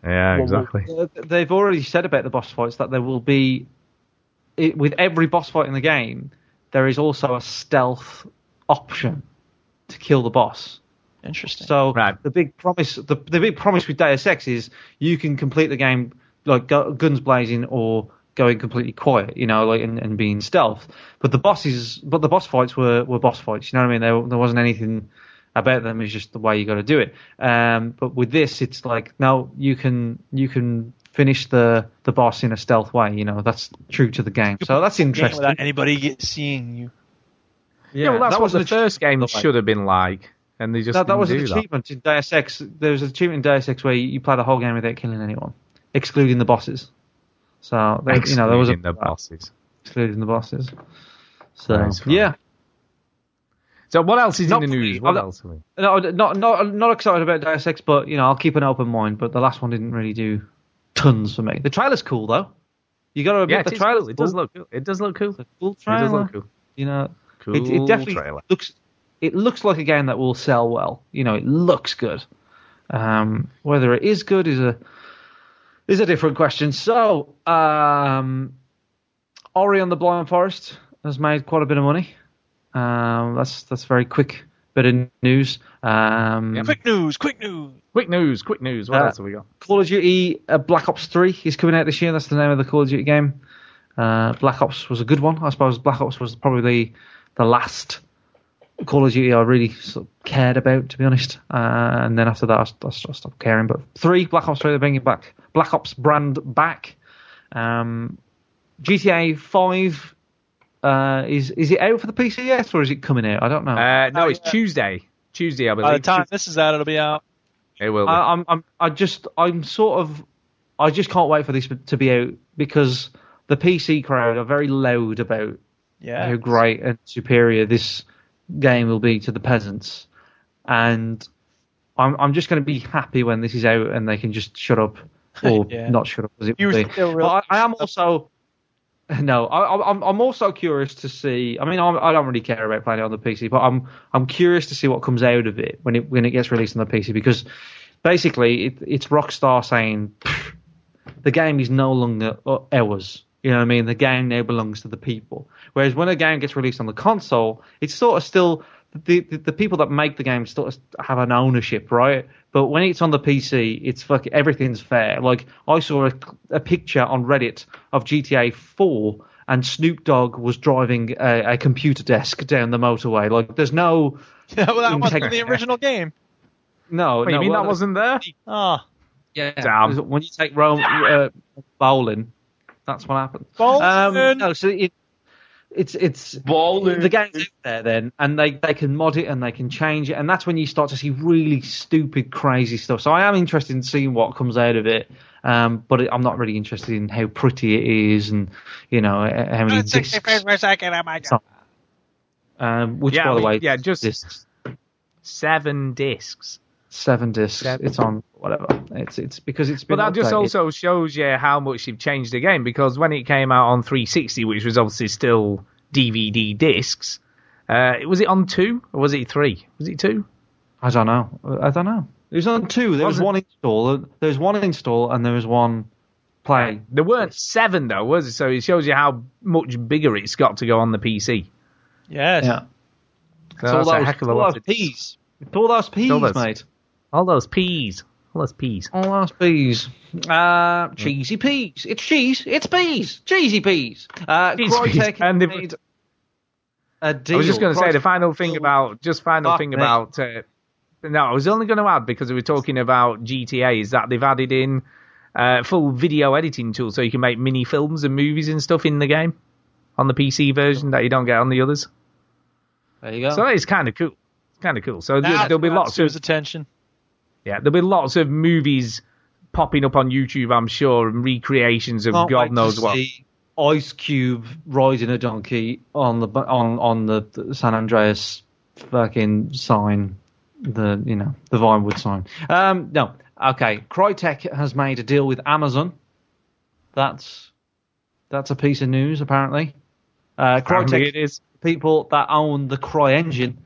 Yeah, exactly. Uh, They've already said about the boss fights that there will be, it, with every boss fight in the game, there is also a stealth option to kill the boss. Interesting. So Right. the big promise, the, the big promise with Deus Ex is you can complete the game like guns blazing or going completely quiet, you know, like and, and being stealth. But the bosses, but the boss fights were, were boss fights. You know what I mean? There, there wasn't anything about them. It's just the way you got to do it. Um, but with this, it's like now you can you can finish the the boss in a stealth way. You know, that's true to the game. So that's interesting. Without anybody get, seeing you. Yeah, well, that's that what was the first game achievement, by the way. should have been like, and they just that, that was do an that. achievement in Deus Ex. There was an achievement in Deus Ex where you, you play the whole game without killing anyone, excluding the bosses. So there, you know there was a, Excluding the bosses. excluding the bosses. So yeah, So what else is Not in the news? What I'm- else? Are we? no, not not not excited about Deus Ex, but you know I'll keep an open mind. But the last one didn't really do tons for me. The trailer's cool though. You got to admit Yeah, the trailer. cool. it does look cool. It does look cool. Cool It does trailer. look cool. You know, Cool it, it definitely trailer. looks. It looks like a game that will sell well. You know, it looks good. Um, whether it is good is a is are different questions. So, um, Ori and the Blind Forest has made quite a bit of money. Um, that's that's very quick bit of news. Um, Quick news, quick news. Quick news, quick news. What Uh, else have we got? Call of Duty uh, Black Ops 3 is coming out this year. That's the name of the Call of Duty game. Uh, Black Ops was a good one. I suppose Black Ops was probably the, the last Call of Duty I really sort of cared about, to be honest. Uh, and then after that, I, I I stopped caring. But 3, Black Ops 3, they're bringing back Black Ops brand back. Um, GTA 5, uh, is is it out for the PC yet, or is it coming out? I don't know. Uh, no, it's yeah. Tuesday. Tuesday, I believe. By the time this is out, it'll be out. it will. Be. I, I'm, I'm, I just, I'm sort of, I just can't wait for this to be out because the PC crowd are very loud about Yeah. how great and superior this game will be to the peasants, and I'm, I'm just going to be happy when this is out and they can just shut up or Yeah. not shut up as it You will be. think they'll really But I, I am also. No, I, I- I'm I'm also curious to see. I mean, I'm, I don't really care about playing it on the PC, but I'm I'm curious to see what comes out of it when it when it gets released on the PC because basically it, it's Rockstar saying the game is no longer uh, ours. You know what I mean? The game now belongs to the people. Whereas when a game gets released on the console, it's sort of still the the, the people that make the game still have an ownership, right? But when it's on the PC, it's fuck everything's fair. Like I saw a, a picture on Reddit of GTA 4 and Snoop Dogg was driving a, a computer desk down the motorway. Like there's no Yeah, well, that wasn't Integrity. the original game. no. Wait, no you mean well, that wasn't there? Oh, Yeah, Damn. when you take Rome uh, bowling, that's what happens. Um, no, so it, it's it's Bowling. the game's out there then, and they they can mod it and they can change it, and that's when you start to see really stupid, crazy stuff. So I am interested in seeing what comes out of it. Um, but it, I'm not really interested in how pretty it is and you know how many discs. per second. Oh my So- Um, which Yeah, by I the mean, way, yeah, just- discs. Seven discs. Seven discs. Seven. It's on whatever. It's it's because it's But been that just updated. also shows you how much you've changed the game because when it came out on 360, which was obviously still DVD discs, uh, was it on two or was it three? Was it two? I don't know. I don't know. It was on two. There was Wasn't- one install. There was one install, and there was one play. There weren't seven though, was it? So it shows you how much bigger it's got to go on the PC. Yes. Yeah. So It's all that's a heck of a all lot those of peas. It's all those peas, all those- mate. All those peas. All those peas. All those peas. Uh, cheesy peas. It's cheese. It's peas. Cheesy peas. Uh, Cheesy peas. Crytek And the- made a deal. I was just going to say the Crytek- final thing about just final Fuck thing me. about. Uh, no, I was only going to add because we were talking about GTA is that they've added in uh, full video editing tool so you can make mini films and movies and stuff in the game on the PC version that you don't get on the others. There you go. So it's kind of cool. It's kind of cool. So there- That's there'll be lots Sue's of attention. Yeah, there'll be lots of movies popping up on YouTube, I'm sure, and recreations of Can't God knows what. Ice Cube riding a donkey on the on on the, the San Andreas fucking sign, the you know the Vinewood sign. Um, no, okay. Crytek has made a deal with Amazon. That's that's a piece of news apparently. Uh, Crytek it is. people that own the Cry engine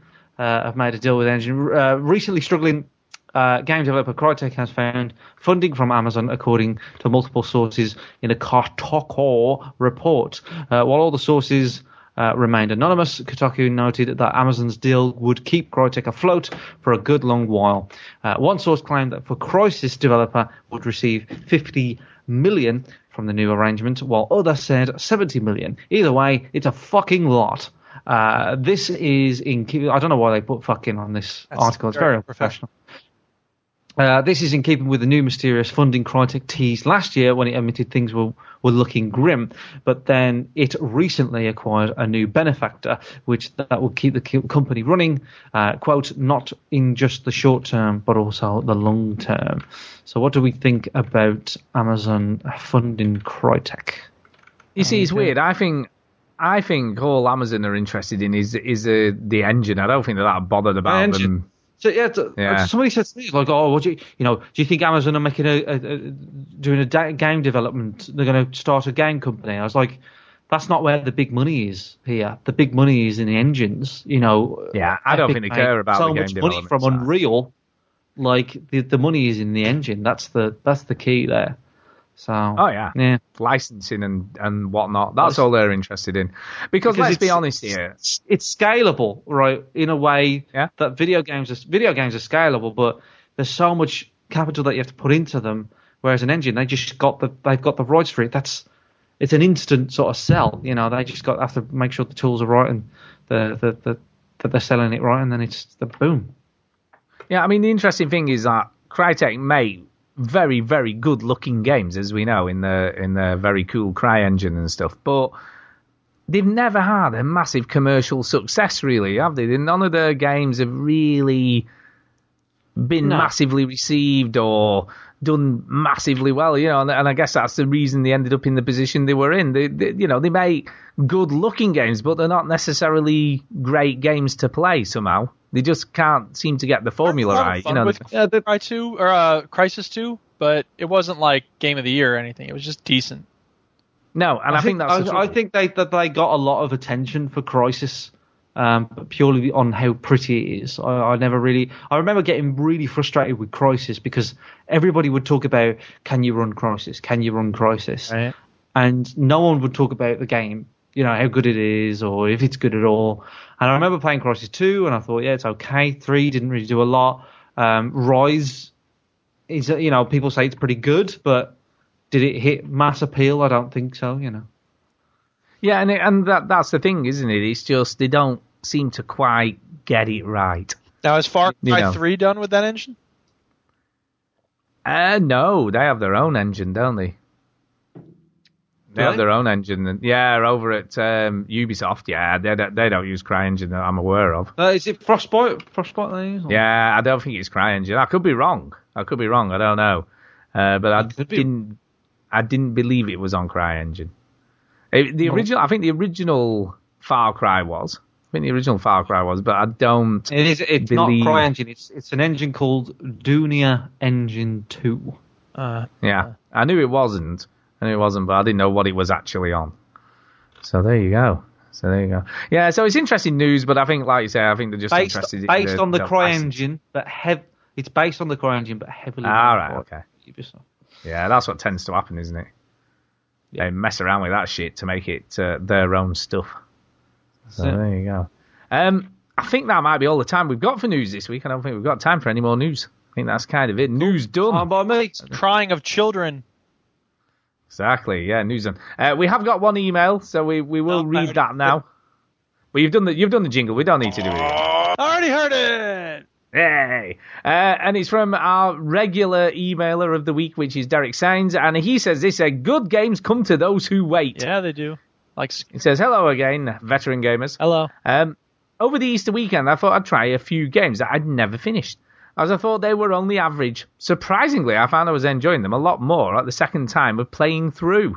uh, have made a deal with Engine. Uh, recently struggling uh, game developer Crytek has found funding from Amazon, according to multiple sources in a Kotaku report. Uh, while all the sources uh, remained anonymous, Kotaku noted that Amazon's deal would keep Crytek afloat for a good long while. Uh, one source claimed that for Crysis developer would receive 50 million from the new arrangement, while others said 70 million. Either way, it's a fucking lot. Uh, this is in. I don't know why they put fucking on this That's article. It's very very unprofessional. Uh, this is in keeping with the new mysterious funding Crytek teased last year when it admitted things were, were looking grim. But then it recently acquired a new benefactor, which that will keep the company running, uh, quote, not in just the short term, but also the long term. So, what do we think about Amazon funding Crytek? You see, it's weird. I think, I think all Amazon are interested in is is uh, the engine. I don't think they're that bothered about engine. them. So yeah, Yeah. somebody said to me like, "Oh, what do you, you know? Do you think Amazon are making a, a, a doing a da- game development? They're going to start a game company?" I was like, "That's not where the big money is here. The big money is in the engines. You know." Yeah, I don't think they care about so the game much money from side. Unreal. Like the the money is in the engine. That's the that's the key there. So. Oh yeah, Yeah. licensing and and whatnot. That's all they're interested in. Because, let's be honest here. it's, it's scalable, right? In a way Yeah. that video games are video games are scalable, but there's so much capital that you have to put into them. Whereas an engine, they just got the they've got the rights for it. That's it's an instant sort of sell. You know, they just got have to make sure the tools are right and the the, the that they're selling it right, and then it's the boom. Yeah, I mean the interesting thing is that Crytek make very very good looking games, as we know in the in the very cool Cry engine and stuff, but. They've never had a massive commercial success, really, have they? None of their games have really been No. massively received or done massively well, you know, and, and I guess that's the reason they ended up in the position they were in. They, they, you know, they make good looking games, but they're not necessarily great games to play somehow. They just can't seem to get the formula right. You fun know, with Yeah, the- Cry two or uh, Crysis two, but it wasn't like game of the year or anything. It was just decent. no, and I, think, that's. I, I think they that they got a lot of attention for Crysis, um, but purely on how pretty it is. I, I never really. I remember getting really frustrated with Crysis because everybody would talk about can you run Crysis, can you run Crysis, Right. and no one would talk about the game. You know how good it is, or if it's good at all. And I remember playing Crysis two, and I thought, yeah, it's okay. Three didn't really do a lot. Um, Ryse is, you know, people say it's pretty good, but did it hit mass appeal? I don't think so. You know. Yeah, and it, and that that's the thing, isn't it? It's just they don't seem to quite get it right. Now is Far You Cry know. three done with that engine? Uh, no, they have their own engine, don't they? They Do have their own engine. and- Yeah, over at um, Ubisoft. Yeah, they don't, they don't use CryEngine that I'm aware of. Uh, is it Frostbite? Frostbite they use? or- Yeah, I don't think it's CryEngine. I could be wrong. I could be wrong. I don't know. Uh, but I be. didn't. I didn't believe it was on CryEngine. It, the No. original. I think the original Far Cry was. I think the original Far Cry was, but I don't. It is. It's Believe- not CryEngine. It's it's an engine called Dunia Engine Two. Uh, Yeah, I knew it wasn't. I knew it wasn't, but I didn't know what it was actually on. So there you go. So there you go. Yeah, so it's interesting news, but I think, like you say, I think they're just Based, interested based in on the license. CryEngine, but hev- It's based on the CryEngine, but heavily. Ah, right, okay. Ubisoft. Yeah, that's what tends to happen, isn't it? They mess around with that shit to make it uh, their own stuff. So That's it. there you go. Um, I think that might be all the time we've got for news this week. I don't think we've got time for any more news. I think that's kind of it. News done. Fine by me. crying of children. Exactly. Yeah, news. Uh, we have got one email, so we, we will Oh, read that now. Well, you've done the you've done the jingle. We don't need to do it. I already heard it. Yay! Uh, and it's from our regular emailer of the week, which is Derek Sainz, and he says this: uh, "Good games come to those who wait." Yeah, they do. Like He says, "Hello again, veteran gamers." hello. Um, over the Easter weekend, I thought I'd try a few games that I'd never finished. As I thought they were only average. Surprisingly, I found I was enjoying them a lot more at the second time of playing through.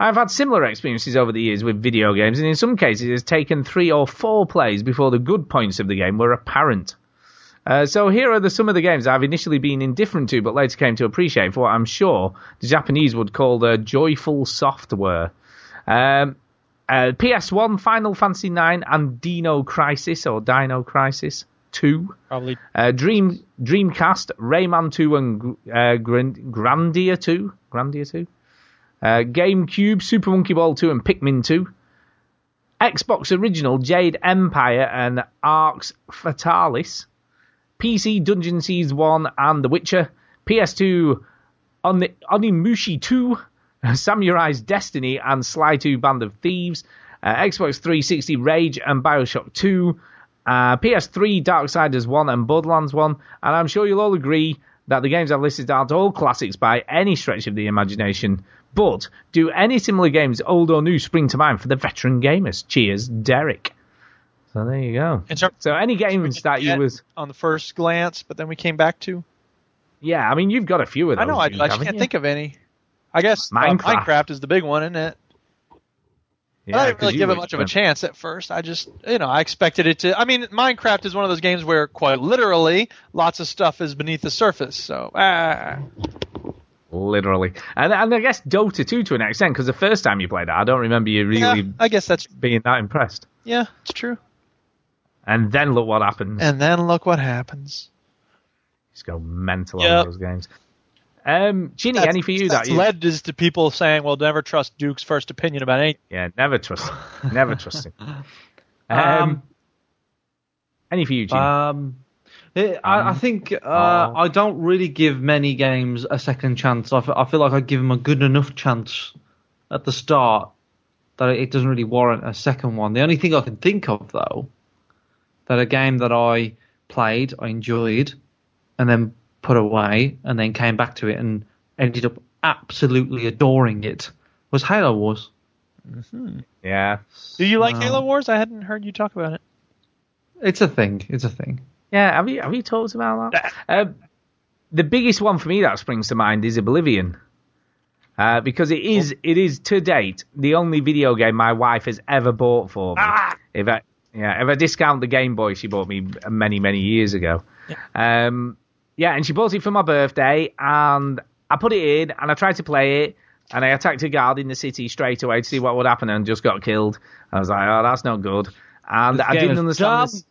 I've had similar experiences over the years with video games, and in some cases it's taken three or four plays before the good points of the game were apparent. Uh, so here are the, some of the games I've initially been indifferent to, but later came to appreciate for what I'm sure the Japanese would call the joyful software. Um, uh, PS1, Final Fantasy IX, and Dino Crisis or Dino Crisis 2. Probably. Uh, Dream Dreamcast, Rayman 2, and uh, Grand- Grandia 2. Grandia 2. Uh, GameCube, Super Monkey Ball 2, and Pikmin 2. Xbox Original, Jade Empire, and Arx Fatalis. PC, Dungeon Siege 1, and The Witcher. PS2, On Onimusha 2, Samurai's Destiny, and Sly 2 Band of Thieves. Uh, Xbox 360, Rage, and Bioshock 2. Uh, PS3, Darksiders 1 and Borderlands 1. And I'm sure you'll all agree that the games I've listed aren't all classics by any stretch of the imagination. But do any similar games, old or new, spring to mind for the veteran gamers? Cheers, Derek. So there you go. So any games that you was on the first glance, but then we came back to. Yeah, I mean you've got a few of those. I know. I, Duke, I haven't can't you? think of any. I guess uh, Minecraft. Minecraft is the big one, isn't it? Yeah, I didn't really give it much of a chance at first. I just, you know, I expected it to. I mean, Minecraft is one of those games where, quite literally, lots of stuff is beneath the surface. So, ah, Literally, and and I guess Dota 2 to an extent because the first time you played it, I don't remember you really yeah, I guess that's being that impressed. yeah, it's true. And then look what happens. And then look what happens. Just go mental Yep. on those games. Um, Chinny, That's- any for you that's that led is to people saying, "Well, never trust Duke's first opinion about anything." Yeah, never trust him. Never trust him. Um, Um, any for you, Chinny? Um, it, I, I think uh, I don't really give many games a second chance. I, f- I feel like I give them a good enough chance at the start that it doesn't really warrant a second one. The only thing I can think of though, that a game that I played, I enjoyed, and then put away, and then came back to it and ended up absolutely adoring it, was Halo Wars. yeah. Do you like Um, Halo Wars? I hadn't heard you talk about it. It's a thing. It's a thing. Yeah, have you have you talked about that? Um, the biggest one for me that springs to mind is Oblivion, uh, because it is it is to date the only video game my wife has ever bought for me. If I yeah, if I discount the Game Boy she bought me many many years ago, um, yeah, and she bought it for my birthday, and I put it in and I tried to play it. And I attacked a guard in the city straight away to see what would happen, and just got killed. I was like, "Oh, that's not good." And This I didn't understand this.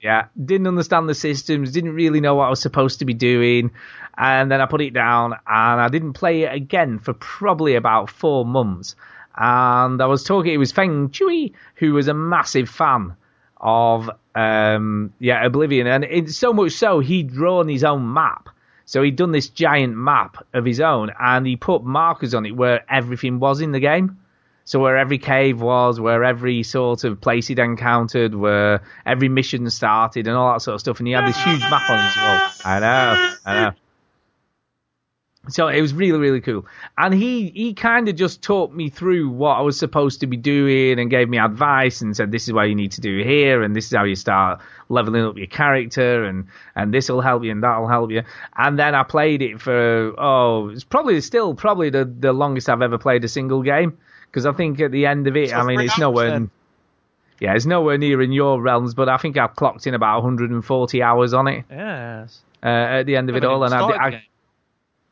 Yeah, didn't understand the systems, didn't really know what I was supposed to be doing, and then I put it down and I didn't play it again for probably about four months. And I was talking, it was Feng Chui, who was a massive fan of um, yeah Oblivion, and it's so much so he'd drawn his own map. So he'd done this giant map of his own, and he put markers on it where everything was in the game. So where every cave was, where every sort of place he'd encountered, where every mission started, and all that sort of stuff. And he had this huge map on his wall. I know, I know. So it was really, really cool. And he, he kind of just taught me through what I was supposed to be doing and gave me advice and said, this is what you need to do here and this is how you start leveling up your character and, and this will help you and that'll help you. And then I played it for, oh, it's probably still probably the, the longest I've ever played a single game. Because I think at the end of it, So I mean, it's nowhere. Yeah, it's nowhere near in your realms, but I think I've clocked in about 140 hours on it Yes. uh, at the end of it Haven't all, and I, I.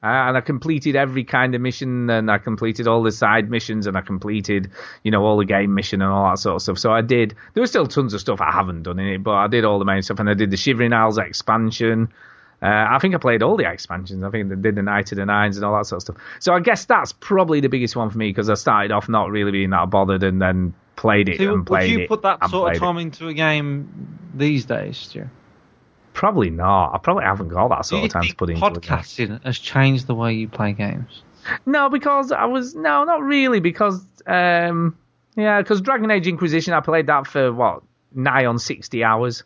uh, and I completed every kind of mission, and I completed all the side missions, and I completed, you know, all the game mission and all that sort of stuff. So I did. There was still tons of stuff I haven't done in it, but I did all the main stuff, and I did the Shivering Isles expansion. Uh, I think I played all the expansions. I think I did the Knights of the Nine and all that sort of stuff. So I guess that's probably the biggest one for me because I started off not really being that bothered, and then played it See, and would you it. put that sort of played it. time into a game these days, Stu? Probably not. I probably haven't got that sort of time to put into podcasting has changed the way you play games? No, because I was no, not really. Because um, yeah, because Dragon Age Inquisition, I played that for what nigh on sixty hours.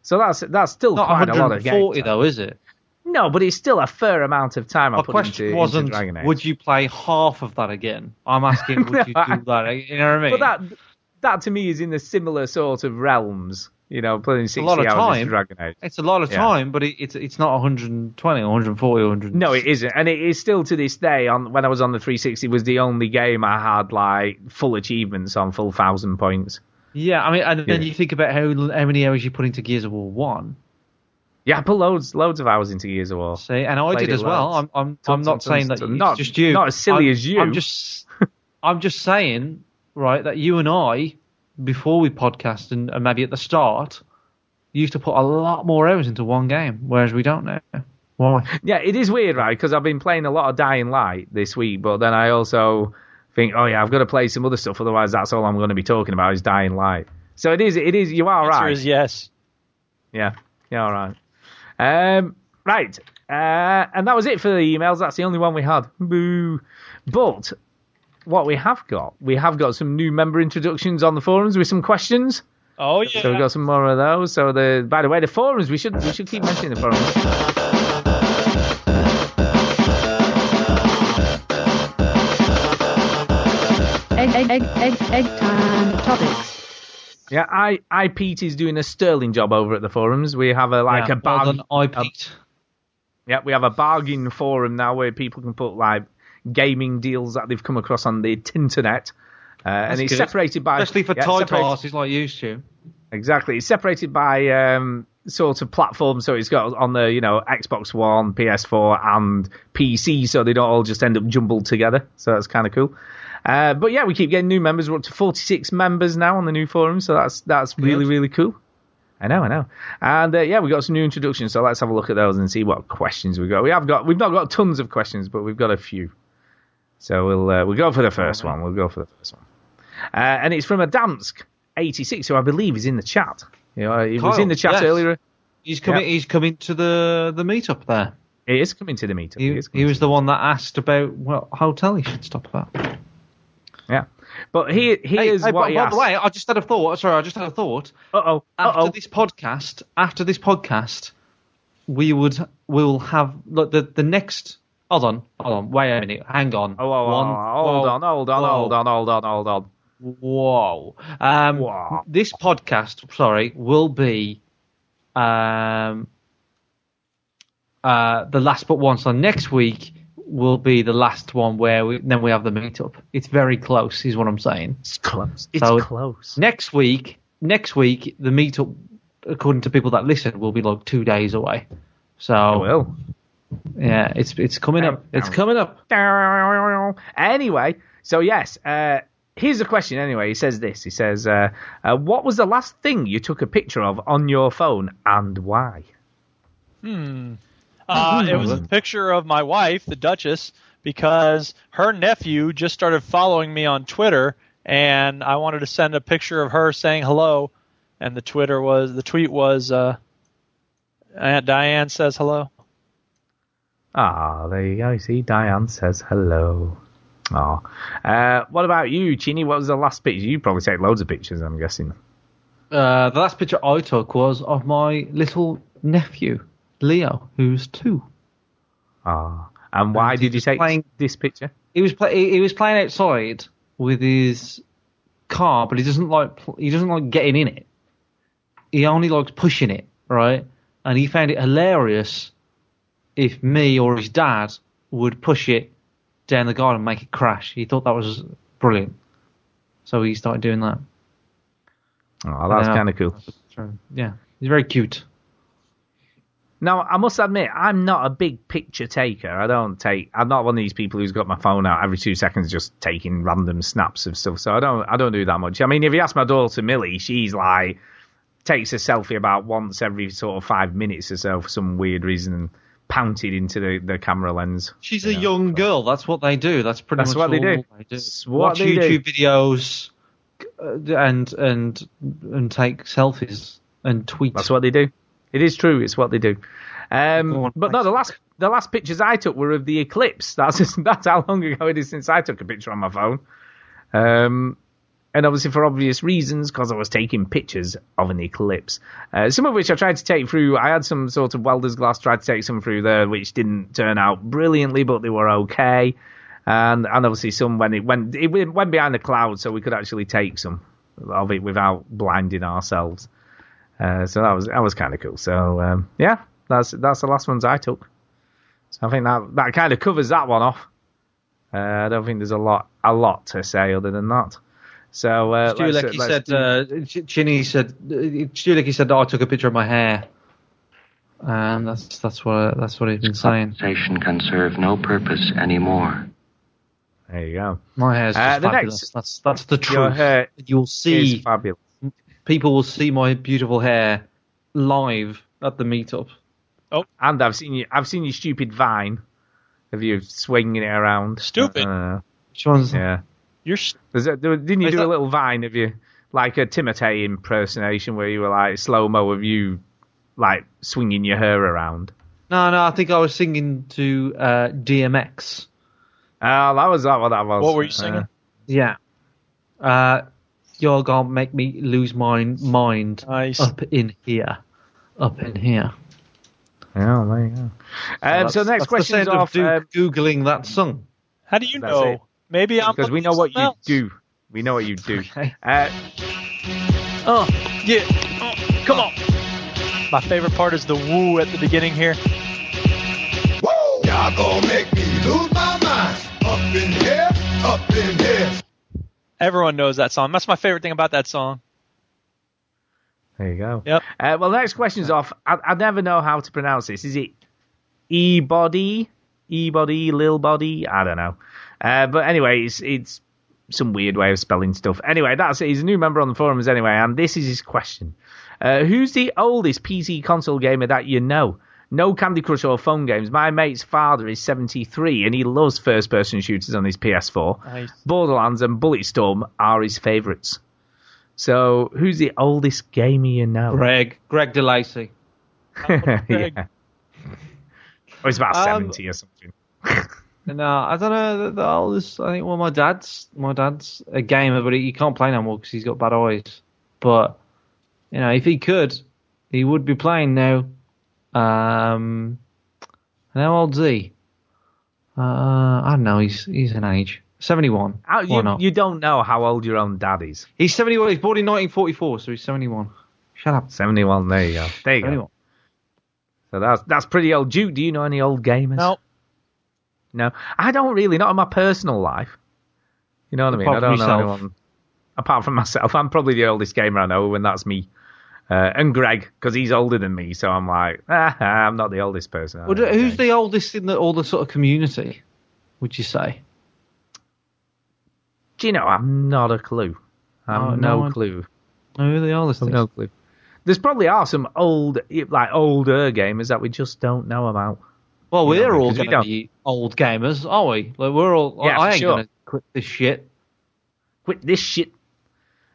So that's that's still Not quite a lot of 140 games. though, is it? No, but it's still a fair amount of time I put question into, wasn't, into Dragon Age. would you play half of that again? I'm asking, would you do that? You know what I mean? But that that to me is in the similar sort of realms You know, playing It's a 60 lot of hours time. into Dragon Age. It's a lot of Yeah. time, but it, it's it's not 120 or 140 or 100. No, it isn't, and it is still to this day. On when I was on the 360, was the only game I had like full achievements on, full thousand points. Yeah, I mean, and then Yeah. you think about how how many hours you put into Gears of War One. Yeah, I put loads, loads of hours into Gears of War. See, and I Played did as well. loads. I'm I'm I'm not and saying tons that it's not- just you. not as silly I'm- as you. I'm just I'm just saying, right, that you and I, before we podcast and, and maybe at the start, used to put a lot more hours into one game, whereas we don't now. Why? Yeah, it is weird, right? Because I've been playing a lot of Dying Light this week, but then I also think, oh yeah, I've got to play some other stuff. Otherwise, that's all I'm going to be talking about is Dying Light. So it is, it is. You are Answer right. is yes. Yeah, yeah, all right. Um, right, uh, and that was it for the emails. That's the only one we had. Boo. But what we have got, we have got some new member introductions on the forums with some questions. Oh yeah. So we've got some more of those. So the, by the way, the forums we should we should keep mentioning the forums. Egg, egg, egg, egg, egg time topics. Yeah, I, iPete is doing a sterling job over at the forums. We have a like Yeah, a well bargain. done, iPete. yeah, we have a bargain forum now where people can put like gaming deals that they've come across on the internet, uh, and it's good. separated by especially for yeah, tight separated- like used to. Exactly, it's separated by um, sort of platforms. So it's got on the you know Xbox One, PS4, and PC, so they don't all just end up jumbled together. So that's kind of cool. Uh, but yeah, we keep getting new members. We're up to 46 members now on the new forum, so that's that's really really cool. I know, I know. And uh, yeah, we got some new introductions, so let's have a look at those and see what questions we got. We have got we've not got tons of questions, but we've got a few. So we'll uh, we'll go for the first one. We'll go for the first one, uh, and it's from a Dansk 86, who I believe is in the chat. You know, he was in the chat yes. earlier. He's coming. Yeah. He's coming to the the meetup there. He is coming to the meetup. He, is he was the one that asked about what hotel he should stop at. yeah. But here here's hey, hey, what by, he by asked. the way, I just had a thought. Sorry, I just had a thought. uh oh, After this podcast, after this podcast, we would will have look the the next. Hold on, hold on, wait a minute, hang on. Oh, oh, oh, One- hold whoa, on, hold on, whoa, hold on, hold on, hold on. Whoa. Um, Whoa. This podcast, sorry, will be um, uh, the last but one. So next week will be the last one where we, then we have the meetup. It's very close, is what I'm saying. It's close. It's So- close. Next week, next week, the meetup, according to people that listen, will be like two days away. So I will. Yeah, it's it's coming up. It's coming up. Anyway, so yes, uh, here's a question. Anyway, he says this. He says, uh, uh, "What was the last thing you took a picture of on your phone, and why?" Hmm. Uh, it was a picture of my wife, the Duchess, because her nephew just started following me on Twitter, and I wanted to send a picture of her saying hello, and the Twitter was the tweet was, uh, Aunt Diane says hello. Ah, there you go. You see, Diane says hello. Ah, uh, what about you, Chinny? What was the last picture? You probably take loads of pictures. I'm guessing. Uh, the last picture I took was of my little nephew, Leo, who's two. Ah, and why And did you take playing- this picture? He was play- he was playing outside with his car, but he doesn't like he doesn't like getting in it. He only likes pushing it, right? And he found it hilarious if me or his dad would push it down the garden and make it crash. He thought that was brilliant, so he started doing that. Oh, that's kind of cool. Yeah, he's very cute. Now, I must admit, I'm not a big picture taker. I don't take. I'm not one of these people who's got my phone out every two seconds, just taking random snaps of stuff. So I don't. I don't do that much. I mean, if you ask my daughter Millie, she's like takes a selfie about once every sort of five minutes or so for some weird reason and pounted into the, the camera lens. She's you a know, young so. girl. That's what they do. That's pretty That's much what they do. they do. Watch they do. YouTube videos uh, and and and take selfies and tweet. That's what they do. It is true. It's what they do. Um, but no, the last the last pictures I took were of the eclipse. That's that's how long ago it is since I took a picture on my phone. Um, and obviously for obvious reasons, because I was taking pictures of an eclipse. Uh, some of which I tried to take through. I had some sort of welder's glass. Tried to take some through there, which didn't turn out brilliantly, but they were okay. And and obviously some when it went it went behind the clouds, so we could actually take some of it without blinding ourselves. Uh, so that was that was kind of cool. So um, yeah, that's that's the last ones I took. So I think that that kind of covers that one off. Uh, I don't think there's a lot a lot to say other than that. So uh, Stu let's- Lecky let's said, do- uh, Chinny said, uh, Stu Lecky said that I took a picture of my hair. And that's that's what that's what he's been saying. Station can serve no purpose anymore. there you go. My hair's just Uh, the fabulous. next- that's that's the truth. Your hair You'll is see fabulous. people will see my beautiful hair live at the meetup. Oh, and I've seen you. I've seen your stupid vine of you swinging it around. Stupid. Uh, Which one's yeah. You're s- There's a, didn't you Is do that- a little vine of you, like a Timotei impersonation, where you were like slow mo of you, like swinging your hair around? No, no, I think I was singing to uh, DMX. Oh, that was that. What that was. What were you singing? Uh, Yeah. Uh, you're gonna make me lose my mind Nice. up in here. Up in here. yeah, there you go. Um, so that's- the next question the is sound off Duke um, googling that song. How do you know? it. Maybe I'm because we know what something you do. We know what you do. Okay. Uh, Oh, yeah. Oh, come on. My favorite part is the woo at the beginning here. Y'all gonna make me lose my mind. Up in here, up in here. Everyone knows that song. That's my favorite thing about that song. there you go. Yep. Uh, well, next question's off. I, I never know how to pronounce this. Is it e body, e body, lil body? I don't know. Uh, but anyway, it's it's some weird way of spelling stuff. Anyway, that's it. He's a new member on the forums anyway, and this is his question: uh, Who's the oldest PC console gamer that you know? No Candy Crush or phone games. My mate's father is 73 and he loves first person shooters on his PS4. Nice. Borderlands and Bulletstorm are his favourites. So, who's the oldest gamer you know? Greg. Greg DeLacy. Greg. yeah. Or it's about Um, 70 or something. No, I don't know. The, the oldest, I think, well, my dad's my dad's a gamer, but he, he can't play no more because he's got bad eyes. But you know, if he could, he would be playing now. Um, and how old's he? Uh, I don't know. He's he's an age seventy one. How- Why you, not? you don't know how old your own dad is. He's seventy one. He's born in nineteen forty four, so he's seventy one. Shut up. 71, there you go. There you go. So that's that's pretty old. Duke, do you know any old gamers? No. No. I don't really, not in my personal life. You know what I mean? Apart I don't from know anyone. Apart from myself, I'm probably the oldest gamer I know, and that's me. Uh, and Greg, because he's older than me, so I'm like, ah, I'm not the oldest person. Well, know. who's the oldest in the all the sort of community? Would you say? Do you know? I've not a clue. I've Oh, no, no, clue. Who are the oldest? I've no clue. There's probably are some old, like older gamers that we just don't know about. Well, we're all because we going to be old gamers, are we? Like we're all. Yeah, I for ain't sure. going to quit this shit. Quit this shit.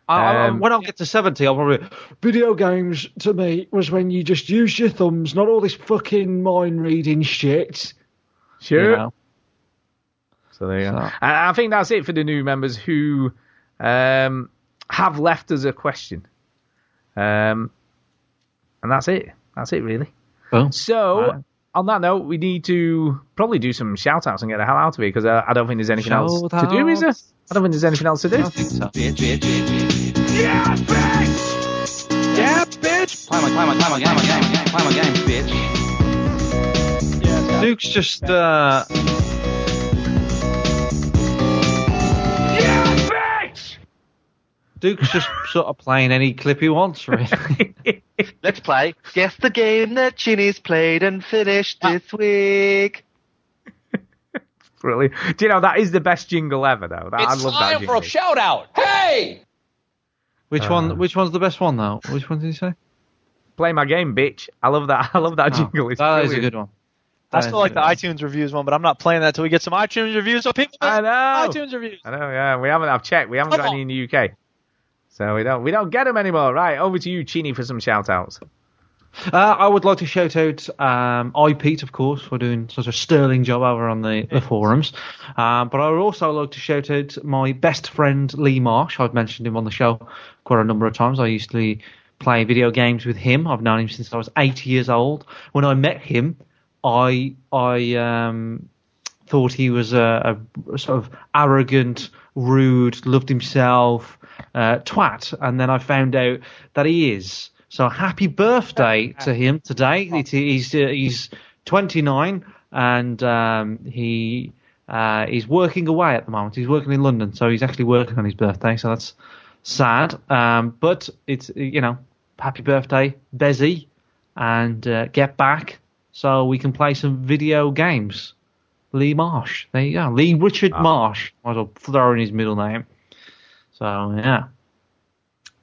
I, I, Um, when I get to seventy, I'll probably. Video games to me was when you just use your thumbs, not all this fucking mind reading shit. Sure. You know. So there you go. So- I I think that's it for the new members who um, have left us a question. Um, and that's it. That's it, really. Well, So. On that note, we need to probably do some shout outs and get the hell out of here because uh, I don't think there's anything else to do, is there? I don't think there's anything else to do. I. Yeah, bitch! Yeah, bitch! Play my, play my, play my game, my game, play my game, bitch. Duke's just. Uh, Yeah, bitch! Duke's just sort of playing any clip he wants, really. Let's play. Guess the game that Chinny's played and finished this week. Brilliant. Do you know that is the best jingle ever, though? That, I It's love that time for a shout out. Hey! Which Uh. one? Which one's the best one, though? Which one did you say? Play my game, bitch. I love that. I love that Oh, jingle. It's that is a good one. I That still like the one. iTunes reviews one, but I'm not playing that till we get some iTunes reviews. So people, I know. iTunes reviews. I know, yeah. We haven't. I've checked. We haven't Come got any in the UK, so we don't. We don't get them anymore. Right, over to you, Chinny, for some shout outs. Uh, I would like to shout out um, iPete, of course, for doing such a sterling job over on the, the forums. Um, but I would also like to shout out my best friend Lee Marsh. I've mentioned him on the show quite a number of times. I used to play video games with him. I've known him since I was eight years old. When I met him, I I um, thought he was a, a sort of arrogant, rude, loved himself uh, twat, and then I found out that he is So happy birthday to him today. It, he's uh, he's 29 and um, he uh, he's working away at the moment. He's working in London, so he's actually working on his birthday. So that's sad. Um, but it's you know happy birthday, Bezzy, and uh, get back so we can play some video games. Lee Marsh. There you go. Lee Richard Marsh. Might as well throw in his middle name. So yeah.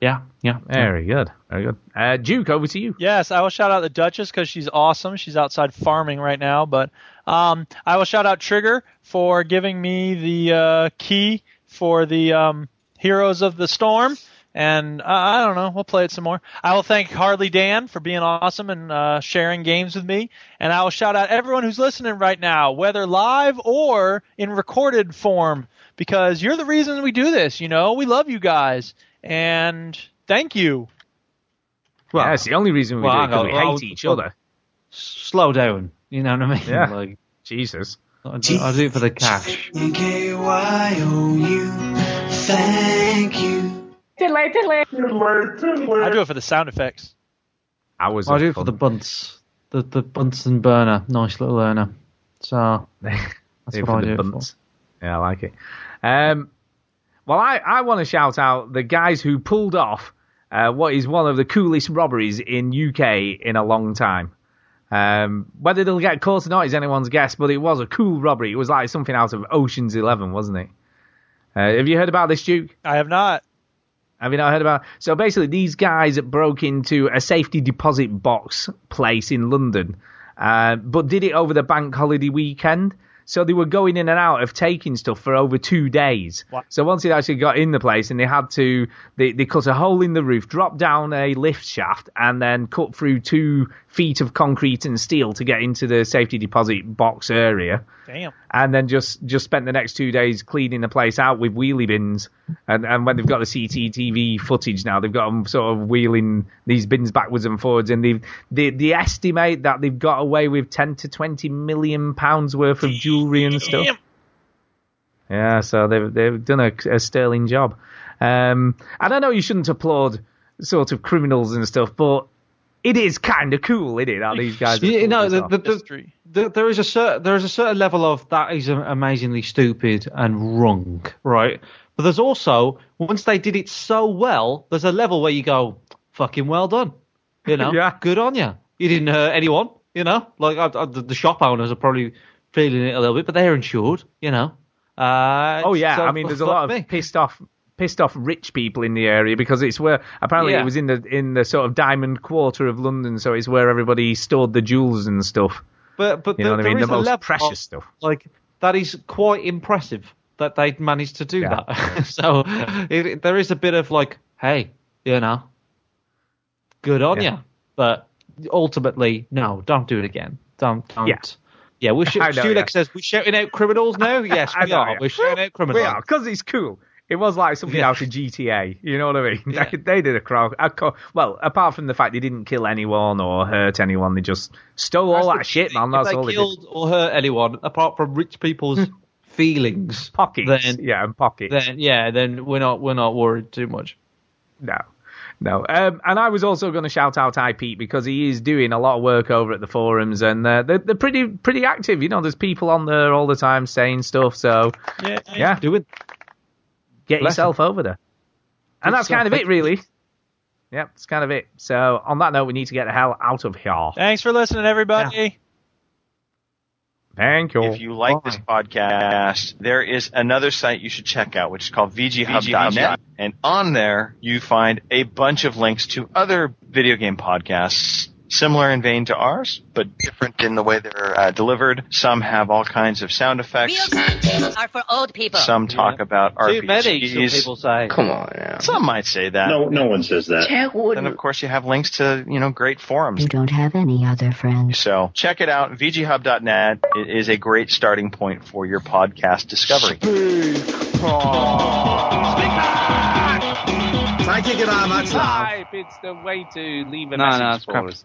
Yeah, yeah. Very good. Very good. Uh, Duke, over to you. Yes, I will shout out the Duchess because she's awesome. She's outside farming right now, but um, I will shout out Trigger for giving me the uh, key for the um, Heroes of the Storm. And uh, I don't know, we'll play it some more. I will thank Harley Dan for being awesome and uh, sharing games with me. And I will shout out everyone who's listening right now, whether live or in recorded form, because you're the reason we do this. You know, we love you guys, and thank you. Well, yeah, it's the only reason we well, do it because we hate I'll- each I'll- other. Slow down. You know what I mean? Yeah. Like, Jesus. I do, I do it for the cash. K-Y-O-U, Thank you. Tiddly, tiddly. I do it for the sound effects. Hours I of do it for the bunts. The the Bunsen burner. Nice little earner. So that's Do it what for I the do it for. Yeah, I like it. Um, well, I, I want to shout out the guys who pulled off uh, what is one of the coolest robberies in UK in a long time. Um, whether they'll get caught or not is anyone's guess, but it was a cool robbery. It was like something out of Ocean's Eleven, wasn't it? Uh, have you heard about this, Duke? I have not. Have you not heard about? So basically, these guys broke into a safety deposit box place in London, uh, but did it over the bank holiday weekend. So they were going in and out of taking stuff for over two days. So once it actually got in the place, and they had to, they, they cut a hole in the roof, drop down a lift shaft, and then cut through two feet of concrete and steel to get into the safety deposit box area Damn. and then just just spent the next two days cleaning the place out with wheelie bins. And and when they've got the CCTV footage now, they've got them sort of wheeling these bins backwards and forwards, and they've they they estimate that they've got away with ten to twenty million pounds worth of jewelry and stuff. Yeah, so they've they've done a, a sterling job. Um, and I know you shouldn't applaud sort of criminals and stuff, but it is kind of cool, isn't it? That these guys. have You know, the, the, the, the, there is a certain there is a certain level of that is amazingly stupid and wrong, right? But there's also once they did it so well, there's a level where you go, fucking well done, you know, Yeah. good on you. You didn't hurt anyone, you know. Like I, I, the the shop owners are probably feeling it a little bit, but they're insured, you know. Uh, Oh yeah, so I mean, there's a fuck lot me. of pissed off, pissed off rich people in the area because it's where apparently Yeah. it was in the in the sort of diamond quarter of London, so it's where everybody stored the jewels and stuff. But but You know there- what I mean? is The a most precious of, stuff. Like that is quite impressive that they'd managed to do Yeah. that. so it, there is a bit of like, hey, you know, good on Yeah. you. But ultimately, no, don't do it again. Don't don't. Yeah. Yeah, we're sh- know, yeah. says we're shouting out criminals now. Yes, we know, are. yeah. We're shouting out criminals. We are because it's cool. It was like something Yeah. out of GTA. You know what I mean? Yeah. They, they did a co- well, apart from the fact they didn't kill anyone or hurt anyone, they just stole all that shit, man. That's they all they did. or hurt anyone apart from rich people's feelings, Pockets, then yeah, and pockets. then yeah, then we're not we're not worried too much. No, no. Um, and I was also going to shout out IP because he is doing a lot of work over at the forums, and uh, they're, they're pretty pretty active. You know, there's people on there all the time saying stuff. So Yeah. yeah, Do it. Get Bless yourself over there. And Good that's kind of it, really. Yep, that's kind of it. So on that note, we need to get the hell out of here. Thanks for listening, everybody. Thank you. If you like this podcast, there is another site you should check out, which is called VGHub.net. And on there, you find a bunch of links to other video game podcasts similar in vein to ours, but different in the way they're uh, delivered. Some have all kinds of sound effects. are for old people. Some talk about Too many, some RPGs. people say. Come on now. Some might say that. No, no one says that. Then of course you have links to, you know, great forums. You don't have any other friends. So check it out. VGHub.net It is a great starting point for your podcast discovery. Speak Psychic and I, much love. Type, it's the way to leave a No, no, message it's for crap. us.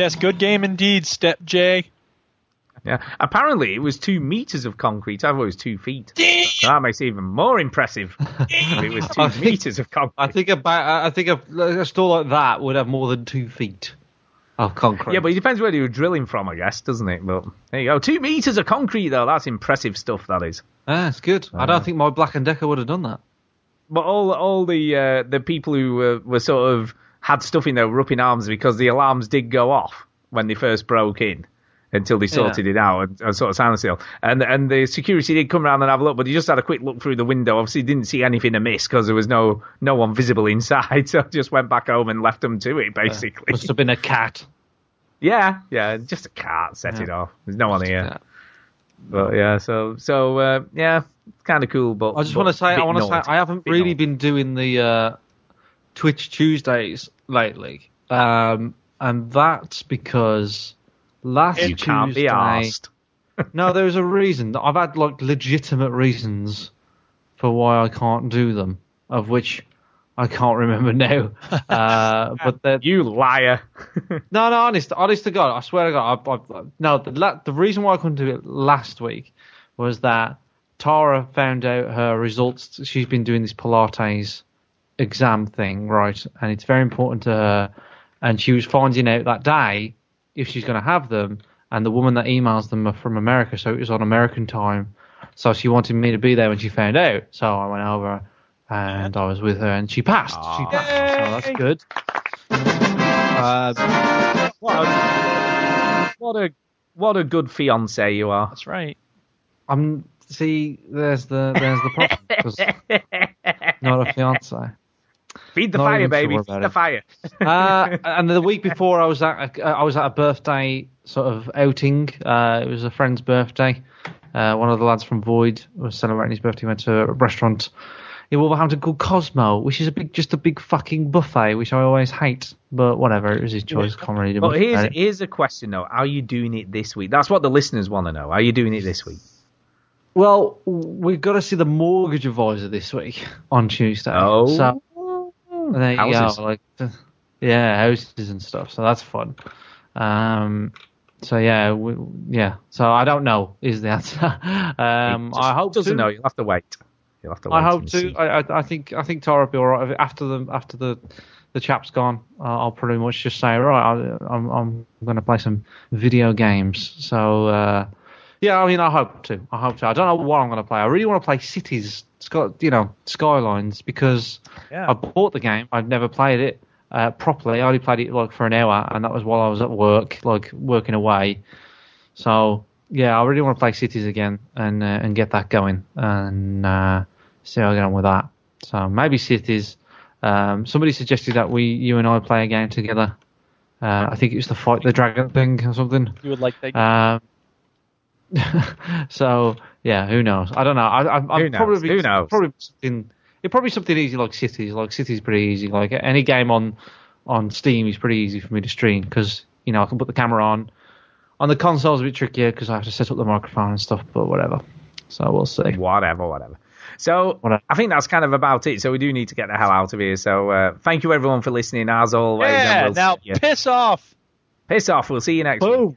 Yes, good game indeed, Step J. Yeah. Apparently, it was two meters of concrete. I thought it was two feet. that makes it even more impressive. it was two I think- meters of concrete. I think about. I think a, a store like that would have more than two feet of concrete. Yeah, but it depends where you're drilling from, I guess, doesn't it? But there you go. Two meters of concrete, though. That's impressive stuff. That is. Ah, it's good. I don't think my Black and Decker would have done that. But all all the uh, the people who were, were sort of had stuff in there were up in arms because the alarms did go off when they first broke in until they sorted it out and, and sort of sound still. And and the security did come around and have a look, but he just had a quick look through the window. Obviously, didn't see anything amiss because there was no no one visible inside. So just went back home and left them to it, basically. Must have been a cat. Yeah, yeah, just a cat set it off. There's no one here. But yeah, so so uh, yeah, it's kind of cool. But I just want to say, I want to say. I haven't really naughty. been doing the uh, Twitch Tuesdays lately, um, and that's because last You can't be Tuesday, no, there's a reason. I've had like legitimate reasons for why I can't do them, of which I can't remember now. Uh, but you liar. no, no, honest, honest to God, I swear to God, I, I, no. The, la- the reason why I couldn't do it last week was that Tara found out her results. She's been doing this Pilates exam thing, right? And it's very important to her. And she was finding out that day if she's going to have them. And the woman that emails them are from America, so it was on American time. So she wanted me to be there when she found out. So I went over and I was with her, and she passed. She passed. So that's good. Uh, What a, what a what a good fiance you are. That's right. I'm see. There's the there's the problem. not a fiance. Feed the Not fire, baby. sure Feed the fire. uh, and the week before, I was at a, I was at a birthday sort of outing. Uh, it was a friend's birthday. Uh, one of the lads from Void was celebrating his birthday. Went to a restaurant in Wolverhampton called Cosmo, which is a big, just a big fucking buffet, which I always hate. But whatever, it was his choice. Can't really do But much here's here's a question though: Are you doing it this week? That's what the listeners want to know. Are you doing it this week? Well, we've got to see the mortgage advisor this week on Tuesday. Oh. so there you Houses. go. Like, yeah, houses and stuff. So that's fun. Um, so yeah, we, yeah. So I don't know is the answer. Um, I hope doesn't to. know. You'll have to wait. You'll have to wait. I hope to. I, I, think I think Tara will be all right after the after the the chap's gone. Uh, I'll pretty much just say right. I, I'm I'm going to play some video games. So uh, yeah, I mean I hope to. I hope to. I don't know what I'm going to play. I really want to play Cities. It's got you know Skylines because Yeah. I bought the game. I've never played it uh, properly. I only played it like for an hour, and that was while I was at work, like working away. So yeah, I really want to play Cities again and uh, and get that going and uh, see how I get on with that. So maybe Cities. Um, somebody suggested that we, you and I, play a game together. Uh, I think it was the fight the dragon thing or something. You would like that? Um, so yeah, who knows? I don't know. I, I, I'm Who knows? probably Who knows? probably something. It probably something easy like Cities. Like Cities pretty easy. Like any game on on Steam is pretty easy for me to stream because you know I can put the camera on. On the console's a bit trickier because I have to set up the microphone and stuff. But whatever. So we'll see. Whatever, whatever. So I think that's kind of about it. So we do need to get the hell out of here. So uh, thank you everyone for listening as always. Yeah. we'll Now piss off. piss off. We'll see you next week.